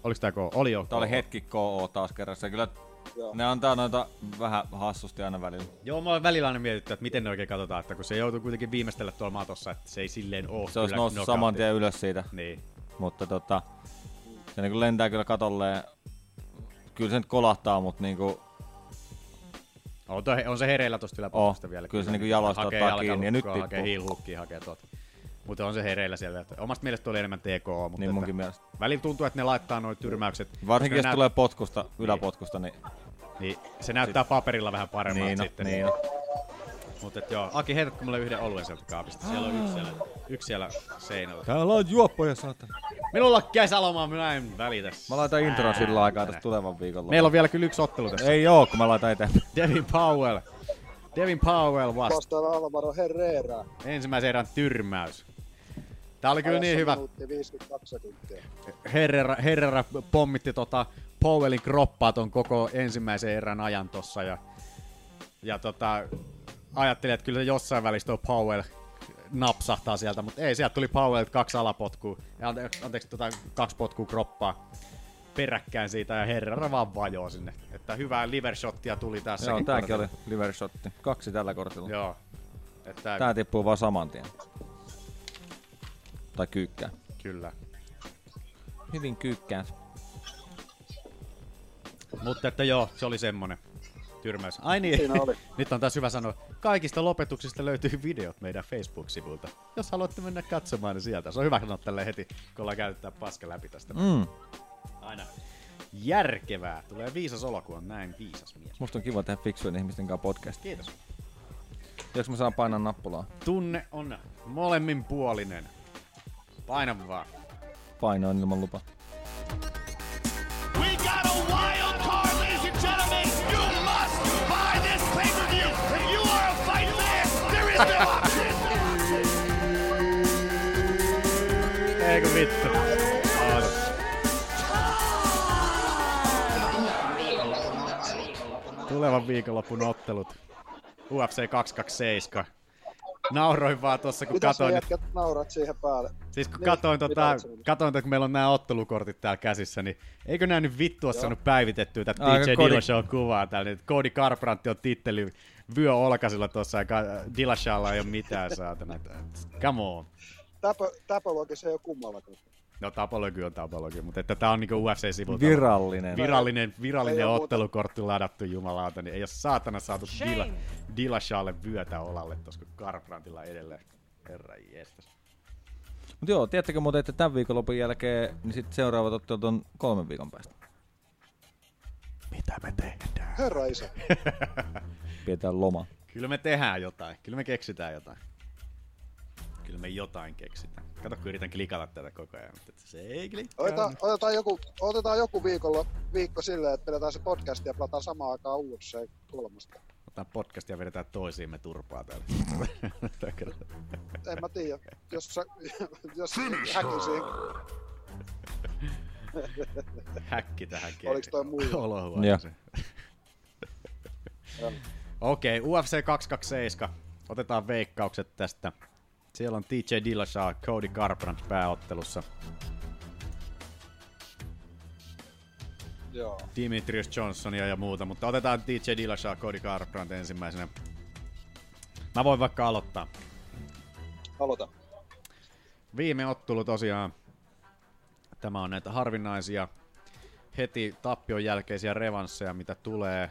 Oliko tää KO? Oli jo Tää oli hetki KO taas kerran. Se kyllä Joo. ne antaa noita vähän hassusti aina välillä. Joo, mä oon välillä aina mietitty, että miten ne oikein katsotaan, että kun se joutuu kuitenkin viimeistellä tuolla matossa, että se ei silleen oo Se olisi noussut saman tien ylös siitä. Niin. Mutta tota, se niinku lentää kyllä katolleen. Kyllä se nyt kolahtaa, mutta niinku On, toi, on se hereillä tosta yläpotkusta vielä. Kyllä se niinku jaloista hakee ottaa kiinni ja nyt Hakee tippuu. heel hookia, hakee tuot. Mutta on se hereillä siellä. Että omasta mielestä oli enemmän TKO, mutta Niin munkin mielestä. Välillä tuntuu, että ne laittaa noin tyrmäykset. Varsinkin jos ne tulee potkusta, yläpotkusta, niin... Niin, se näyttää paperilla vähän paremmalta Niin no, sitten. niin no. Mutta et joo, Aki, heitätkö mulle yhden oluen sieltä kaapista? Siellä on yksi siellä, yksi siellä seinällä. Täällä on juoppoja, saatana. Minulla on kesälomaa, minä en välitä. Mä laitan intron sillä aikaa tässä tulevan viikolla. Meillä on vielä kyllä yksi ottelu tässä. Ei oo, kun mä laitan eteenpäin. Devin Powell. Devin Powell vasta. Vastaan Alvaro Herrera. Ensimmäisen erän tyrmäys. Tää oli kyllä niin hyvä. Minuutti 52 sekuntia. Herrera, Herrera pommitti tota Powellin kroppaa ton koko ensimmäisen erän ajan tossa ja, ja tota, ajattelin, että kyllä jossain välissä tuo Powell napsahtaa sieltä, mutta ei, sieltä tuli Powellilta kaksi alapotkua, ja ante, anteeksi, tota, kaksi potkua kroppaa peräkkäin siitä ja Herrera vaan vajoo sinne. Että hyvää livershottia tuli tässä. Joo, tääkin oli liver shotti. Kaksi tällä kortilla. Joo. Että, Tää tippuu vaan saman tien. Tai kyykkää. Kyllä. Hyvin kyykkää. Mutta että joo, se oli semmonen tyrmäys. Ai niin, Siinä oli. nyt on taas hyvä sanoa. Kaikista lopetuksista löytyy videot meidän Facebook-sivulta. Jos haluatte mennä katsomaan ne sieltä. Se on hyvä sanoa tälle heti, kun ollaan käytetään paska läpi tästä. Mm. Aina järkevää. Tulee viisas olo, kun on näin viisas mies. Musta on kiva tehdä fiksujen ihmisten kanssa podcast. Kiitos. Jos mä saan painaa nappulaa. Tunne on molemminpuolinen. Paina vaan. Painoin ilman lupa. Eikö vittu? Tulevan viikonlopun ottelut. UFC 227. nauroin vaan tossa, kun Mitä katoin, jätkät naurat siihen päälle? Siis kun Niin, katoin, mitä tota, katoin, että kun meillä on nämä ottelukortit täällä käsissä, niin eikö nää nyt vittu ole Joo. saanut päivitettyä tätä DJ Dillashaw kuvaa täällä. Nyt Cody Garbrandt on titteli vyö olkasilla tuossa ja Dillashawlla ei ole mitään saatana. Come on. Täpö, täpölogi se ei ole kummallakaan. No tapologi on tapologi, mutta että tää on niinku UFC-sivulta. Virallinen. Virallinen, Ei virallinen oo muuta. ottelukortti ladattu jumalauta, niin ei ole saatana saatu Dilla, Dillashawlle vyötä olalle, koska Garbrandtilla edelleen. Herra jestas. Mut joo, tiedättekö muuten, että tämän viikonlopun jälkeen niin sit seuraavat ottelut on kolmen viikon päästä. Mitä me tehdään? Herra isä. Pidetään loma. Kyllä me tehdään jotain. Kyllä me keksitään jotain. Kyllä me jotain keksitään. Kato, kun yritän klikata tätä koko ajan, mutta se ei klikkaa. Otetaan, otetaan, joku, otetaan joku viikolla, viikko silleen, että pidetään se podcast ja pelataan samaan aikaan uudessa kolmasta. Otetaan podcast ja vedetään toisiimme turpaa täällä. En mä tiedä. Jos, sä, jos häkisi. Häkki tähän Oliko toi muilla? Joo. Okei, okay, UFC 227. Otetaan veikkaukset tästä. Siellä on TJ Dillashaw, Cody Garbrandt pääottelussa. Joo. Dimitrius Johnsonia ja muuta, mutta otetaan DJ Dillashaw, Cody Garbrandt ensimmäisenä. Mä voin vaikka aloittaa. Aloita. Viime ottelu tosiaan. Tämä on näitä harvinaisia heti tappion jälkeisiä revansseja, mitä tulee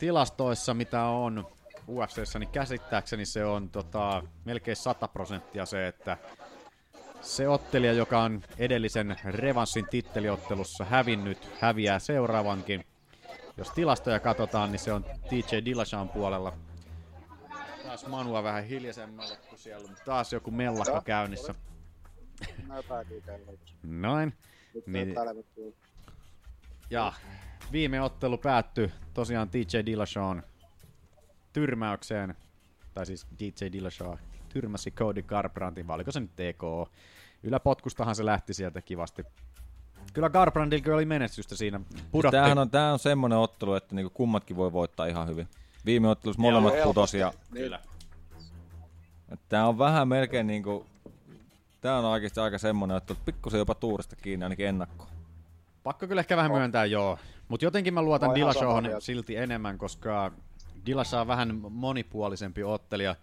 tilastoissa, mitä on UFCssä, niin käsittääkseni se on tota, melkein 100 prosenttia se, että se ottelija, joka on edellisen revanssin titteliottelussa hävinnyt, häviää seuraavankin. Jos tilastoja katsotaan, niin se on TJ Dillashawn puolella. Taas Manua vähän hiljaisemmalle, kun siellä on taas joku mellakka käynnissä. Noin. Niin, ja viime ottelu päättyi tosiaan DJ Dillashawn tyrmäykseen, tai siis DJ Dillashaw tyrmäsi Cody Garbrandtin, vai oliko se nyt TKO? Yläpotkustahan se lähti sieltä kivasti. Kyllä Garbrandilla oli menestystä siinä. Pudotti. Tämähän on, tää on semmonen ottelu, että niinku kummatkin voi voittaa ihan hyvin. Viime ottelussa molemmat putosi ja Kyllä. Tää on vähän melkein niinku... Tää on oikeesti aika semmonen, että pikkusen jopa tuurista kiinni ainakin ennakkoon. Pakko kyllä ehkä vähän myöntää, joo. Mutta jotenkin mä luotan Dillashawhon silti enemmän, koska Dillashaw on vähän monipuolisempi ottelija.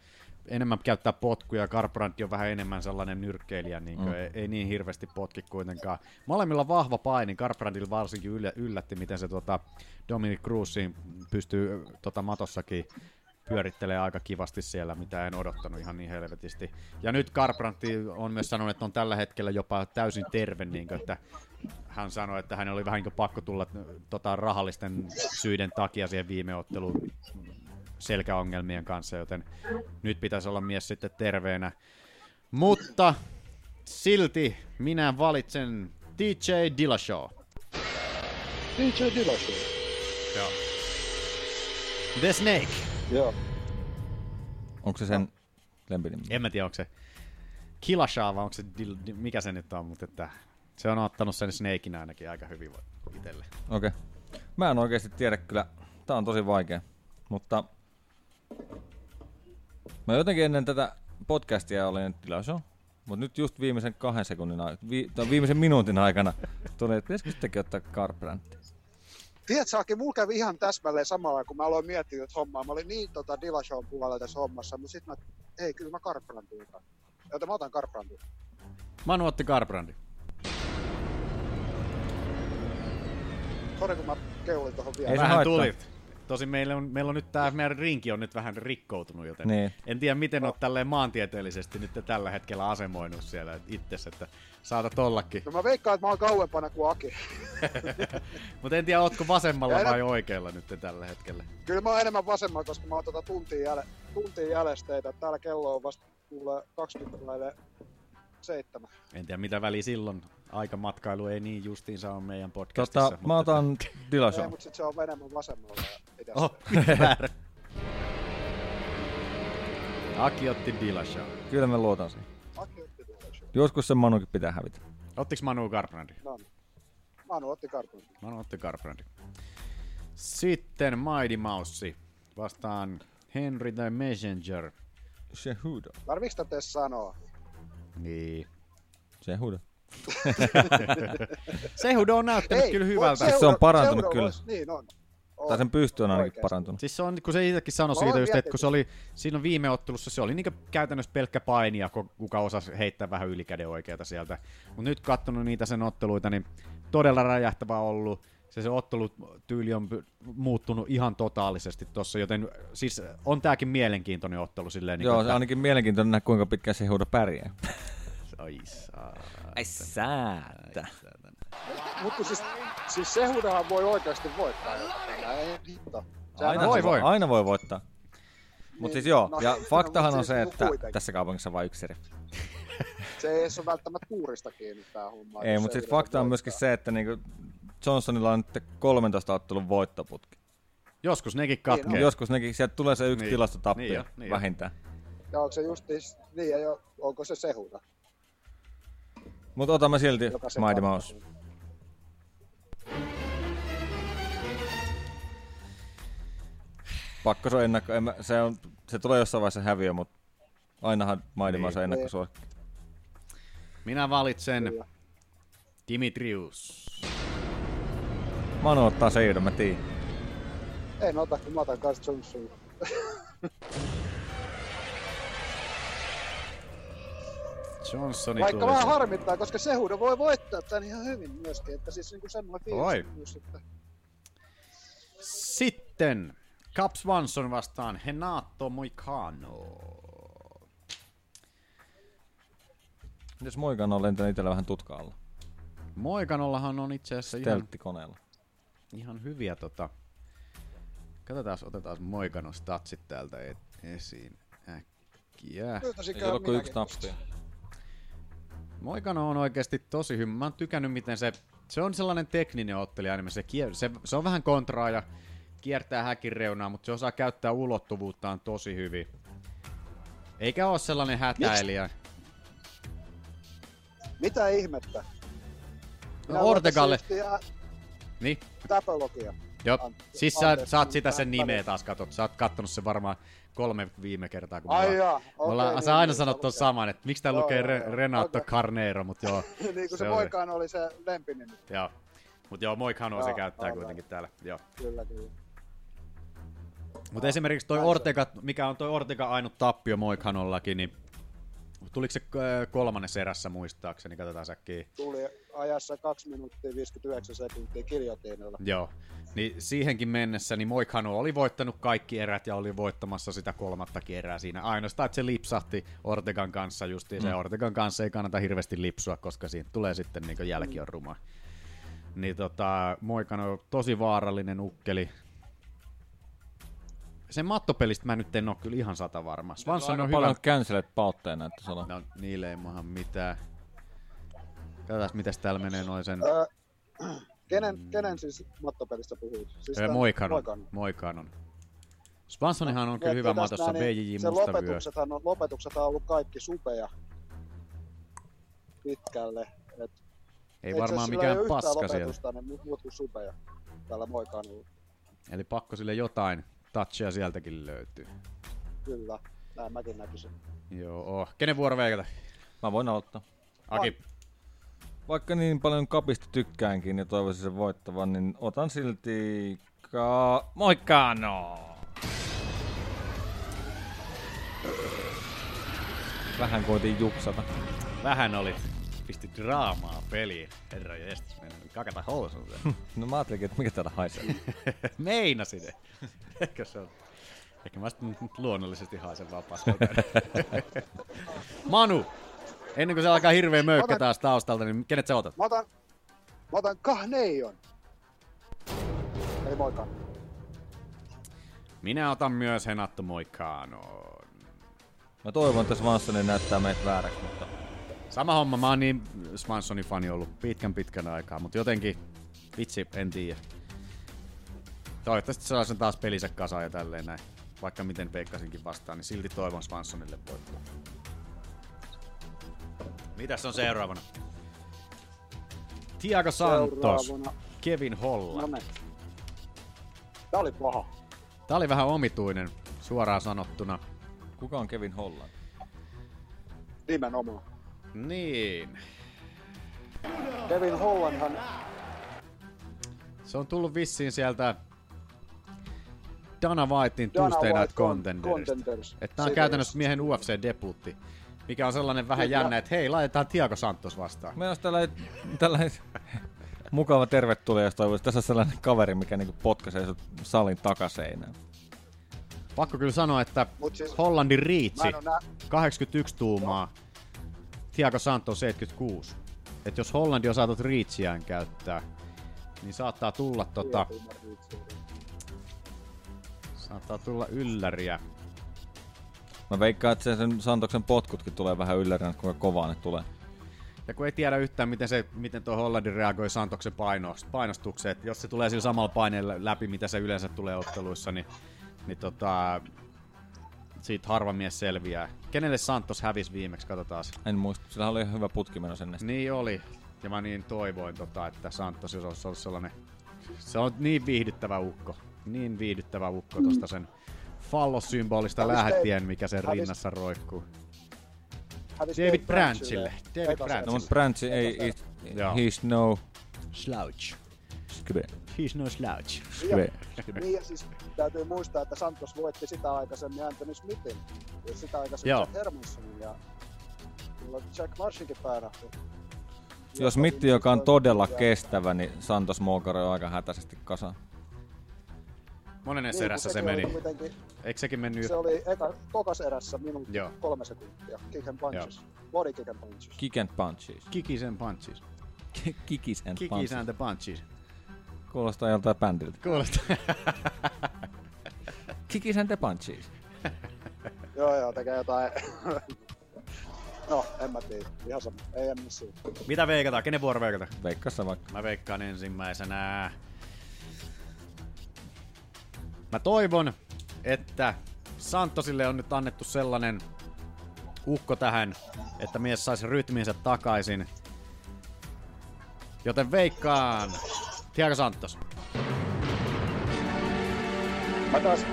Enemmän käyttää potkuja, Garbrandt on vähän enemmän sellainen nyrkkeilijä, niin Mm. ei, ei, niin hirveästi potki kuitenkaan. Molemmilla vahva paini, Garbrandilla varsinkin yllä, yllätti, miten se tota, Dominic Cruzin pystyy tota, matossakin pyörittelee aika kivasti siellä, mitä en odottanut ihan niin helvetisti. Ja nyt Garbrandt on myös sanonut, että on tällä hetkellä jopa täysin terve, niin kuin, että hän sanoi, että hän oli vähän niin kuin pakko tulla tota, rahallisten syiden takia siihen viime otteluun selkäongelmien kanssa, joten nyt pitäisi olla mies sitten terveenä. Mutta silti minä valitsen DJ Dillashaw. DJ Dillashaw. Joo. The Snake. Joo. Onko se sen lempinimi? En mä tiedä, onko se Killashaw vai onko se, Dil- Di- mikä se nyt on, mutta että se on ottanut sen Snakein ainakin aika hyvin itselle. Okei. Okay. Mä en oikeesti tiedä kyllä. Tää on tosi vaikea. Mutta... Mä jotenkin ennen tätä podcastia olin Dillashaw. Mutta nyt just viimeisen kahden sekunnin aikana, vi, tai viimeisen minuutin aikana tuli, että pitäisikö sittenkin ottaa Garbrandt. Tiedätkö, Aki, mulla kävi ihan täsmälleen samalla, kun mä aloin miettiä tätä hommaa. Mä olin niin tota Dillashawn puolella tässä hommassa, mutta sitten mä, ei, kyllä mä Garbrantin otan. Joten mä otan Garbrantin. Manu otti Garbrandin. Sori, kun mä keulin tuohon vielä. Ei Vähän tulit. Tosin meillä on, meillä on nyt tää meidän rinki on nyt vähän rikkoutunut, joten Niin. en tiedä miten oot tälleen maantieteellisesti nyt tällä hetkellä asemoinut siellä itses, että saatat ollakin. No mä veikkaan, että mä oon kauempana kuin Aki. Mutta en tiedä, ootko vasemmalla vai enää- oikealla nyt tällä hetkellä. Kyllä mä oon enemmän vasemmalla, koska mä oon tota tuntia, jäl... tuntia jälesteitä. Täällä kello on vasta kuule 27. En tiedä mitä väliä silloin. Aikamatkailu ei niin justiinsa ole meidän podcastissa. Tota, mutta- mä otan Ei, Dillashaw. mutta sit se on enemmän vasemmalla. idässä. Väärä. Aki otti Dillashaw. Kyllä mä luotan siihen. Aki otti Dillashawn. Joskus sen Manukin pitää hävitä. Ottiks Manu Garbrandi? No niin. Manu otti Garbrantin. Manu otti Garbrandi. Sitten Mighty Mouse vastaan Henry the Messenger Shehudo. Tarviiks tätä sanoa? Niin. Shehudo. Sehudo on näyttänyt Ei, kyllä hyvältä. Se on parantunut Seura kyllä. Niin on. on. Tai sen pysty on ainakin parantunut. Siis se on, kun se itsekin sanoi Mä siitä just, että kun se oli siinä viime ottelussa, se oli niinku käytännössä pelkkä painija, ko- kuka osasi heittää vähän ylikäden oikeata sieltä. Mutta nyt kattonut niitä sen otteluita, niin todella räjähtävä ollut. Se, se ottelutyyli on muuttunut ihan totaalisesti tossa, joten siis on tääkin mielenkiintoinen ottelu silleen. Joo, niin se on ainakin mielenkiintoinen nähdä, kuinka pitkään Shehudo pärjää. Ai saa. Ai säätä. Mutta siis, siis Sehudahan voi oikeasti voittaa jotain. Ei Aina voi, voi. aina voi voittaa. Mutta Niin, siis joo, no, ja no, faktahan mut on siis se, niinku että kuitenkin. tässä kaupungissa on vain yksi eri. Se ei ole välttämättä kuurista kiinni tää homma. Ei, mutta siis Sehuda fakta on myöskin se, että niinku Johnsonilla on nyt 13 ottelun voittoputki. Joskus nekin Niin katkee. on. Joskus nekin, sieltä tulee se yksi Niin. tilastotappio Niin jo, niin jo. vähintään. Ja onko se justis, niin ei oo, onko se Sehuda? Mutta otamme silti se Mighty. Mouse. Pakko se on ennakko, en mä, se, on, se tulee jossain vaiheessa häviö, mutta ainahan Mighty Niin. Mouse on ennakkosuosikki. Minä valitsen Dimitrius. Manu ottaa Seidon, mä tiedän. En ota, kun mä otan kans Johnson. Johnsoni Vaikka tuli vähän harmittaa, koska Sehuda voi voittaa tän ihan hyvin myöskin, että siis niinku semmoinen Voi. fiilis myös, että Sitten Caps Swanson vastaan Henato Moicano. Jos Moikan on lentänyt itsellä vähän tutkaalla. Moikanollahan on itse asiassa ihan, Stelttikoneella. ihan hyviä tota... Katsotaan, otetaan Moikanon statsit täältä et, esiin äkkiä. Ei ole kuin yksi nappia. Moikano on oikeasti tosi hyvä. Mä oon tykännyt, miten se... Se on sellainen tekninen ottelija enemmän. Se, kier, se, se on vähän kontraa ja kiertää häkin reunaa, mutta se osaa käyttää ulottuvuuttaan tosi hyvin. Eikä ole sellainen hätäilijä. Mitä ihmettä? Minä No Ortegalle. Niin, Tapologia. Joo, siis sä, oot sitä sen nimeä taas katot. Sä oot kattonut sen varmaan kolme viime kertaa, kun me Ai ollaan- jaa, me ollaan, niin, sä aina niin, sanot se lukee. saman, että miksi tää Joo, lukee joo, Re- joo. Renato Okei. Carnero, mut joo. niin kuin se oli- Moikaan oli se lempinimi. Joo. Mut joo, Moikano se käyttää aivan. kuitenkin täällä. Joo. Kyllä, kyllä. Mut esimerkiksi toi se. Ortega, mikä on toi Ortega ainut tappio Moikanollakin, niin tuliko se äh, kolmannes erässä muistaakseni, katsotaan säkkiä. Tuli ajassa 2 minuuttia 59 sekuntia kiljotiinilla. Joo. Niin siihenkin mennessä niin Moikano oli voittanut kaikki erät ja oli voittamassa sitä kolmattakin erää siinä. Ainoastaan, että se lipsahti Ortegan kanssa justiin. Se Mm. Ortegan kanssa ei kannata hirveästi lipsua, koska siitä tulee sitten niin jälki on ruma. Niin tota, Moikano on tosi vaarallinen ukkeli. Sen mattopelistä mä nyt en oo kyllä ihan sata varma. Aika on paljon hyvä. cancelet pautteja olla. No, niille ei maha mitään. Katsotaan, mitäs täällä menee noin sen... Öö, kenen, kenen siis mattopelistä puhuit? Siis Öö, Moikanon. Moikanon. Moikanon. Swansonihan on kyllä hyvä matossa, BJJ se Musta lopetuksethan on, lopetuksethan on ollut kaikki supeja pitkälle. Et Ei varmaan mikään ei paska siellä. ne muut kuin supeja tällä Moikanolla. Eli pakko sille jotain touchia sieltäkin löytyy. Kyllä, näin mäkin näkisin. Joo, oh. kenen vuoro veikata? Mä voin aloittaa. Aki. Vaikka niin paljon kapista tykkäänkin ja toivoisin sen voittavan, niin otan silti ka... Moikano! Vähän koitin jupsata. Vähän oli. Pisti draamaa peliin. Herra jestas, mennään kakata housun. No mä ajattelinkin, että mikä täällä haisee. Meinasin. Ehkä se on. Ehkä mä sitten luonnollisesti haisen vaan Manu! Ennen kuin se alkaa hirveä möykkä Otan- taas taustalta, niin kenet sä otat? Mä otan, mä otan Kahneijon. Ei Moikan. Minä otan myös Henatto Moikanoon. Mä toivon, että Swansonin näyttää meitä vääräksi, mutta Sama homma, mä oon niin Swansonin fani ollut pitkän pitkän aikaa, mutta jotenkin, vitsi, en tiedä. Toivottavasti saa sen taas pelinsä kasaan ja tälleen näin. Vaikka miten veikkasinkin vastaan, niin silti toivon Swansonille voittoa. Mitäs on seuraavana? Tiago Santos, Seuraavana. Kevin Holla. No. Tää oli paha. Tää oli vähän omituinen, suoraan sanottuna. Kuka on Kevin Holland? Nimenomaan. Niin. Kevin Hollandhan Se on tullut vissiin sieltä Dana Whitein Dana Tuesday Night White Contenderista. Contenders. Että tää on Siitä käytännössä miehen UFC-debutti. Mikä on sellainen vähän jännä, että hei, laitetaan Tiago Santos vastaan. Meillä olisi tällainen, tällainen mukava tervetuloa, jos toivoisi. Tässä on sellainen kaveri, mikä niinku potkaisee sut salin takaseinään. Pakko kyllä sanoa, että Mut siis- Hollandin riitsi nä- 81 tuumaa, Tiago Santos 76. Et jos Hollandi on saatu riitsiään käyttää, niin saattaa tulla tota, saattaa tulla ylläriä. Mä veikkaan, että se sen Santoksen potkutkin tulee vähän yllärinä, kuinka kovaa ne tulee. Ja kun ei tiedä yhtään, miten, se, miten tuo Hollandi reagoi Santoksen painost, painostukseen, että jos se tulee sillä samalla paineella läpi, mitä se yleensä tulee otteluissa, niin, niin tota, siitä harva mies selviää. Kenelle Santos hävisi viimeksi, katsotaan. En muista, sillä oli ihan hyvä putki menossa ennen. Niin oli. Ja mä niin toivoin, tota, että Santos olisi ollut sellainen... Se on niin viihdyttävä ukko. Niin viihdyttävä ukko tosta sen fallossymbolista Hävis lähtien, mikä sen rinnassa roikkuu. David Branchille. Branchille. David Ekas Branch. No, mutta Branchi ei, ei Joo. he's no... Slouch. Skve. He's no slouch. Skve. Niin ja siis täytyy muistaa, että Santos voitti sitä aikaisemmin Anthony Smithin ja sitä aikaisemmin Joo. Jack Hermanssonin ja kyllä Jack Marshinkin päänahti. Jos Mitti, joka on todella kestävä, niin Santos Moukaro on aika hätäisesti kasa. Monennen Niin, erässä se meni. kuitenkin- Eikö sekin mennyt... Se oli eka, tokas erässä minuutti Joo. kolme sekuntia. Kick and punches. Body kick and punches. Kick and punches. Kikis and punches. Kikis and Kikis punches. and the punches. Kuulostaa joltain bändiltä. Kuulostaa. Kikis and the punches. Joo, joo, tekee jotain. no, en mä tiedä. Ihan sama. Ei en missä. Mitä veikataan? Kenen vuoro veikata? Veikkassa vaikka. Mä veikkaan ensimmäisenä. Mä toivon, että Santosille on nyt annettu sellainen ukko tähän, että mies saisi rytminsä takaisin. Joten veikkaan Tiago Santos. Mä taas,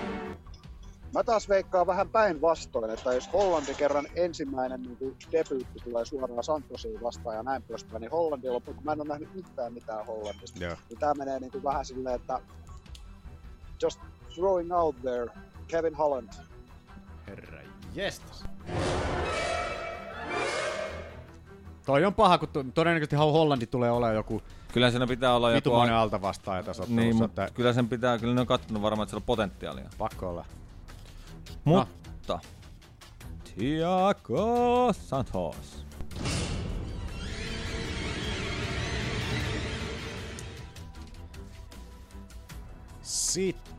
mä taas veikkaan vähän päinvastoin, että jos Hollanti kerran ensimmäinen niin debyytti tulee suoraan Santosiin vastaan ja näin poispäin, niin Hollanti loppuun, kun mä en ole nähnyt yhtään mitään Hollannista, Joo. niin tää menee niin kuin vähän silleen, että just throwing out there, Kevin Holland. Herra jestas. Toi on paha, kun to- todennäköisesti Hollandi tulee olemaan joku Kyllä siinä pitää olla joku... vitumainen alta vastaaja tässä ottelussa. Niin, että kyllä sen pitää, kyllä ne on kattonut varmaan, että siellä on potentiaalia. pakko olla. Mutta... Tiago Santos. Sitten.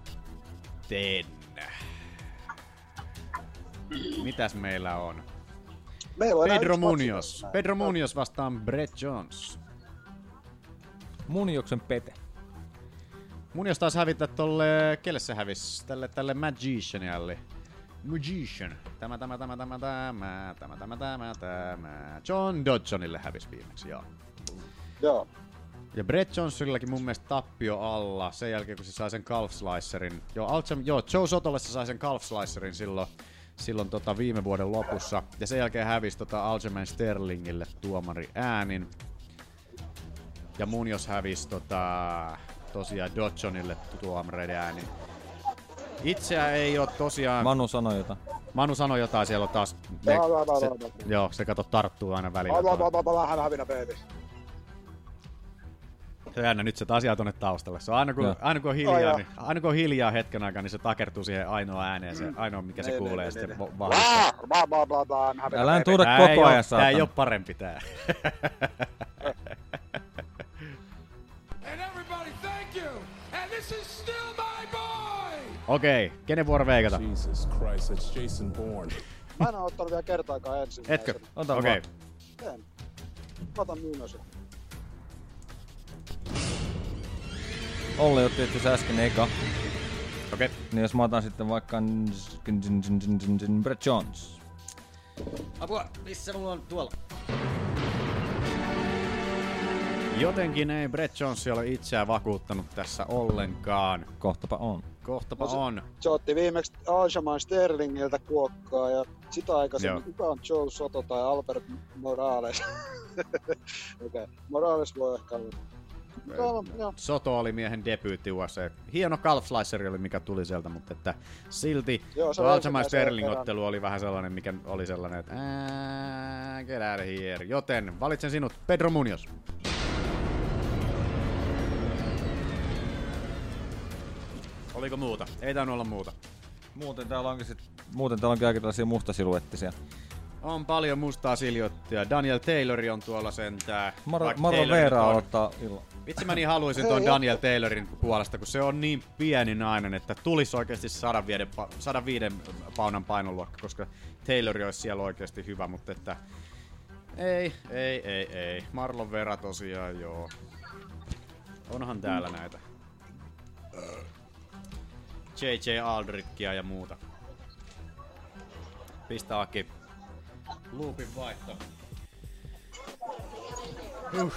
Mitäs meillä on? Meillä on Pedro Munoz. tässä. Pedro Munoz vastaan Brett Jones. Munioksen pete. Munoz taas hävitä tolle, kelle se hävisi? Tälle, tälle Magicianille. Magician. Tämä, tämä, tämä, tämä, tämä, tämä, tämä, tämä, tämä. John Dodsonille hävisi viimeksi, joo. Joo. Ja Brett Johnsonillakin mun mielestä tappio alla sen jälkeen, kun se sai sen calf slicerin. Joo, Altsam, joo Joe Sotolle se sai sen calf slicerin silloin, silloin tota viime vuoden lopussa. Ja sen jälkeen hävisi tota Aljamain Sterlingille tuomari äänin. Ja Munoz hävisi tota, tosiaan Dodsonille tuomareiden äänin. Itseä ei ole tosiaan... Manu sanoi jotain. Manu sanoi jotain, siellä on taas... Ne, se, joo, se kato tarttuu aina välillä. Vähän hävinä, baby. Työnnä nyt se asiaa tuonne taustalle. Se on aina kun, aina kun on hiljaa, oh, niin, aina kun on hiljaa hetken aikaa, niin se takertuu siihen ainoa ääneen, se mm. ainoa mikä ne, se ne, kuulee. Ne, sitten ne, ne. Älä tuota koko ajan, Tämä ei ole parempi tämä. Okei, okay, kenen vuoro veikata? Jesus Christ, it's Jason Bourne. Mä en ole ottanut vielä kertaakaan ensin. Etkö? Ota Okei. vaan. En. Mä otan myynnosen. Olli otti itse asiassa äsken eka. Okei. Niin jos mä otan sitten vaikka Brett Jones. Apua, missä mulla on tuolla? Jotenkin ei Brett Jones ole itseään vakuuttanut tässä ollenkaan. Kohtapa on. Kohtapa No se- on. Se otti viimeksi Aljamain Sterlingiltä kuokkaa ja sitä aikaisemmin, Joo. kuka on Joe Soto tai Albert Morales? Okei, okay. Morales voi ehkä olla. Soto oli miehen debyytti UFC. Hieno calf sliceri oli, mikä tuli sieltä, mutta että silti Joo, se ensimmäisen Sterling-ottelu oli vähän sellainen, mikä oli sellainen, että ää, get out of here. Joten valitsen sinut, Pedro Munoz. Oliko muuta? Ei tainnut olla muuta. Muuten täällä onkin, sit, muuten täällä onkin aika tällaisia mustasiluettisia. On paljon mustaa siljoittia. Daniel Taylor on tuolla sentää. Maro, Maro nyt on- aloittaa illa. Vitsi mä niin haluaisin tuon Daniel Taylorin puolesta, kun se on niin pieni nainen, että tulisi oikeasti 105, pa- 105 paunan painoluokka, koska Taylor olisi siellä oikeasti hyvä, mutta että ei, ei, ei, ei. Marlon Vera tosiaan, joo. Onhan täällä näitä. JJ Aldrickia ja muuta. Pistä Aki. Loopin vaihto. Uh.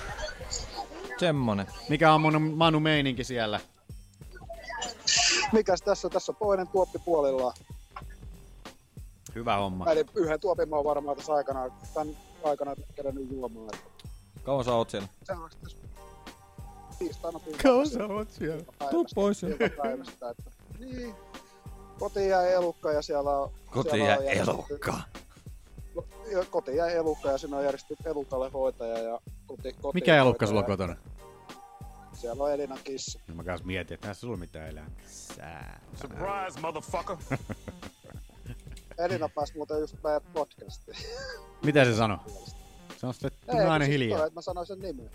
Semmonen. Mikä on mun Manu meininki siellä? Mikäs tässä? Tässä on toinen tuoppi puolillaan. Hyvä homma. Eli yhden tuopin mä oon varmaan tässä aikana, tämän aikana kerännyt juomaan. Kauan sä oot siellä? Seuraavaksi tässä tiistaina Kauan sä oot siellä? Tuu pois sieltä. että, niin. Koti jäi elukka ja siellä on... Koti siellä jäi on elukka. Ja Koti jäi elukka ja sinne on järjestetty elukalle hoitaja ja koti, koti Mikä elukka sulla kotona? Siellä on Elina kissa. No mä kans mietin, että tässä sulla mitään elää. Sää. Surprise, motherfucker. Elina pääsi muuten just meidän podcastiin. Mitä se sano? Se on sitten Ei, siis hiljaa. toi, että mä sanoin sen nimen.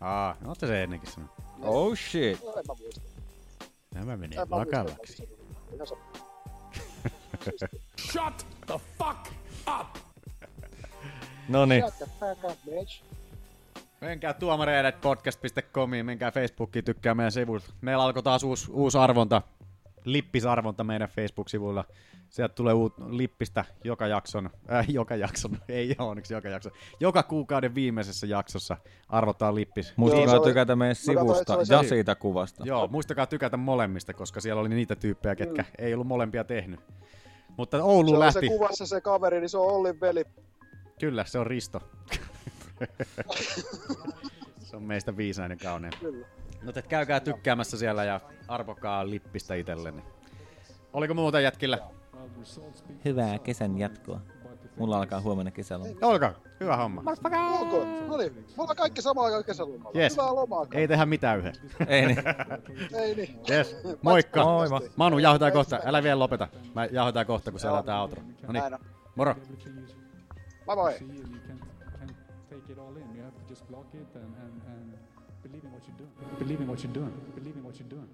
Aa, no ootte se ennenkin sanonut. Oh shit. No, en mä muista. Tämä menee En vakavaksi. Shut the fuck up! No niin. Menkää tuomareidet.podcast.comiin, menkää Facebookiin, tykkää meidän sivuilta. Meillä alkoi taas uusi, uusi arvonta, lippisarvonta meidän Facebook-sivuilla. Sieltä tulee uut lippistä joka jakson, äh, joka jakson, ei ole onneksi joka jakson, joka kuukauden viimeisessä jaksossa arvotaan lippis. Muistakaa tykätä meidän sivusta ja siitä kuvasta. Joo, muistakaa tykätä molemmista, koska siellä oli niitä tyyppejä, ketkä mm. ei ollut molempia tehnyt. Mutta Oulu Se lähti. se kuvassa se kaveri, niin se on Ollin veli. Kyllä, se on Risto. se on meistä viisainen kaunein. Kyllä. No te käykää tykkäämässä siellä ja arvokaa lippistä itsellenne. Oliko muuta jätkillä? Hyvää kesän jatkoa. Mulla alkaa huomenna kesäloma. Olkaa, hyvä homma. Onko? No niin, me ollaan kaikki samalla aikaa kesälomalla. Yes. Hyvää lomaa. Ei tehdä mitään yhdessä. Ei niin. Ei niin. Yes. Moikka. Moi, moi. Manu, jauhotaan kohta. Älä vielä lopeta. Mä jauhotaan kohta, kun se aletaan outro. No niin. On. Moro. Bye bye. See you, you can't, can't take it all in. You have to just block it and, and, and believe in what you're doing. Believe in what you're doing. Believe in what you're doing.